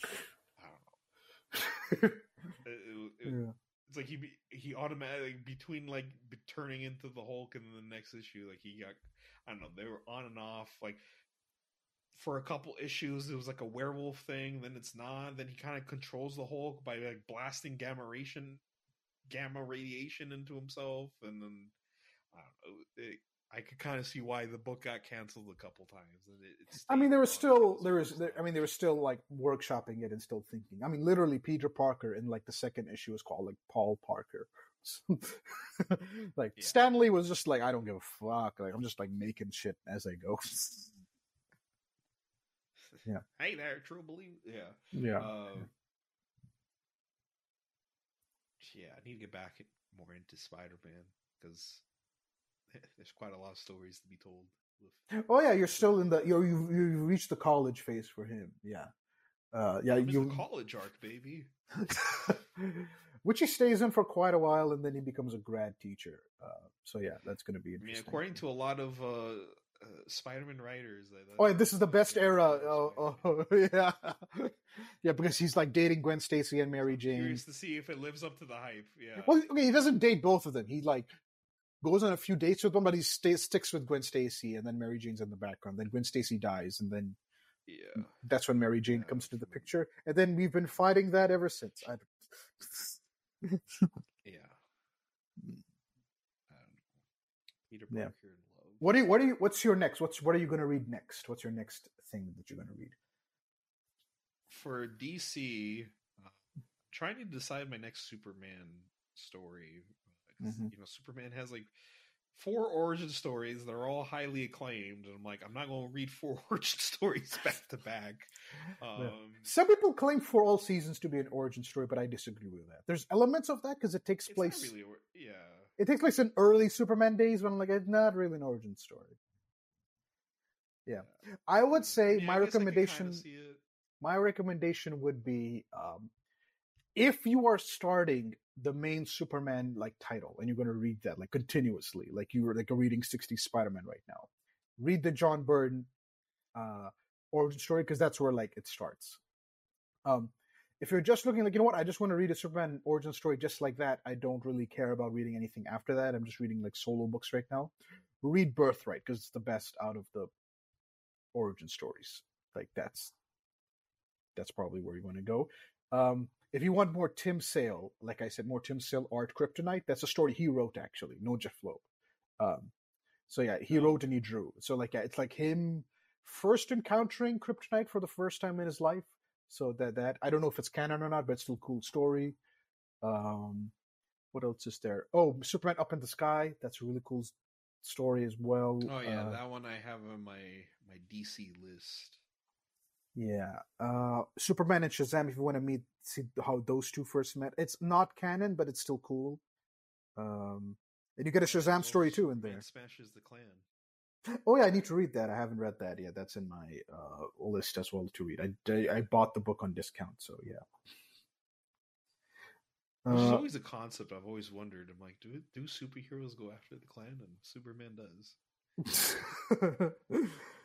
I don't know. It- it- it- yeah. it's like he he automatically between like turning into the Hulk and the next issue, like he got I don't know. They were on and off like. For a couple issues, it was like a werewolf thing. Then it's not. Then he kind of controls the Hulk by like blasting gamma radiation, gamma radiation into himself, and then I don't know. It, I could kind of see why the book got canceled a couple times. And it, it I mean, there was still as there was there, I mean there was still like workshopping it and still thinking. I mean, literally, Peter Parker in like the second issue was called like Paul Parker. like Yeah. Stan Lee was just like, I don't give a fuck. Like I'm just like making shit as I go. Yeah. Hey there, true believe. Yeah. yeah. Uh, yeah, I need to get back more into Spider-Man because there's quite a lot of stories to be told. With... Oh yeah, you're still in the you you you reached the college phase for him. Yeah. Uh, yeah, I'm you college arc, baby. which he stays in for quite a while, and then he becomes a grad teacher. Uh, so yeah, that's going to be I mean, according to a lot of uh, uh, Spider-Man writers, Oh, this is the best era. Oh, oh yeah, yeah, because he's like dating Gwen Stacy and Mary Jane. Curious to see if it lives up to the hype. Yeah. Well, okay, he doesn't date both of them. He like goes on a few dates with one, but he stays sticks with Gwen Stacy, and then Mary Jane's in the background. Then Gwen Stacy dies, and then yeah. that's when Mary Jane Yeah, comes to the picture. And then we've been fighting that ever since. I, Yeah. I don't know. Peter Yeah. Parker in love. what do you? What do you? What's your next? What's what are you going to read next? What's your next thing that you're going to read? for DC, uh, trying to decide my next Superman story. Mhm. You know, Superman has like four origin stories that are all highly acclaimed, and I'm like, I'm not going to read four origin stories back to back. Um, Some people claim for all seasons to be an origin story, but I disagree with that. There's elements of that because it takes place. really, yeah. It takes place in early Superman days when I'm like it's not really an origin story. Yeah. I would say mean, my I guess I could kinda recommendation my recommendation would be um, if you are starting the main Superman like title and you're going to read that like continuously, like you were like reading 60 Spider-Man right now, read the John Byrne uh, origin story because that's where like it starts. Um, if you're just looking like you know what, I just want to read a Superman origin story just like that. I don't really care about reading anything after that. I'm just reading like solo books right now. Read Birthright because it's the best out of the origin stories. Like that's that's probably where you want to go. Um, if you want more Tim Sale, like I said, more Tim Sale art Kryptonite, that's a story he wrote actually, no Jeff Loeb. Um, so yeah, he Oh. wrote and he drew. So like yeah, it's like him first encountering Kryptonite for the first time in his life. So that that I don't know if it's canon or not, but it's still a cool story. Um, what else is there? Oh, Superman Up in the Sky. That's a really cool story as well. Oh yeah, Uh, that one I have on my my DC list. Yeah. Uh Superman and Shazam, if you want to meet see how those two first met. It's not canon, but it's still cool. Um and you get a Shazam story too in there. Smashes the Klan. Oh yeah, I need to read that. I haven't read that yet. That's in my uh list as well to read. I I, I bought the book on discount, so yeah. Which is Uh, always a concept I've always wondered. I'm like, do do superheroes go after the Klan? And Superman does.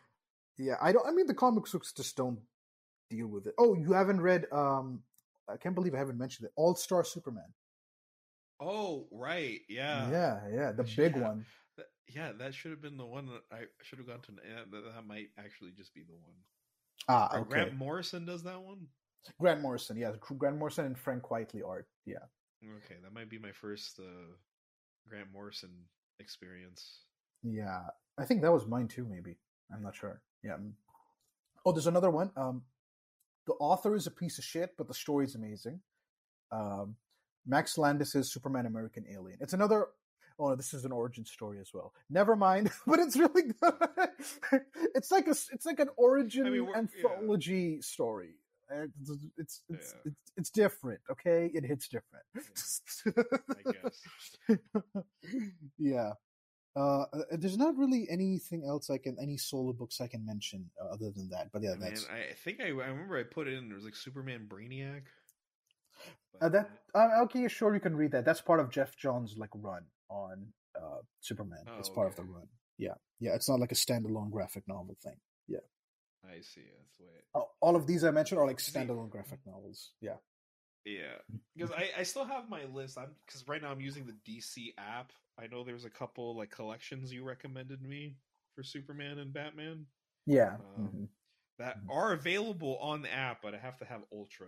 yeah, I don't I mean the comic books just don't deal with it. Oh, you haven't read um I can't believe I haven't mentioned it. All Star Superman. Oh right, yeah, yeah, yeah, the big yeah. one. That- yeah. That should have been the one that I should have gone to. yeah, That, that might actually just be the one. Ah, okay. Grant Morrison does that one. Grant Morrison, yeah, Grant Morrison and Frank Quitely art, yeah. Okay, that might be my first uh, Grant Morrison experience. Yeah, I think that was mine too. Maybe I'm not sure. Yeah. Oh, there's another one. Um, the author is a piece of shit, but the story is amazing. Um, Max Landis's Superman American Alien. It's another. Oh, no, this is an origin story as well. Never mind, but it's really good. it's like a. It's like an origin I mean, we're- yeah. anthology story. It's it's Yeah. it's it's different. Okay, it hits different. I guess. yeah. Uh, uh, there's not really anything else I can, any solo books I can mention uh, other than that. But yeah, Man, that's I think I, I remember I put it in. There was like Superman Brainiac. Uh, that uh, okay, sure, you can read that. That's part of Geoff Johns' like run on uh, Superman. Oh, it's part of the run. Yeah, yeah. It's not like a standalone graphic novel thing. Yeah. I see. That's the way. It, Oh, all of these I mentioned are like standalone graphic novels. Yeah. Yeah, because I, I still have my list. I'm because right now I'm using the DC app. I know there's a couple like collections you recommended me for Superman and Batman Yeah. Um, mhm. that Mhm. are available on the app, but I have to have Ultra,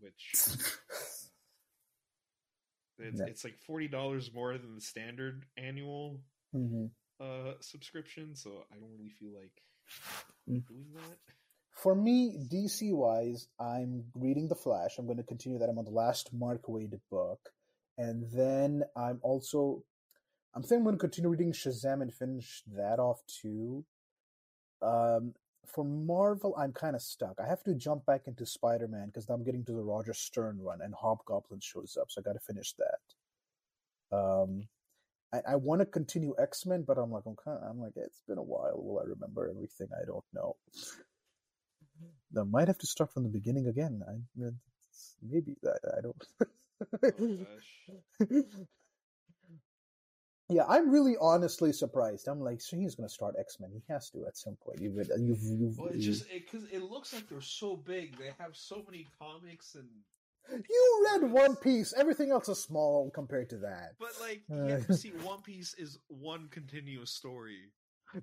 which it's, Yeah. it's like forty dollars more than the standard annual Mhm. uh subscription. So I don't really feel like Mm. doing that. For me, DC wise, I'm reading The Flash. I'm going to continue that. I'm on the last Mark Waid book, and then I'm also, I'm thinking I'm going to continue reading Shazam and finish that off too. Um, for Marvel, I'm kind of stuck. I have to jump back into Spider Man because I'm getting to the Roger Stern run, and Hobgoblin shows up, so I got to finish that. Um, I, I want to continue X Men, but I'm like, I'm kind of, I'm like, it's been a while. Will I remember everything? I don't know. I might have to start from the beginning again. I maybe I, I don't. Oh, yeah, I'm really honestly surprised. I'm like, so he's going to start X Men. He has to at some point. You've you've, you've Well, it's just because it, looks like they're so big. They have so many comics and you read One Piece. Everything else is small compared to that. but like Uh. yeah, see, One Piece is one continuous story.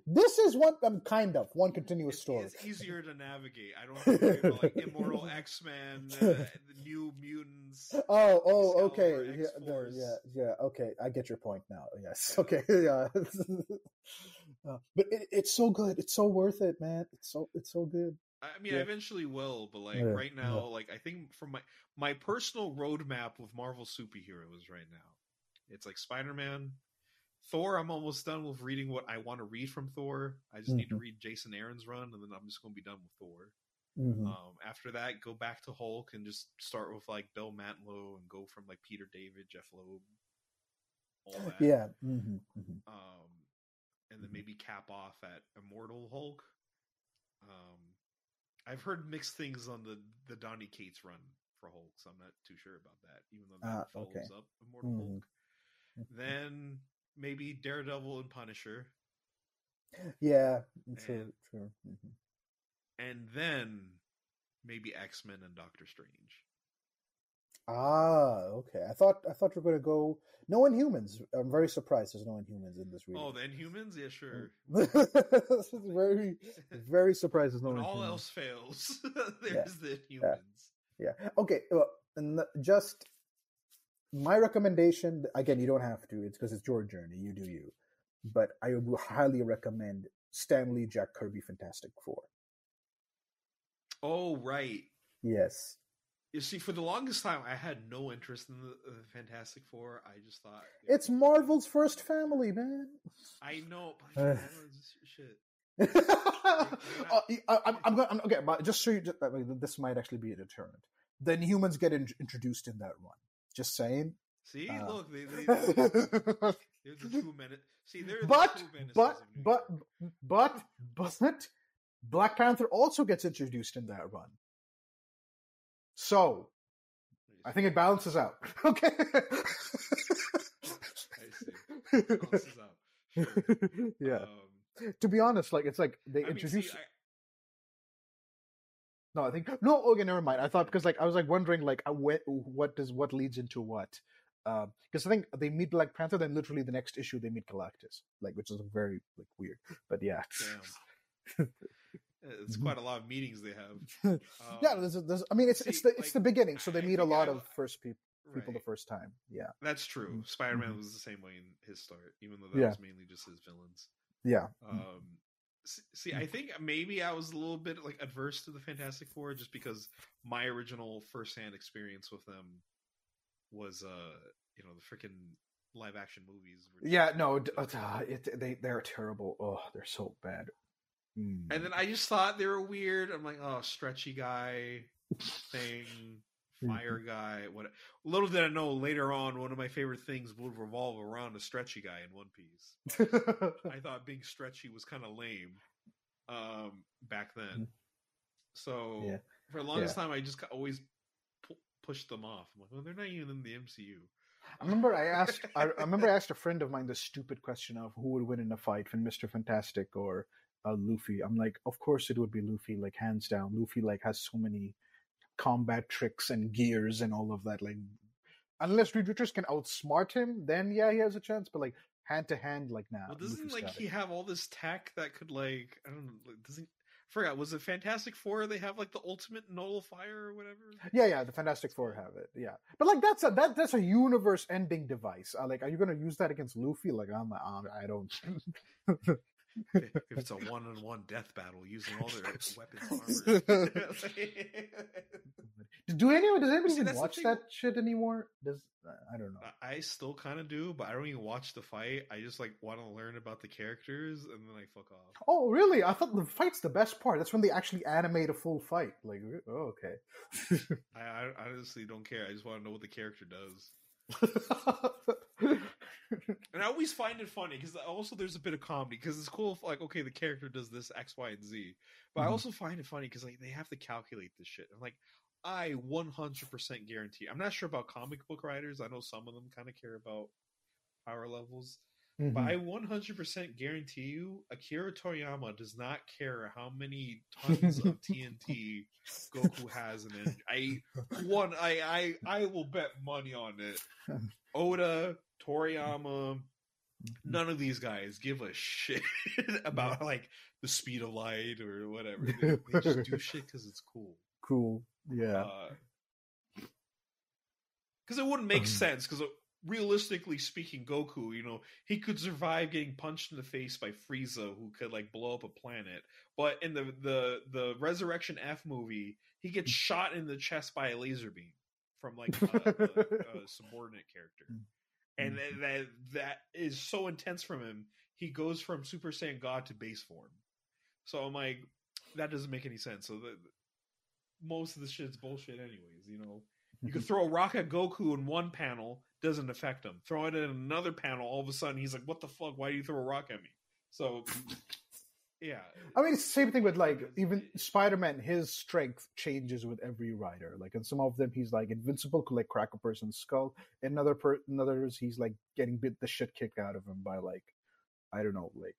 This is one. Um, kind of one continuous story. it's easier to navigate. I don't have to about like Immortal X Men, uh, the New Mutants. Oh, oh, okay. Yeah, X-Force. yeah, yeah. Okay, I get your point now. Yes. Okay. Yeah. Uh, but it, it's so good. It's so worth it, man. It's so it's so good. I mean, Yeah. I eventually will, but like Yeah, right now, yeah. like I think from my my personal roadmap with Marvel superheroes right now, it's like Spider Man, Thor. I'm almost done with reading what I want to read from Thor. I just need to Mhm. read Jason Aaron's run, and then I'm just going to be done with Thor. Mhm. Um, after that, go back to Hulk and just start with like Bill Mantlo and go from like Peter David, Jeff Loeb, all that. Yeah. hmm hmm Um, and then Mhm. maybe cap off at Immortal Hulk. Um, I've heard mixed things on the the Donny Cates run for Hulk, so I'm not too sure about that. Even though that Ah, follows okay. up Immortal. Hulk. Then maybe Daredevil and Punisher, Yeah. True. And- True. hmm and then maybe X Men and Doctor Strange. Ah. Okay. I thought I thought you were going to go no Inhumans. I'm very surprised there's no Inhumans in this reading. Oh, the Inhumans, yeah, sure. very very surprised there's no when all Inhumans. else fails, there's the Yeah. Inhumans. Yeah. Okay. Well, and the- just my recommendation. Again, you don't have to. It's because it's your journey. You do you. But I would highly recommend Stan Lee Jack Kirby Fantastic Four. Oh, right. Yes. You see, for the longest time, I had no interest in the, the Fantastic Four. I just thought It's Marvel's first family, man. I know, but I don't know, oh, this shit. I'm, I'm going. I'm, okay, but just so you, just, I mean, this might actually be a deterrent. The Inhumans get in, introduced in that run. Just saying. See, Uh. look, they, they, they're, the, true menace. See, they're but the true menaces but but but but Black Panther also gets introduced in that run. So I think it balances out. Okay. See. Balances out. Sure. yeah. Um, To be honest, like it's like they I mean, introduce. see, I, no, I think no. Okay, never mind. I thought because like I was like wondering like uh, what what does what leads into what. Because I think they meet Black Panther, then literally the next issue they meet Galactus, like which is very like weird. But yeah. It's quite a lot of meetings they have. Um, yeah. There's, there's, I mean, it's it's see, the it's the beginning, so they meet a lot I- of first people people the first time. Yeah, That's true. Mm. Spider Man Mhm. was the same way in his start, even though that Yeah. was mainly just his villains. yeah. Um, see, I think maybe I was a little bit like adverse to the Fantastic Four just because my original firsthand experience with them was, uh, you know, the freaking live action movies. Were Yeah, no, uh, it, they they're terrible. Oh, they're so bad. Mm. And then I just thought they were weird. I'm like, oh, stretchy guy thing. Fire guy. What? Little did I know later on, one of my favorite things would revolve around a stretchy guy in One Piece. I thought being stretchy was kind of lame um, back then. Mhm. So Yeah. for the longest Yeah. time, I just always pu- pushed them off. I'm like, well, they're not even in the MCU. I remember I asked. I, I remember I asked a friend of mine the stupid question of who would win in a fight, when Mister Fantastic or uh, Luffy. I'm like, of course it would be Luffy, like hands down. Luffy like has so many combat tricks and gears and all of that. Like, unless Reed Richards can outsmart him, then yeah, he has a chance. But like hand to hand, like now. Well, doesn't like he have all this tech that could like I don't know? Like, doesn't I forgot was it Fantastic Four? They have like the ultimate nullifier or whatever. Yeah, yeah, the Fantastic Four have it. Yeah, but like that's a that that's a universe-ending device. Uh, like, are you going to use that against Luffy? Like, I'm, I'm I don't. if it's a one-on-one death battle using all their weapons armor. do anyone does anybody See, even watch that shit anymore? Does I don't know. I- I still kind of do, but I don't even watch the fight. I just like want to learn about the characters and then I fuck off. Oh, really? I thought the fight's the best part. That's when they actually animate a full fight. Like, oh, okay. I, I honestly don't care. I just want to know what the character does. And I always find it funny because also there's a bit of comedy because it's cool if like okay the character does this X Y and Z, but I Mhm. also find it funny because like they have to calculate this shit. I'm like I 100% guarantee. I'm not sure about comic book writers. I know some of them kind of care about power levels, Mhm. but I 100% guarantee you Akira Toriyama does not care how many tons of TNT Goku has in it. I one I I I will bet money on it. Oda, Toriyama, mm-hmm. none of these guys give a shit about like the speed of light or whatever. They, they just do shit because it's cool. cool. Yeah. Uh, because it wouldn't make Um. sense. Because uh, realistically speaking, Goku, you know, he could survive getting punched in the face by Frieza, who could like blow up a planet. But in the the the Resurrection F movie, he gets mm. shot in the chest by a laser beam from like a, a, a subordinate character, mm. And mm. that, that that is so intense from him. He goes from Super Saiyan God to base form. So I'm like, that doesn't make any sense. So the, most of the shit's bullshit, anyways. You know, you could mm-hmm. throw a rock at Goku in one panel, doesn't affect him. Throw it in another panel, all of a sudden he's like, "What the fuck? Why do you throw a rock at me?" So, yeah, I mean, it's the same thing with like even Spider-Man. His strength changes with every rider. Like in some of them, he's like invincible, could like crack a person's skull. In other per- in others, he's like getting bit the shit kicked out of him by like I don't know, like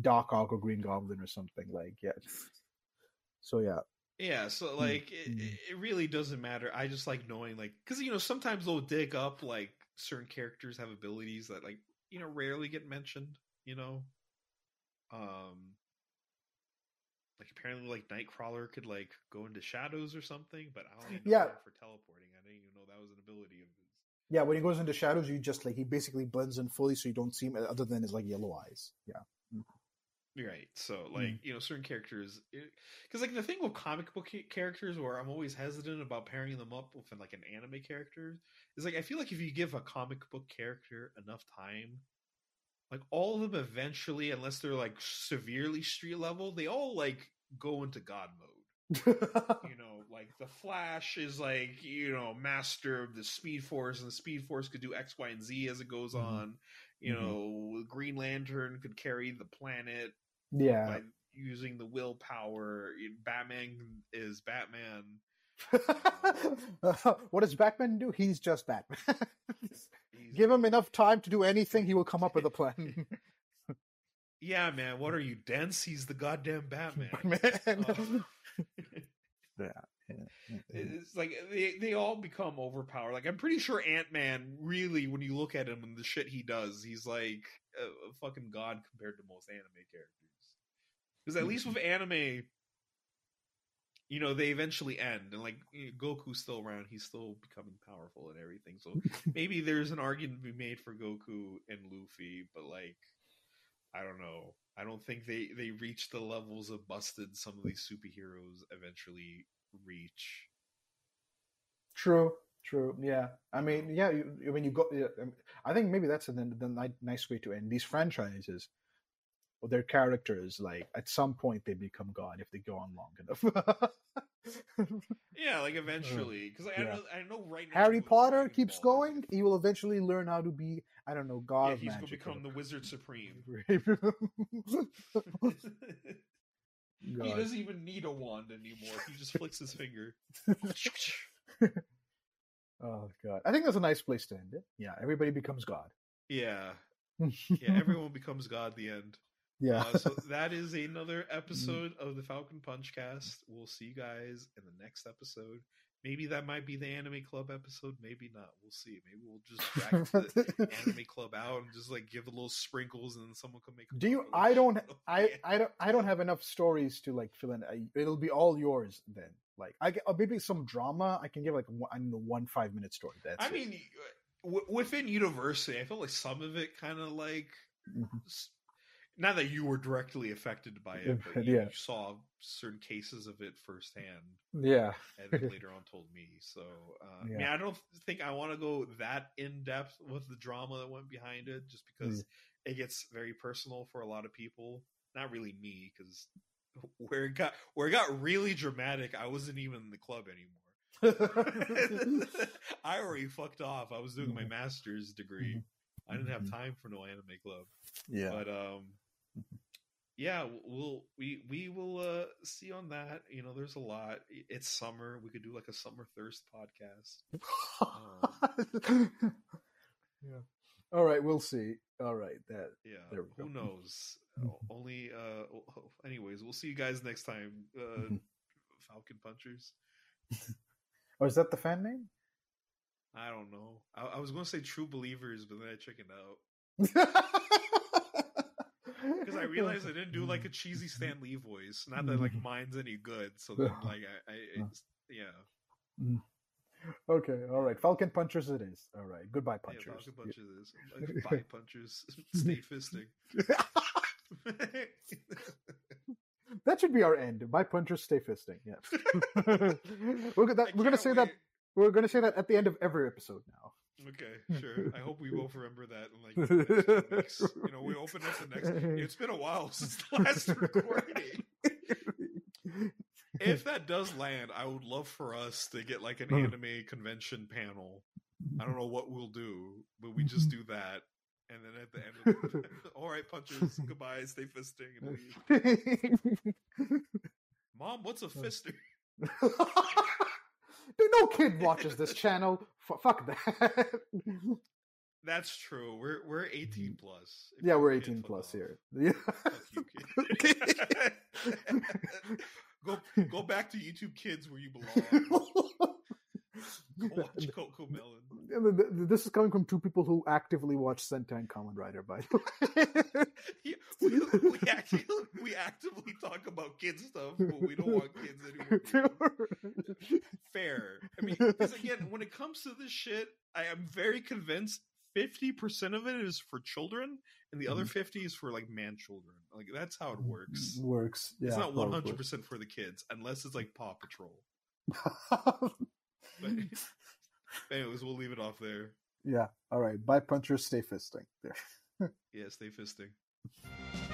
Doc Ock or Green Goblin or something. Like yeah. So yeah, yeah. So like, it, mm. it really doesn't matter. I just like knowing like because you know sometimes they'll dig up like certain characters have abilities that like you know rarely get mentioned. You know, um. Like apparently, like Nightcrawler could like go into shadows or something, but I only know Yeah. for teleporting. I didn't even know that was an ability of his. yeah. When he goes into shadows, you just like he basically blends in fully, so you don't see him uh, other than his like yellow eyes. Yeah. Mm-hmm. Right. So, mm. like, you know, certain characters, eh, because like the thing with comic book characters, where I'm always hesitant about pairing them up with like an anime character, is like I feel like if you give a comic book character enough time, like all of them eventually, unless they're like severely street level, they all like go into god mode. You know, like the Flash is like you know master of the Speed Force, and the Speed Force could do X, Y, and Z as it goes Mhm. on. You Mhm. know, Green Lantern could carry the planet yeah. by using the willpower. Batman is Batman. what does Batman do? He's just Batman. Give him enough time to do anything, he will come up with a plan. Yeah, man. What are you dense? He's the goddamn Batman. Man. Uh, yeah. it's like they they all become overpowered. Like I'm pretty sure Ant Man really, when you look at him and the shit he does, he's like a, a fucking god compared to most anime characters. Because at least with anime, you know, they eventually end, and like you know, Goku's still around, he's still becoming powerful and everything. So maybe there's an argument to be made for Goku and Luffy, but like, I don't know. I don't think they they reach the levels of busted some of these superheroes eventually reach. True, true. Yeah. I mean, yeah, you, when you go, I think maybe that's the, the nice way to end these franchises. Or their characters, like at some point, they become God if they go on long enough. Yeah, like uh, eventually, because I, yeah. know I know right now. Harry Potter keeps Ball, going. He will eventually learn how to be, I don't know, God Yeah, he's gonna become the Wizard Supreme. God. he doesn't even need a wand anymore. He just flicks his finger. Oh god, I think that's a nice place to end it. Yeah, everybody becomes God. Yeah, yeah. Everyone becomes God. at The end. Yeah. Uh, so that is another episode of the Falcon Punchcast. We'll see you guys in the next episode. Maybe that might be the Anime Club episode. Maybe not. We'll see. Maybe we'll just drag the Anime Club out and just like give a little sprinkles, and then someone can make. a Do you? I don't. I. I don't. I don't have enough stories to like fill in. I, it'll be all yours then. Like I get- uh, maybe some drama. I can give like one, I one five minute story. That's. I it. mean, w- within university, I feel like some of it kind of like, Mhm. s- not that you were directly affected by it, but you, Yeah. you saw certain cases of it firsthand, yeah. and then later on told me. So, uh, I mean, Yeah. I don't think I want to go that in depth with the drama that went behind it, just because it gets very personal for a lot of people. Not really me, because where it got where it got really dramatic, I wasn't even in the club anymore. I already fucked off. I was doing my master's degree. I didn't have Mhm. time for no anime club. yeah. But um yeah, we'll we we will uh see on that. You know, there's a lot. It's summer. We could do like a summer thirst podcast. yeah. All right, we'll see. All right, that. Yeah. There we Who knows? Mhm. Only uh anyways, we'll see you guys next time. Uh Mhm. Falcon Punchers. Oh, is that the fan name? I don't know. I, I was going to say True Believers, but then I chickened out. I realized I didn't do like a cheesy Stan Lee voice. Not that like mine's any good. So then like I, I yeah, mm. Okay, all right. Falcon Punchers it is. All right. Goodbye, yeah Punchers. Falcon punches is like, bye punchers. Stay fisting. that should be our end. Bye, Punchers. Stay fisting. Yeah. we're, that, we're gonna say that. We're gonna say that at the end of every episode now. Okay, sure. I hope we both remember that in like next. You know, we open up the next. It's been a while since the last recording. If that does land, I would love for us to get like an Hmm. anime convention panel. I don't know what we'll do, but we just do that. And then at the end of the, all right, punches, goodbye, stay fisting, and leave. Mom, what's a fister? Dude, no kid watches this channel. F- fuck that. That's true. We're we're 18 mm-hmm. plus. Yeah, we're 18 plus off. here. Yeah. You, go go back to YouTube Kids where you belong. Watch CoComelon. And th- th- This is coming from two people who actively watch Sentai and Kamen Rider, by the way. Yeah, we, we actually we actively talk about kid stuff, but we don't want kids anymore. Fair. I mean, because again, when it comes to this shit, I am very convinced fifty percent of it is for children, and the other mm-hmm. fifty is for like man children. Like that's how it works. Mm, works. Yeah, it's not hundred percent for the kids, unless it's like Paw Patrol. But anyways, we'll leave it off there. yeah. All right. Bye, punchers. Stay fisting. There. Yeah, stay fisting.